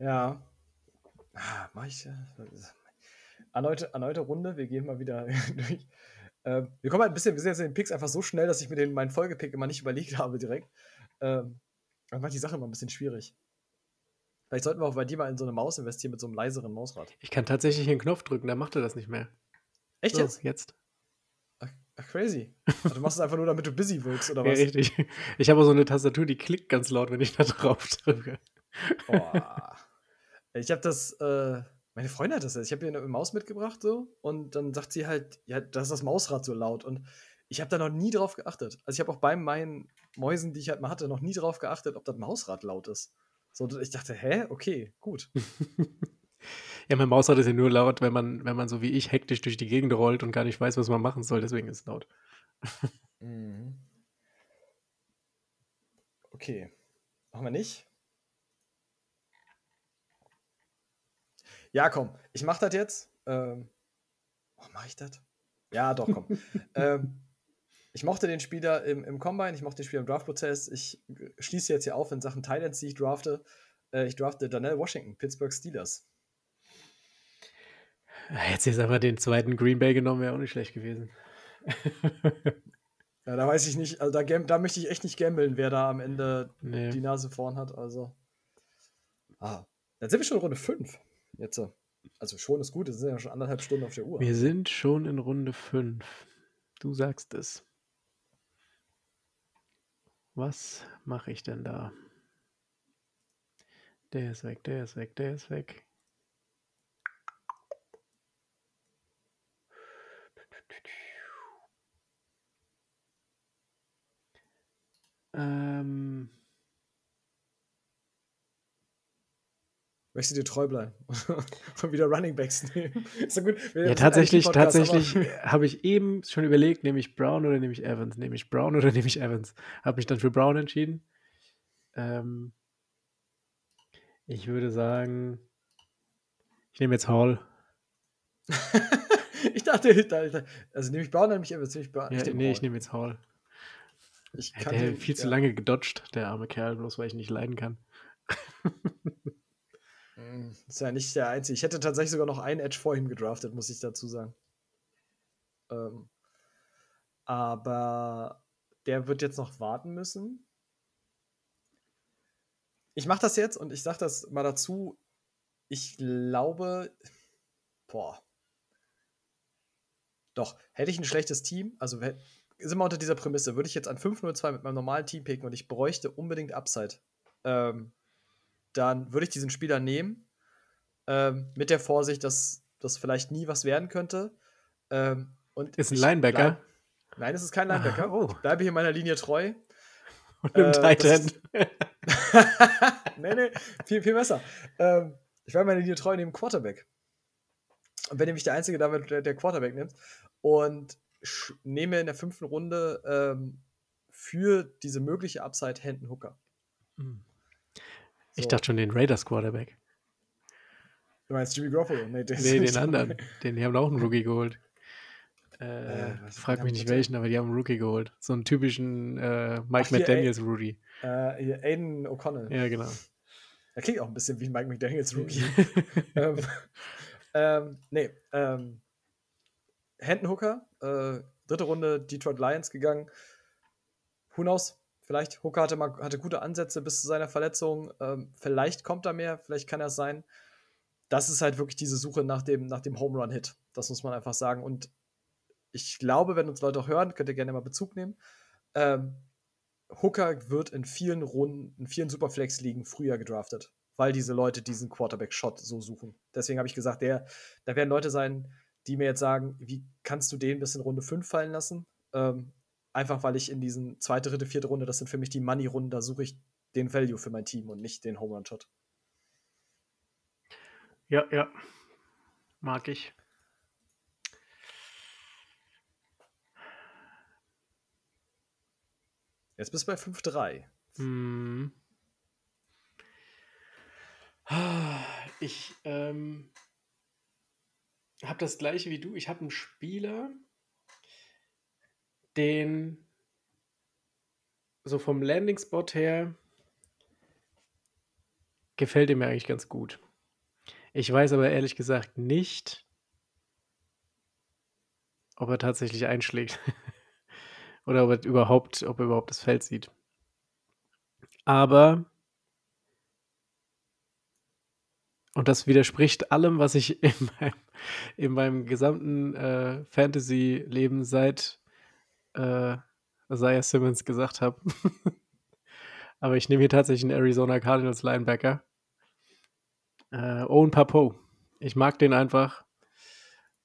Ja. Ah, mach ich. äh, Erneute, erneute Runde, wir gehen mal wieder <laughs> durch. Ähm, wir kommen halt ein bisschen, wir sind jetzt in den Picks einfach so schnell, dass ich mir den, meinen Folgepick immer nicht überlegt habe direkt. Ähm, das macht die Sache immer ein bisschen schwierig. Vielleicht sollten wir auch bei dir mal in so eine Maus investieren mit so einem leiseren Mausrad. Ich kann tatsächlich einen Knopf drücken, dann macht er das nicht mehr. Echt So, jetzt? Jetzt. Ach, crazy. Also, du machst es einfach nur, damit du busy wirkst, oder <laughs> Ja, was? richtig. Ich habe auch so eine Tastatur, die klickt ganz laut, wenn ich da drauf drücke. Boah. Ich habe das, äh, meine Freundin hat das jetzt. Ich habe ihr eine Maus mitgebracht so und dann sagt sie halt, ja, das ist das Mausrad so laut und ich habe da noch nie drauf geachtet. Also ich habe auch bei meinen Mäusen, die ich halt mal hatte, noch nie drauf geachtet, ob das Mausrad laut ist. So, ich dachte, hä? Okay, gut. <laughs> Ja, mein Mausrad ist ja nur laut, wenn man, wenn man so wie ich hektisch durch die Gegend rollt und gar nicht weiß, was man machen soll. Deswegen ist es laut. Mhm. Okay. Machen wir nicht? Ja, komm, ich mach das jetzt. Ähm, oh, mach ich das? Ja, doch, komm. <laughs> ähm, ich mochte den Spieler im, im Combine, ich mochte den Spieler im Draft-Prozess. Ich schließe jetzt hier auf in Sachen Titans, die ich drafte. Äh, ich drafte Donnell Washington, Pittsburgh Steelers. Jetzt jetzt aber den zweiten Green Bay genommen, wäre auch nicht schlecht gewesen. <laughs> ja, da weiß ich nicht, also da, da möchte ich echt nicht gambeln, wer da am Ende nee. die Nase vorn hat. Also. Ah, dann sind wir schon in Runde 5. Jetzt. Also schon ist gut, es sind ja schon anderthalb Stunden auf der Uhr. Wir sind schon in Runde 5. Du sagst es. Was mache ich denn da? Der ist weg, der ist weg, der ist weg. Ähm. Möchtest du dir treu bleiben <laughs> und wieder Running Backs nehmen? <laughs> Ist doch gut. Ja, tatsächlich, tatsächlich habe ich eben schon überlegt, nehme ich Brown oder nehme ich Evans? Nehme ich Brown oder <laughs> nehme ich Evans? Habe mich dann für Brown entschieden. Ähm, ich würde sagen, ich nehme jetzt Hall. ich dachte, also nehme ich Brown oder nehme ich Evans? Nehme ich Brown? Ja, ich nee, Hall. ich nehme jetzt Hall. Ich kann der viel ja. zu lange gedodged, der arme Kerl, bloß weil ich nicht leiden kann. Hm, ist ja nicht der einzige. Ich hätte tatsächlich sogar noch einen Edge vor ihm gedraftet, muss ich dazu sagen. Ähm, aber der wird jetzt noch warten müssen. Ich mache das jetzt und ich sage das mal dazu. Ich glaube, boah. Doch, hätte ich ein schlechtes Team, also sind wir unter dieser Prämisse, würde ich jetzt an 5-0-2 mit meinem normalen Team picken und ich bräuchte unbedingt Upside, ähm, dann würde ich diesen Spieler nehmen, ähm, mit der Vorsicht, dass das vielleicht nie was werden könnte. Ähm, und ist ein Linebacker? Bleib, nein, es ist kein Linebacker. Ah, oh. Ich bleibe hier meiner Linie treu. <laughs> Und im äh, Titan. <laughs> nee, nee, viel, viel besser. Ähm, ich bleibe meiner Linie treu neben Quarterback. Und wenn nämlich der Einzige damit der, der Quarterback nimmt. Und nehme in der fünften Runde ähm, für diese mögliche Upside Hendon Hooker. Hm. Ich so. dachte schon den Raiders Quarterback. Du meinst Jimmy Garoppolo? Nee, den, nee, den anderen. Den, die haben auch einen <laughs> Rookie geholt. Äh, äh, frag mich nicht welchen, aber die haben einen Rookie geholt. So einen typischen äh, Mike Ach, McDaniels Rookie. Äh, Aiden O'Connell. Ja, genau. Er klingt auch ein bisschen wie ein Mike McDaniels Rookie. <laughs> ähm, <laughs> ähm, nee, ähm, Hendon Hooker, äh, dritte Runde Detroit Lions gegangen. Who knows? Vielleicht Hooker hatte, mal, hatte gute Ansätze bis zu seiner Verletzung. Ähm, vielleicht kommt da mehr, vielleicht kann er sein. Das ist halt wirklich diese Suche nach dem, nach dem Home Run Hit. Das muss man einfach sagen. Und ich glaube, wenn uns Leute auch hören, könnt ihr gerne mal Bezug nehmen. Ähm, Hooker wird in vielen Runden, in vielen Superflex-Ligen früher gedraftet, weil diese Leute diesen Quarterback-Shot so suchen. Deswegen habe ich gesagt, der, da werden Leute sein, die mir jetzt sagen, wie kannst du den bis in Runde 5 fallen lassen? Ähm, einfach weil ich in diesen zweite, dritte, vierte Runde, das sind für mich die Money-Runden, da suche ich den Value für mein Team und nicht den Home Run Shot. Ja, ja. Mag ich. Jetzt bist du bei 5-3. Hm. Ich, ähm, habe das gleiche wie du. Ich habe einen Spieler, den so vom Landing-Spot her gefällt er mir eigentlich ganz gut. Ich weiß aber ehrlich gesagt nicht, ob er tatsächlich einschlägt. <laughs> Oder ob er überhaupt, ob er überhaupt das Feld sieht. Aber Und das widerspricht allem, was ich <laughs> in meinem, in meinem gesamten äh, Fantasy-Leben seit äh, Isaiah Simmons gesagt habe. <laughs> Aber ich nehme hier tatsächlich einen Arizona Cardinals Linebacker. Äh, Owen Papo. Ich mag den einfach.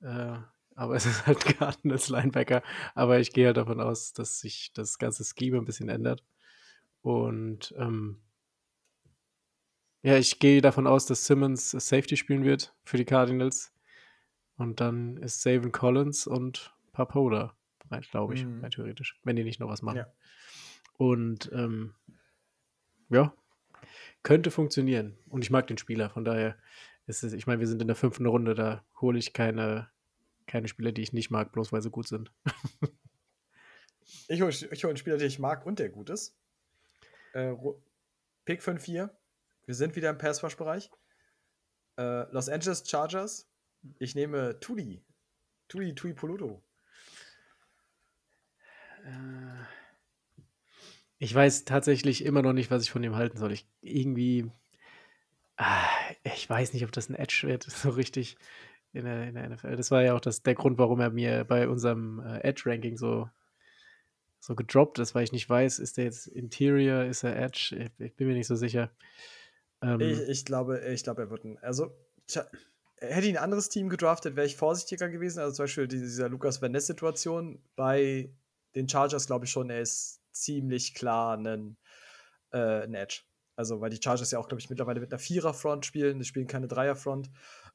Äh, aber es ist halt Cardinals Linebacker. Aber ich gehe halt davon aus, dass sich das ganze Scheme ein bisschen ändert. Und ähm, Ja, ich gehe davon aus, dass Simmons Safety spielen wird für die Cardinals. Und dann ist Savin Collins und Papoda, glaube ich, Mhm. rein theoretisch, wenn die nicht noch was machen. Ja. Und ähm, ja, könnte funktionieren. Und ich mag den Spieler, von daher ist es, ich meine, wir sind in der fünften Runde, da hole ich keine, keine Spieler, die ich nicht mag, bloß weil sie gut sind. Ich hole ich hol einen Spieler, den ich mag und der gut ist. Äh, Pick 5-4. Wir sind wieder im Pass-Rush-Bereich. Äh, Los Angeles Chargers. Ich nehme Tuli. Tuli Tui Poluto. Ich weiß tatsächlich immer noch nicht, was ich von ihm halten soll. Ich irgendwie, ah, ich weiß nicht, ob das ein Edge wird, <laughs> so richtig in der, in der NFL. Das war ja auch das, der Grund, warum er mir bei unserem äh, Edge-Ranking so, so gedroppt ist, weil ich nicht weiß, ist der jetzt Interior, ist er Edge? Ich, ich bin mir nicht so sicher. Ähm, Ich, ich, glaube, ich glaube, er wird ein. Also, tja, hätte ich ein anderes Team gedraftet, wäre ich vorsichtiger gewesen. Also zum Beispiel dieser Lukas Van Ness-Situation. Bei den Chargers glaube ich schon, er ist ziemlich klar ein, äh, ein Edge. Also, weil die Chargers ja auch, glaube ich, mittlerweile mit einer Vierer-Front spielen. Die spielen keine Dreier-Front.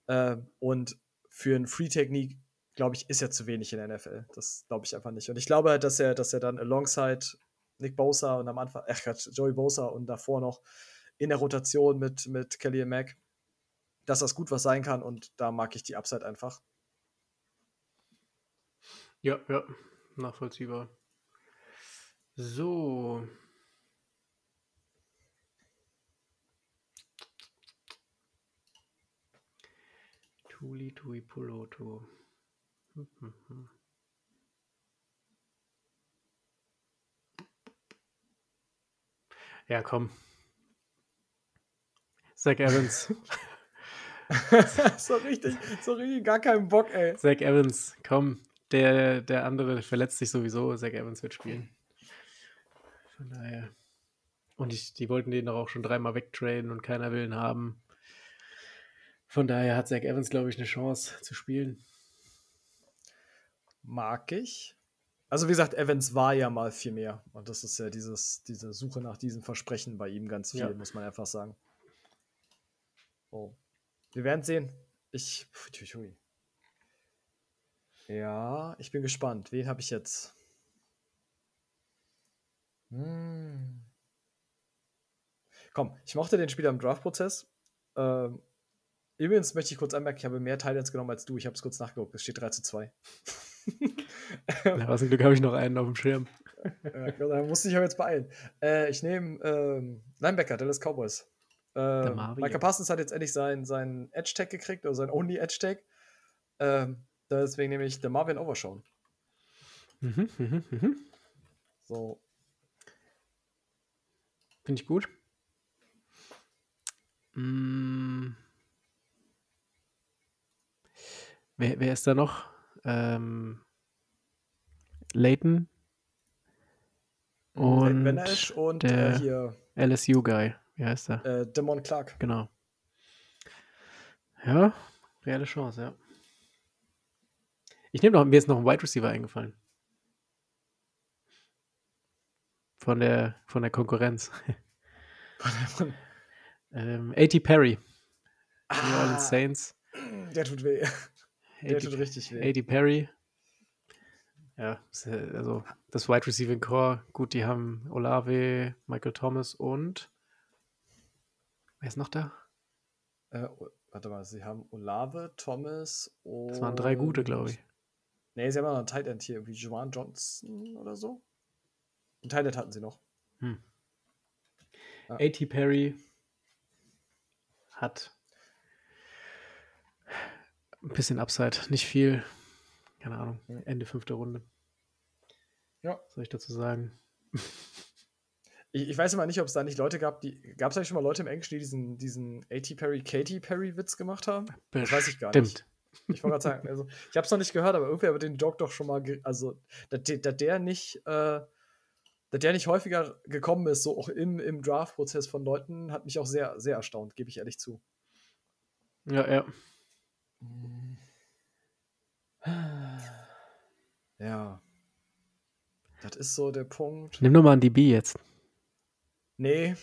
Äh, und für ein Free-Technique, glaube ich, ist er zu wenig in der NFL. Das glaube ich einfach nicht. Und ich glaube halt, dass er, dass er dann alongside Nick Bosa und am Anfang, ach Quatsch, Joey Bosa und davor noch in der Rotation mit, mit Kelly und Mack, dass das gut was sein kann und da mag ich die Upside einfach. ja, ja, nachvollziehbar. So. Tuli Tui Poloto. Ja, komm. Zach Evans. <laughs> so richtig, so richtig gar keinen Bock, ey. Zach Evans, komm. Der, der andere verletzt sich sowieso. Zach Evans wird spielen. Von daher. Und ich, die wollten den doch auch schon dreimal wegtraden und keiner will ihn haben. Von daher hat Zach Evans, glaube ich, eine Chance zu spielen. Mag ich. Also wie gesagt, Evans war ja mal viel mehr. Und das ist ja dieses, diese Suche nach diesem Versprechen bei ihm ganz viel, Ja. muss man einfach sagen. Oh. Wir werden sehen. Ich. Ja, ich bin gespannt. Wen habe ich jetzt? Hm. Komm, ich mochte den Spieler im Draft-Prozess. Ähm, übrigens möchte ich kurz anmerken, ich habe mehr Titans genommen als du. Ich habe es kurz nachgeguckt. Es steht 3 zu 2. <laughs> Ja, was ein Glück habe ich noch einen auf dem Schirm. Ja, da musste ich aber jetzt beeilen. Äh, ich nehme ähm, Linebacker, Dallas Cowboys. Mario. Micah Parsons hat jetzt endlich seinen, seinen Edge-Tag gekriegt, oder seinen Only Edge-Tag. Ähm, deswegen nehme ich der Marvin Overshawn. Mhm, mhm, mhm. So, Finde ich gut. Mm. Wer, wer ist da noch? Ähm, Leighton und Van Esch und der äh, hier LSU-Guy. Wie heißt er? äh, Damon Clark. Genau. Ja, reelle Chance, ja. Ich nehme noch, mir ist noch ein Wide Receiver eingefallen. Von der, von der Konkurrenz. <laughs> ähm, A.T. Perry, New Orleans Saints. der tut weh. Der A.T. tut richtig weh. A.D. Perry. Ja, äh, also das Wide Receiving Core, gut, die haben Olave, Michael Thomas und wer ist noch da? Äh, warte mal, sie haben Olave, Thomas und. Das waren drei gute, glaube ich. Nee, sie haben noch einen Tight End hier, irgendwie Juwan Johnson oder so. Ein Tight End hatten sie noch. Hm. Ja. A.T. Perry hat ein bisschen Upside, nicht viel. Keine Ahnung. Ende fünfte Runde. Ja. Was soll ich dazu sagen? <laughs> Ich, ich weiß immer nicht, ob es da nicht Leute gab, die. Gab es eigentlich schon mal Leute im Englischen, die diesen, diesen A.T. Perry, Katy Perry-Witz gemacht haben? Das weiß ich gar nicht. Ich wollte gerade sagen, also, ich habe es noch nicht gehört, aber irgendwie hat den Joke doch schon mal. Also, dass der, dass der nicht. Äh, dass der nicht häufiger gekommen ist, so auch im, im Draft-Prozess von Leuten, hat mich auch sehr, sehr erstaunt, gebe ich ehrlich zu. Ja, ja. Ja. Das ist so der Punkt. Nimm nur mal ein DB jetzt. Nee.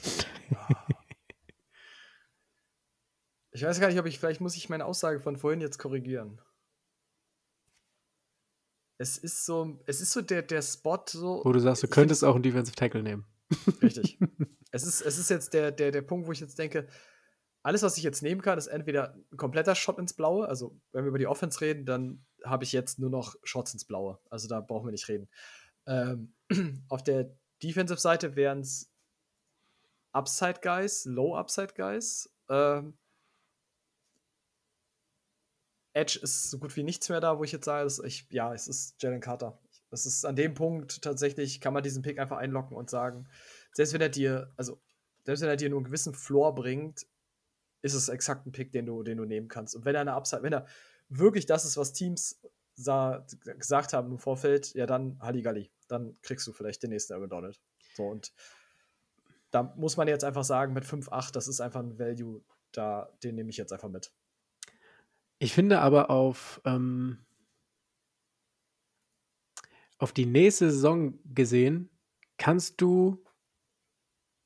Ich weiß gar nicht, ob ich, vielleicht muss ich meine Aussage von vorhin jetzt korrigieren. Es ist so, es ist so der, der Spot so. Wo du sagst, du könntest auch einen Defensive Tackle nehmen. Richtig. <laughs> es, ist, es ist jetzt der, der, der Punkt, wo ich jetzt denke, alles, was ich jetzt nehmen kann, ist entweder ein kompletter Shot ins Blaue. Also, wenn wir über die Offense reden, dann habe ich jetzt nur noch Shots ins Blaue. Also, da brauchen wir nicht reden. Ähm, <clears throat> auf der Defensive-Seite wären es Upside Guys, Low Upside Guys. Ähm, Edge ist so gut wie nichts mehr da, wo ich jetzt sage, dass ich, ja, es ist Jalen Carter. Es ist an dem Punkt tatsächlich, kann man diesen Pick einfach einlocken und sagen, selbst wenn er dir, also selbst wenn er dir nur einen gewissen Floor bringt, ist es exakt ein Pick, den du, den du nehmen kannst. Und wenn er eine Upside, wenn er wirklich das ist, was Teams sah, gesagt haben im Vorfeld, ja dann Halligalli, dann kriegst du vielleicht den nächsten Aaron Donald. So und da muss man jetzt einfach sagen, mit 5-8, das ist einfach ein Value, da, den nehme ich jetzt einfach mit. Ich finde aber auf, ähm, auf die nächste Saison gesehen, kannst du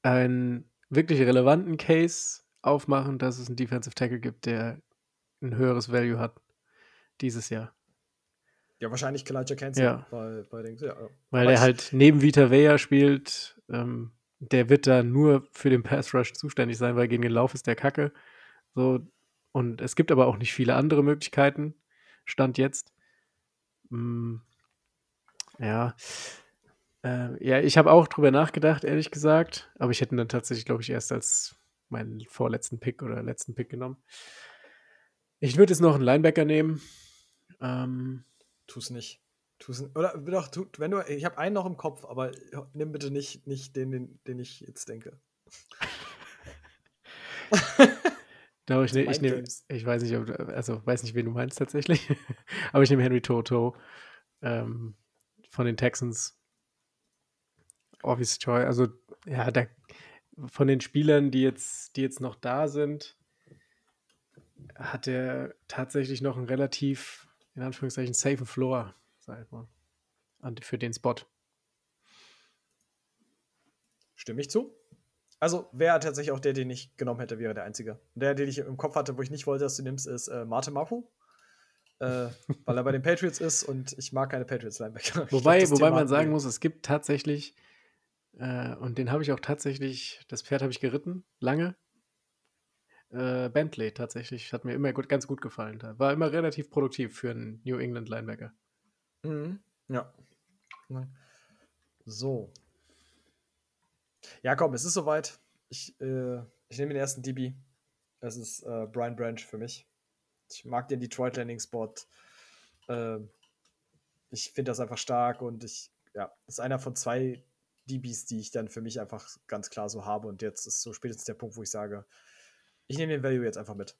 einen wirklich relevanten Case aufmachen, dass es einen Defensive Tackle gibt, der ein höheres Value hat dieses Jahr. Ja, wahrscheinlich Kalijah Cancel Ja. bei, bei den, ja. Weil er halt neben Vita Vea spielt, ähm, der wird da nur für den Pass Rush zuständig sein, weil gegen den Lauf ist der Kacke. So, und es gibt aber auch nicht viele andere Möglichkeiten, Stand jetzt. Mm, ja. Äh, ja, ich habe auch drüber nachgedacht, ehrlich gesagt, aber ich hätte ihn dann tatsächlich, glaube ich, erst als meinen vorletzten Pick oder letzten Pick genommen. Ich würde jetzt noch einen Linebacker nehmen. Ähm, Tu's nicht. Tu's, oder doch, tu, wenn du, ich habe einen noch im Kopf, aber nimm bitte nicht, nicht den, den, den ich jetzt denke. <laughs> Doch, ich, ne, ich, nehm, ich weiß nicht, ob, du- also weiß nicht, wen du meinst tatsächlich, <laughs> aber ich nehme Henry Toto ähm, von den Texans. Obvious Choice, also ja, da, von den Spielern, die jetzt, die jetzt noch da sind, hat er tatsächlich noch einen relativ, in Anführungszeichen, safen Floor, sag ich mal, für den Spot. Stimme ich zu? Also, wäre tatsächlich auch der, den ich genommen hätte, wäre der einzige. Der, den ich im Kopf hatte, wo ich nicht wollte, dass du nimmst, ist äh, Marte Mapu. Äh, <laughs> weil er bei den Patriots ist und ich mag keine Patriots-Linebacker. Ich glaub, Wobei, wobei Thema man sagen muss, es gibt tatsächlich, äh, und den habe ich auch tatsächlich, das Pferd habe ich geritten, lange. Äh, Bentley tatsächlich, hat mir immer gut, ganz gut gefallen. War immer relativ produktiv für einen New England Linebacker. Mhm. Ja. So. Ja, komm, es ist soweit. Ich, äh, ich nehme den ersten DB. Es ist äh, Brian Branch für mich. Ich mag den Detroit Landing Spot. Ähm, ich finde das einfach stark und ich, ja, ist einer von zwei DBs, die ich dann für mich einfach ganz klar so habe. Und jetzt ist so spätestens der Punkt, wo ich sage, ich nehme den Value jetzt einfach mit.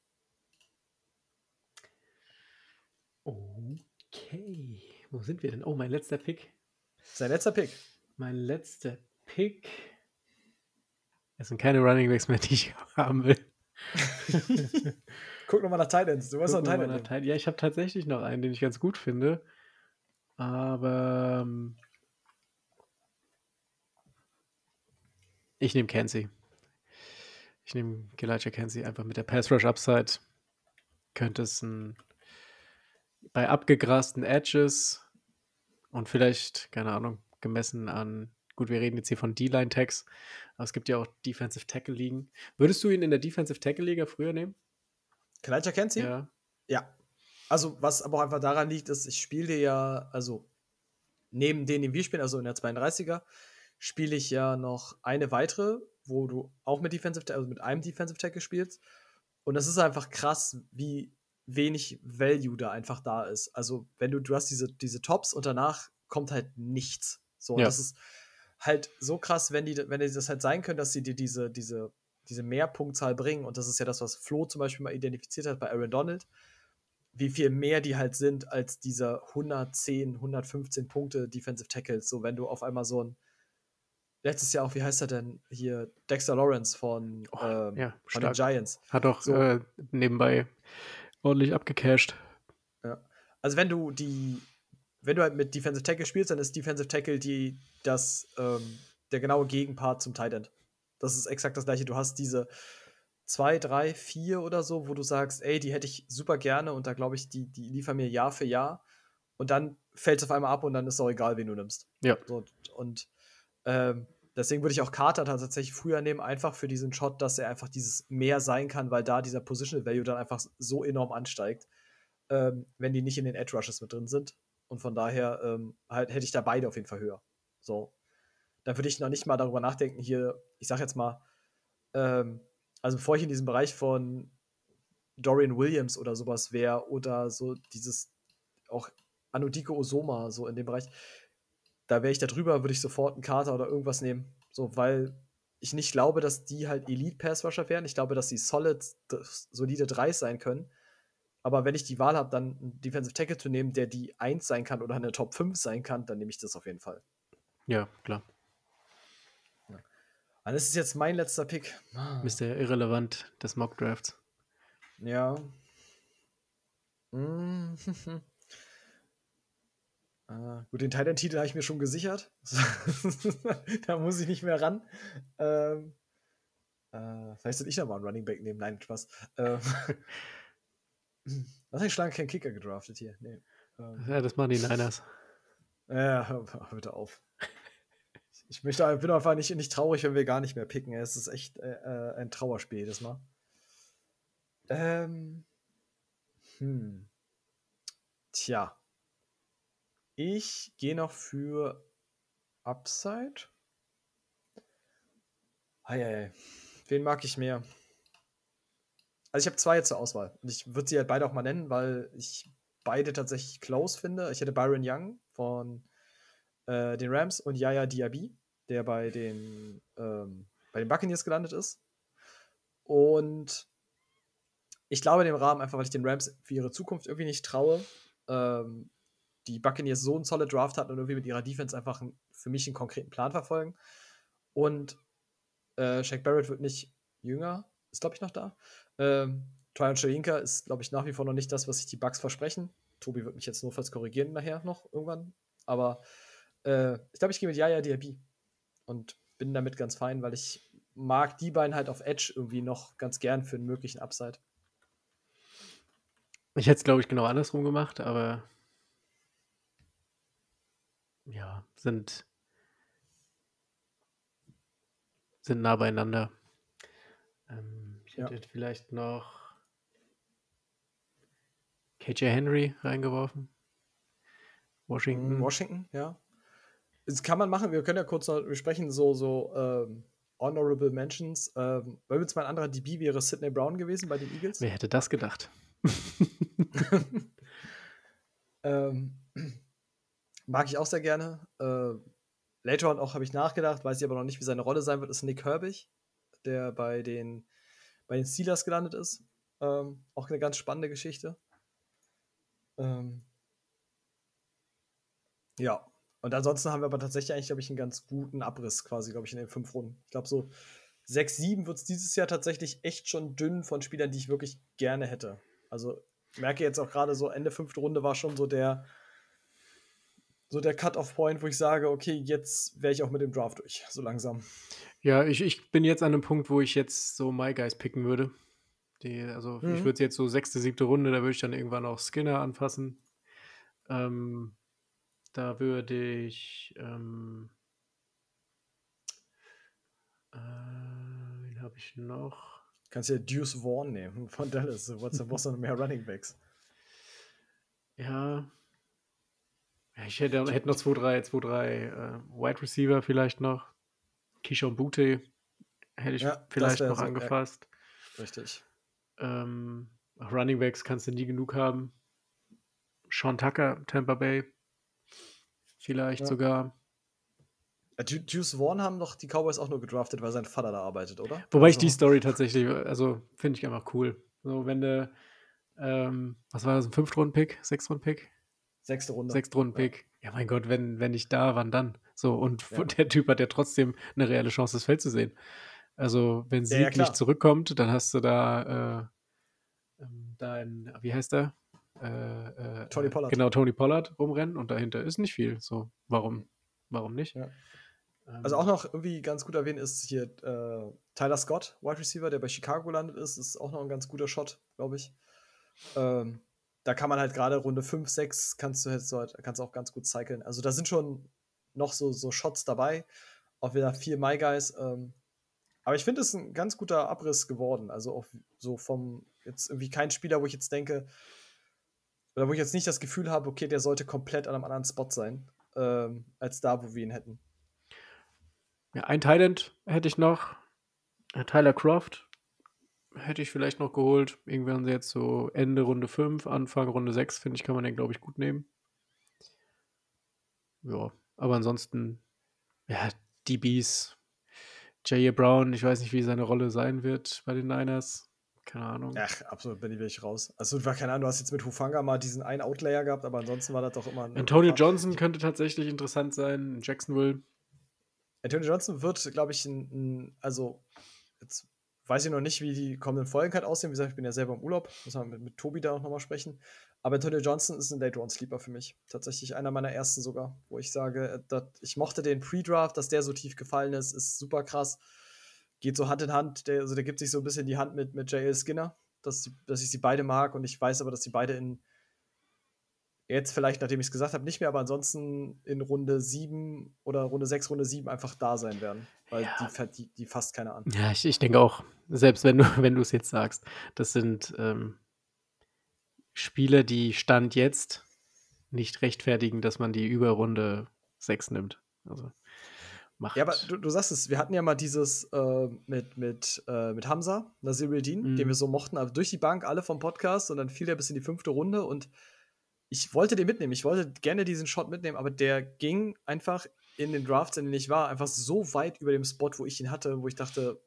Okay, wo sind wir denn? Oh, mein letzter Pick. Sein letzter Pick. Mein letzter Pick. Es sind keine Running Backs mehr, die ich <laughs> haben will. <laughs> Guck nochmal nach Titans. Du hast noch einen Titan. Ja, ich habe tatsächlich noch einen, den ich ganz gut finde. Aber ähm, ich nehme Kenzie. Ich nehme Elijah Kenzie einfach mit der Pass Rush Upside. Könnte es ein bei abgegrasten Edges und vielleicht, keine Ahnung, gemessen an, gut, wir reden jetzt hier von D-Line-Tags, aber es gibt ja auch Defensive Tackle-Ligen. Würdest du ihn in der Defensive Tackle-Liga früher nehmen? Kalijah kennt sie? Ja. Ja. Also, was aber auch einfach daran liegt, ist, ich spiele ja, also neben denen, die wir spielen, also in der 32er, spiele ich ja noch eine weitere, wo du auch mit Defensive also mit einem Defensive Tackle spielst. Und das ist einfach krass, wie wenig Value da einfach da ist. Also, wenn du, du hast diese, diese Tops und danach kommt halt nichts. So, Ja. das ist halt so krass, wenn die, wenn die das halt sein können, dass sie dir diese, diese, diese Mehrpunktzahl bringen. Und das ist ja das, was Flo zum Beispiel mal identifiziert hat bei Aaron Donald wie viel mehr die halt sind als dieser 110, 115 Punkte Defensive Tackles. So, wenn du auf einmal so ein letztes Jahr auch, wie heißt er denn hier, Dexter Lawrence von, Oh, ähm, ja, von den. Giants. Hat auch So. äh, nebenbei ordentlich abgecashed. Also wenn du die, wenn du halt mit Defensive Tackle spielst, dann ist Defensive Tackle die, das, ähm, der genaue Gegenpart zum Tight End. Das ist exakt das gleiche. Du hast diese zwei, drei, vier oder so, wo du sagst, ey, die hätte ich super gerne und da glaube ich, die, die liefern mir Jahr für Jahr. Und dann fällt es auf einmal ab und dann ist es auch egal, wen du nimmst. Ja. So, und ähm, deswegen würde ich auch Carter tatsächlich früher nehmen, einfach für diesen Shot, dass er einfach dieses mehr sein kann, weil da dieser Positional Value dann einfach so enorm ansteigt, ähm, wenn die nicht in den Edge Rushes mit drin sind. Und von daher ähm, halt, hätte ich da beide auf jeden Fall höher. So. Dann würde ich noch nicht mal darüber nachdenken, hier, ich sag jetzt mal, ähm, also bevor ich in diesem Bereich von Dorian Williams oder sowas wäre oder so dieses auch Anodike Osoma, so in dem Bereich, da wäre ich da drüber, würde ich sofort einen Kater oder irgendwas nehmen. So, weil ich nicht glaube, dass die halt Elite-Pass-Rusher wären. Ich glaube, dass sie solid, solide 3 sein können. Aber wenn ich die Wahl habe, dann einen Defensive Tackle zu nehmen, der die 1 sein kann oder eine Top 5 sein kann, dann nehme ich das auf jeden Fall. Ja, klar. Ja. Und das ist jetzt mein letzter Pick. Mr. Irrelevant des Mock Drafts. Ja. Mm. <laughs> Uh, gut, den Titan-Titel habe ich mir schon gesichert. <laughs> da muss ich nicht mehr ran. Ähm, äh, vielleicht sollte ich noch mal einen Running Back nehmen. Nein, Spaß. Ähm, <laughs> was habe ich schon lange keinen Kicker gedraftet hier? Nee. Ähm, ja, das machen die Niners. Ja, hör, hör bitte auf. Ich möchte, bin einfach nicht, nicht traurig, wenn wir gar nicht mehr picken. Es ist echt äh, äh ein Trauerspiel jedes Mal. Ähm, hm. Tja. Ich gehe noch für Upside. Eieiei. Wen mag ich mehr? Also ich habe zwei zur Auswahl. Und ich würde sie halt beide auch mal nennen, weil ich beide tatsächlich close finde. Ich hätte Byron Young von äh, den Rams und Yaya Diaby, der bei den, ähm, bei den Buccaneers gelandet ist. Und ich glaube in dem Rahmen einfach, weil ich den Rams für ihre Zukunft irgendwie nicht traue, ähm, die Buccaneers so einen solid Draft hatten und irgendwie mit ihrer Defense einfach einen, für mich einen konkreten Plan verfolgen. Und äh, Shaq Barrett wird nicht jünger, ist glaube ich noch da. Ähm, Tryon Shalinka ist glaube ich nach wie vor noch nicht das, was sich die Bucks versprechen. Tobi wird mich jetzt notfalls korrigieren nachher noch irgendwann. Aber äh, ich glaube, ich gehe mit Yaya Diaby und bin damit ganz fein, weil ich mag die beiden halt auf Edge irgendwie noch ganz gern für einen möglichen Upside. Ich hätte es, glaube ich, genau andersrum gemacht, aber ja, sind sind nah beieinander. Ähm, ich hätte ja. vielleicht noch KJ Henry reingeworfen. Washington. Mm, Washington, ja. Das kann man machen. Wir können ja kurz noch besprechen, so, so ähm, Honorable Mentions. Ähm, weil jetzt mein anderer DB wäre Sidney Brown gewesen bei den Eagles. Wer hätte das gedacht? <laughs> ähm, Mag ich auch sehr gerne. Äh, later on auch habe ich nachgedacht, weiß ich aber noch nicht, wie seine Rolle sein wird, ist Nick Herbig, der bei den, bei den Steelers gelandet ist. Ähm, auch eine ganz spannende Geschichte. Ähm, ja. Und ansonsten haben wir aber tatsächlich eigentlich, glaube ich, einen ganz guten Abriss quasi, glaube ich, in den fünf Runden. Ich glaube, so 6, 7 wird es dieses Jahr tatsächlich echt schon dünn von Spielern, die ich wirklich gerne hätte. Also merke jetzt auch gerade so, Ende fünfte Runde war schon so der, so der Cut-off-Point, wo ich sage, okay, jetzt wäre ich auch mit dem Draft durch, so langsam. Ja, ich, ich bin jetzt an einem Punkt, wo ich jetzt so My Guys picken würde. Die, also mhm. ich würde jetzt so sechste, siebte Runde, da würde ich dann irgendwann auch Skinner anfassen. Ähm, da würde ich ähm, äh, wen habe ich noch? Kannst ja Deuce Vaughn nehmen von Dallas. Brauchst noch mehr Running Backs. Ja, ich hätte, hätte noch 2-3 zwei, drei, äh, Wide Receiver vielleicht noch. Kishon Bute hätte ich ja, vielleicht noch so, angefasst. Ja. Richtig. Ähm, Running Backs kannst du nie genug haben. Sean Tucker, Tampa Bay. Vielleicht ja. sogar. Juice Vaughn haben doch die Cowboys auch nur gedraftet, weil sein Vater da arbeitet, oder? Wobei also. ich die Story tatsächlich, also finde ich einfach cool. So, wenn du, ähm, was war das, ein Fünftrunden-Pick, Sechstrunden-Pick? Sechste Runde. Sechste Runden-Pick. Ja. ja. mein Gott, wenn, wenn nicht da, wann dann? So, und ja. <laughs> der Typ hat ja trotzdem eine reelle Chance, das Feld zu sehen. Also, wenn Sieg ja, nicht zurückkommt, dann hast du da äh, ähm, dein, wie heißt der? Äh, äh, Tony Pollard. Genau, Tony Pollard rumrennen und dahinter ist nicht viel. So, warum, warum nicht? Ja. Also auch noch irgendwie ganz gut erwähnen ist hier äh, Tyler Scott, Wide Receiver, der bei Chicago gelandet ist, ist auch noch ein ganz guter Shot, glaube ich. Ähm, da kann man halt gerade Runde 5, 6 kannst du halt so, kannst auch ganz gut cyclen. Also da sind schon noch so, so Shots dabei. Auch wieder vier My Guys. Ähm, aber ich finde es ein ganz guter Abriss geworden. Also auch so vom, jetzt irgendwie kein Spieler, wo ich jetzt denke, oder wo ich jetzt nicht das Gefühl habe, okay, der sollte komplett an einem anderen Spot sein, ähm, als da, wo wir ihn hätten. Ja, ein Thailand hätte ich noch. Tyler Croft hätte ich vielleicht noch geholt. Irgendwann jetzt so Ende Runde 5, Anfang Runde 6, finde ich, kann man den, glaube ich, gut nehmen. Ja, aber ansonsten, ja, DBs, J.A. Brown, ich weiß nicht, wie seine Rolle sein wird bei den Niners. Keine Ahnung. Ach, absolut, bin ich wirklich raus. Also, war keine Ahnung, du hast jetzt mit Hufanga mal diesen einen Outlayer gehabt, aber ansonsten war das doch immer ein. Antonio Johnson könnte tatsächlich interessant sein in Jacksonville. Antonio Johnson wird, glaube ich, ein, ein, also jetzt weiß ich noch nicht, wie die kommenden Folgen halt aussehen. Wie gesagt, ich bin ja selber im Urlaub, muss man mit, mit Tobi da auch nochmal sprechen. Aber Antonio Johnson ist ein Late Round Sleeper für mich. Tatsächlich einer meiner ersten sogar, wo ich sage, äh, ich mochte den Pre-Draft, dass der so tief gefallen ist, ist super krass. Geht so Hand in Hand, der, also der gibt sich so ein bisschen die Hand mit, mit J.L. Skinner, dass, dass ich sie beide mag und ich weiß aber, dass sie beide in Jetzt vielleicht, nachdem ich es gesagt habe, nicht mehr, aber ansonsten in Runde 7 oder Runde 6, Runde 7 einfach da sein werden. Weil ja. die, die, die fasst keiner an. Ja, ich, ich denke auch, selbst wenn du <laughs> wenn es jetzt sagst, das sind ähm, Spiele, die Stand jetzt nicht rechtfertigen, dass man die über Runde 6 nimmt. Also macht. Ja, aber du, du sagst es, wir hatten ja mal dieses äh, mit, mit, äh, mit Hamza, Nasir Dean, mm. den wir so mochten, aber durch die Bank alle vom Podcast und dann fiel er bis in die fünfte Runde und ich wollte den mitnehmen. Ich wollte gerne diesen Shot mitnehmen, aber der ging einfach in den Drafts, in denen ich war, einfach so weit über dem Spot, wo ich ihn hatte, wo ich dachte,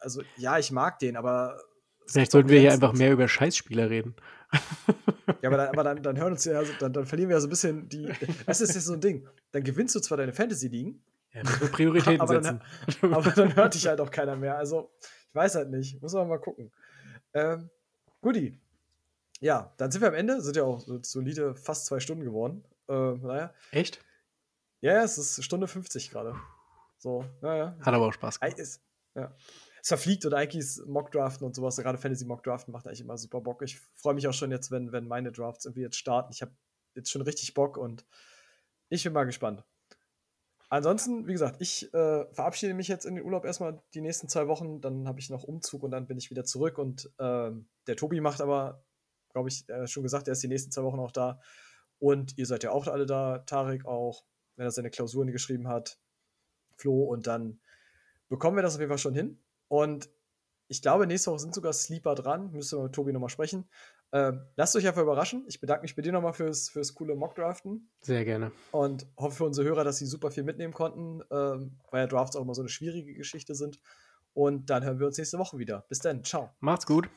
also ja, ich mag den, aber. Vielleicht sollten wir hier einfach mehr über Scheißspieler reden. Ja, aber dann, aber dann, dann hören uns ja, dann, dann verlieren wir ja so ein bisschen die. Das ist jetzt so ein Ding. Dann gewinnst du zwar deine Fantasy-Ligen. Ja, müssen Prioritäten aber setzen. Dann, aber dann hört dich halt auch keiner mehr. Also, ich weiß halt nicht. Muss man mal gucken. Ähm, Guti, ja, dann sind wir am Ende, sind ja auch solide fast zwei Stunden geworden. Äh, naja. Echt? Ja, es ist Stunde 50 gerade. So, naja. Hat aber auch Spaß gemacht. Es, ja. es verfliegt und eigentlich ist Mockdraften und sowas, gerade Fantasy Mockdraften macht eigentlich immer super Bock. Ich freue mich auch schon jetzt, wenn, wenn meine Drafts irgendwie jetzt starten. Ich habe jetzt schon richtig Bock und ich bin mal gespannt. Ansonsten, wie gesagt, ich äh, verabschiede mich jetzt in den Urlaub erstmal die nächsten zwei Wochen. Dann habe ich noch Umzug und dann bin ich wieder zurück. Und äh, der Tobi macht aber glaube ich, äh, schon gesagt, er ist die nächsten zwei Wochen auch da. Und ihr seid ja auch alle da, Tarek auch, wenn er seine Klausuren geschrieben hat, Flo. Und dann bekommen wir das auf jeden Fall schon hin. Und ich glaube, nächste Woche sind sogar Sleeper dran. Müsste wir mit Tobi nochmal sprechen. Ähm, lasst euch einfach überraschen. Ich bedanke mich bei dir nochmal fürs, fürs coole Mockdraften. Sehr gerne. Und hoffe für unsere Hörer, dass sie super viel mitnehmen konnten, ähm, weil ja Drafts auch immer so eine schwierige Geschichte sind. Und dann hören wir uns nächste Woche wieder. Bis dann. Ciao. Macht's gut.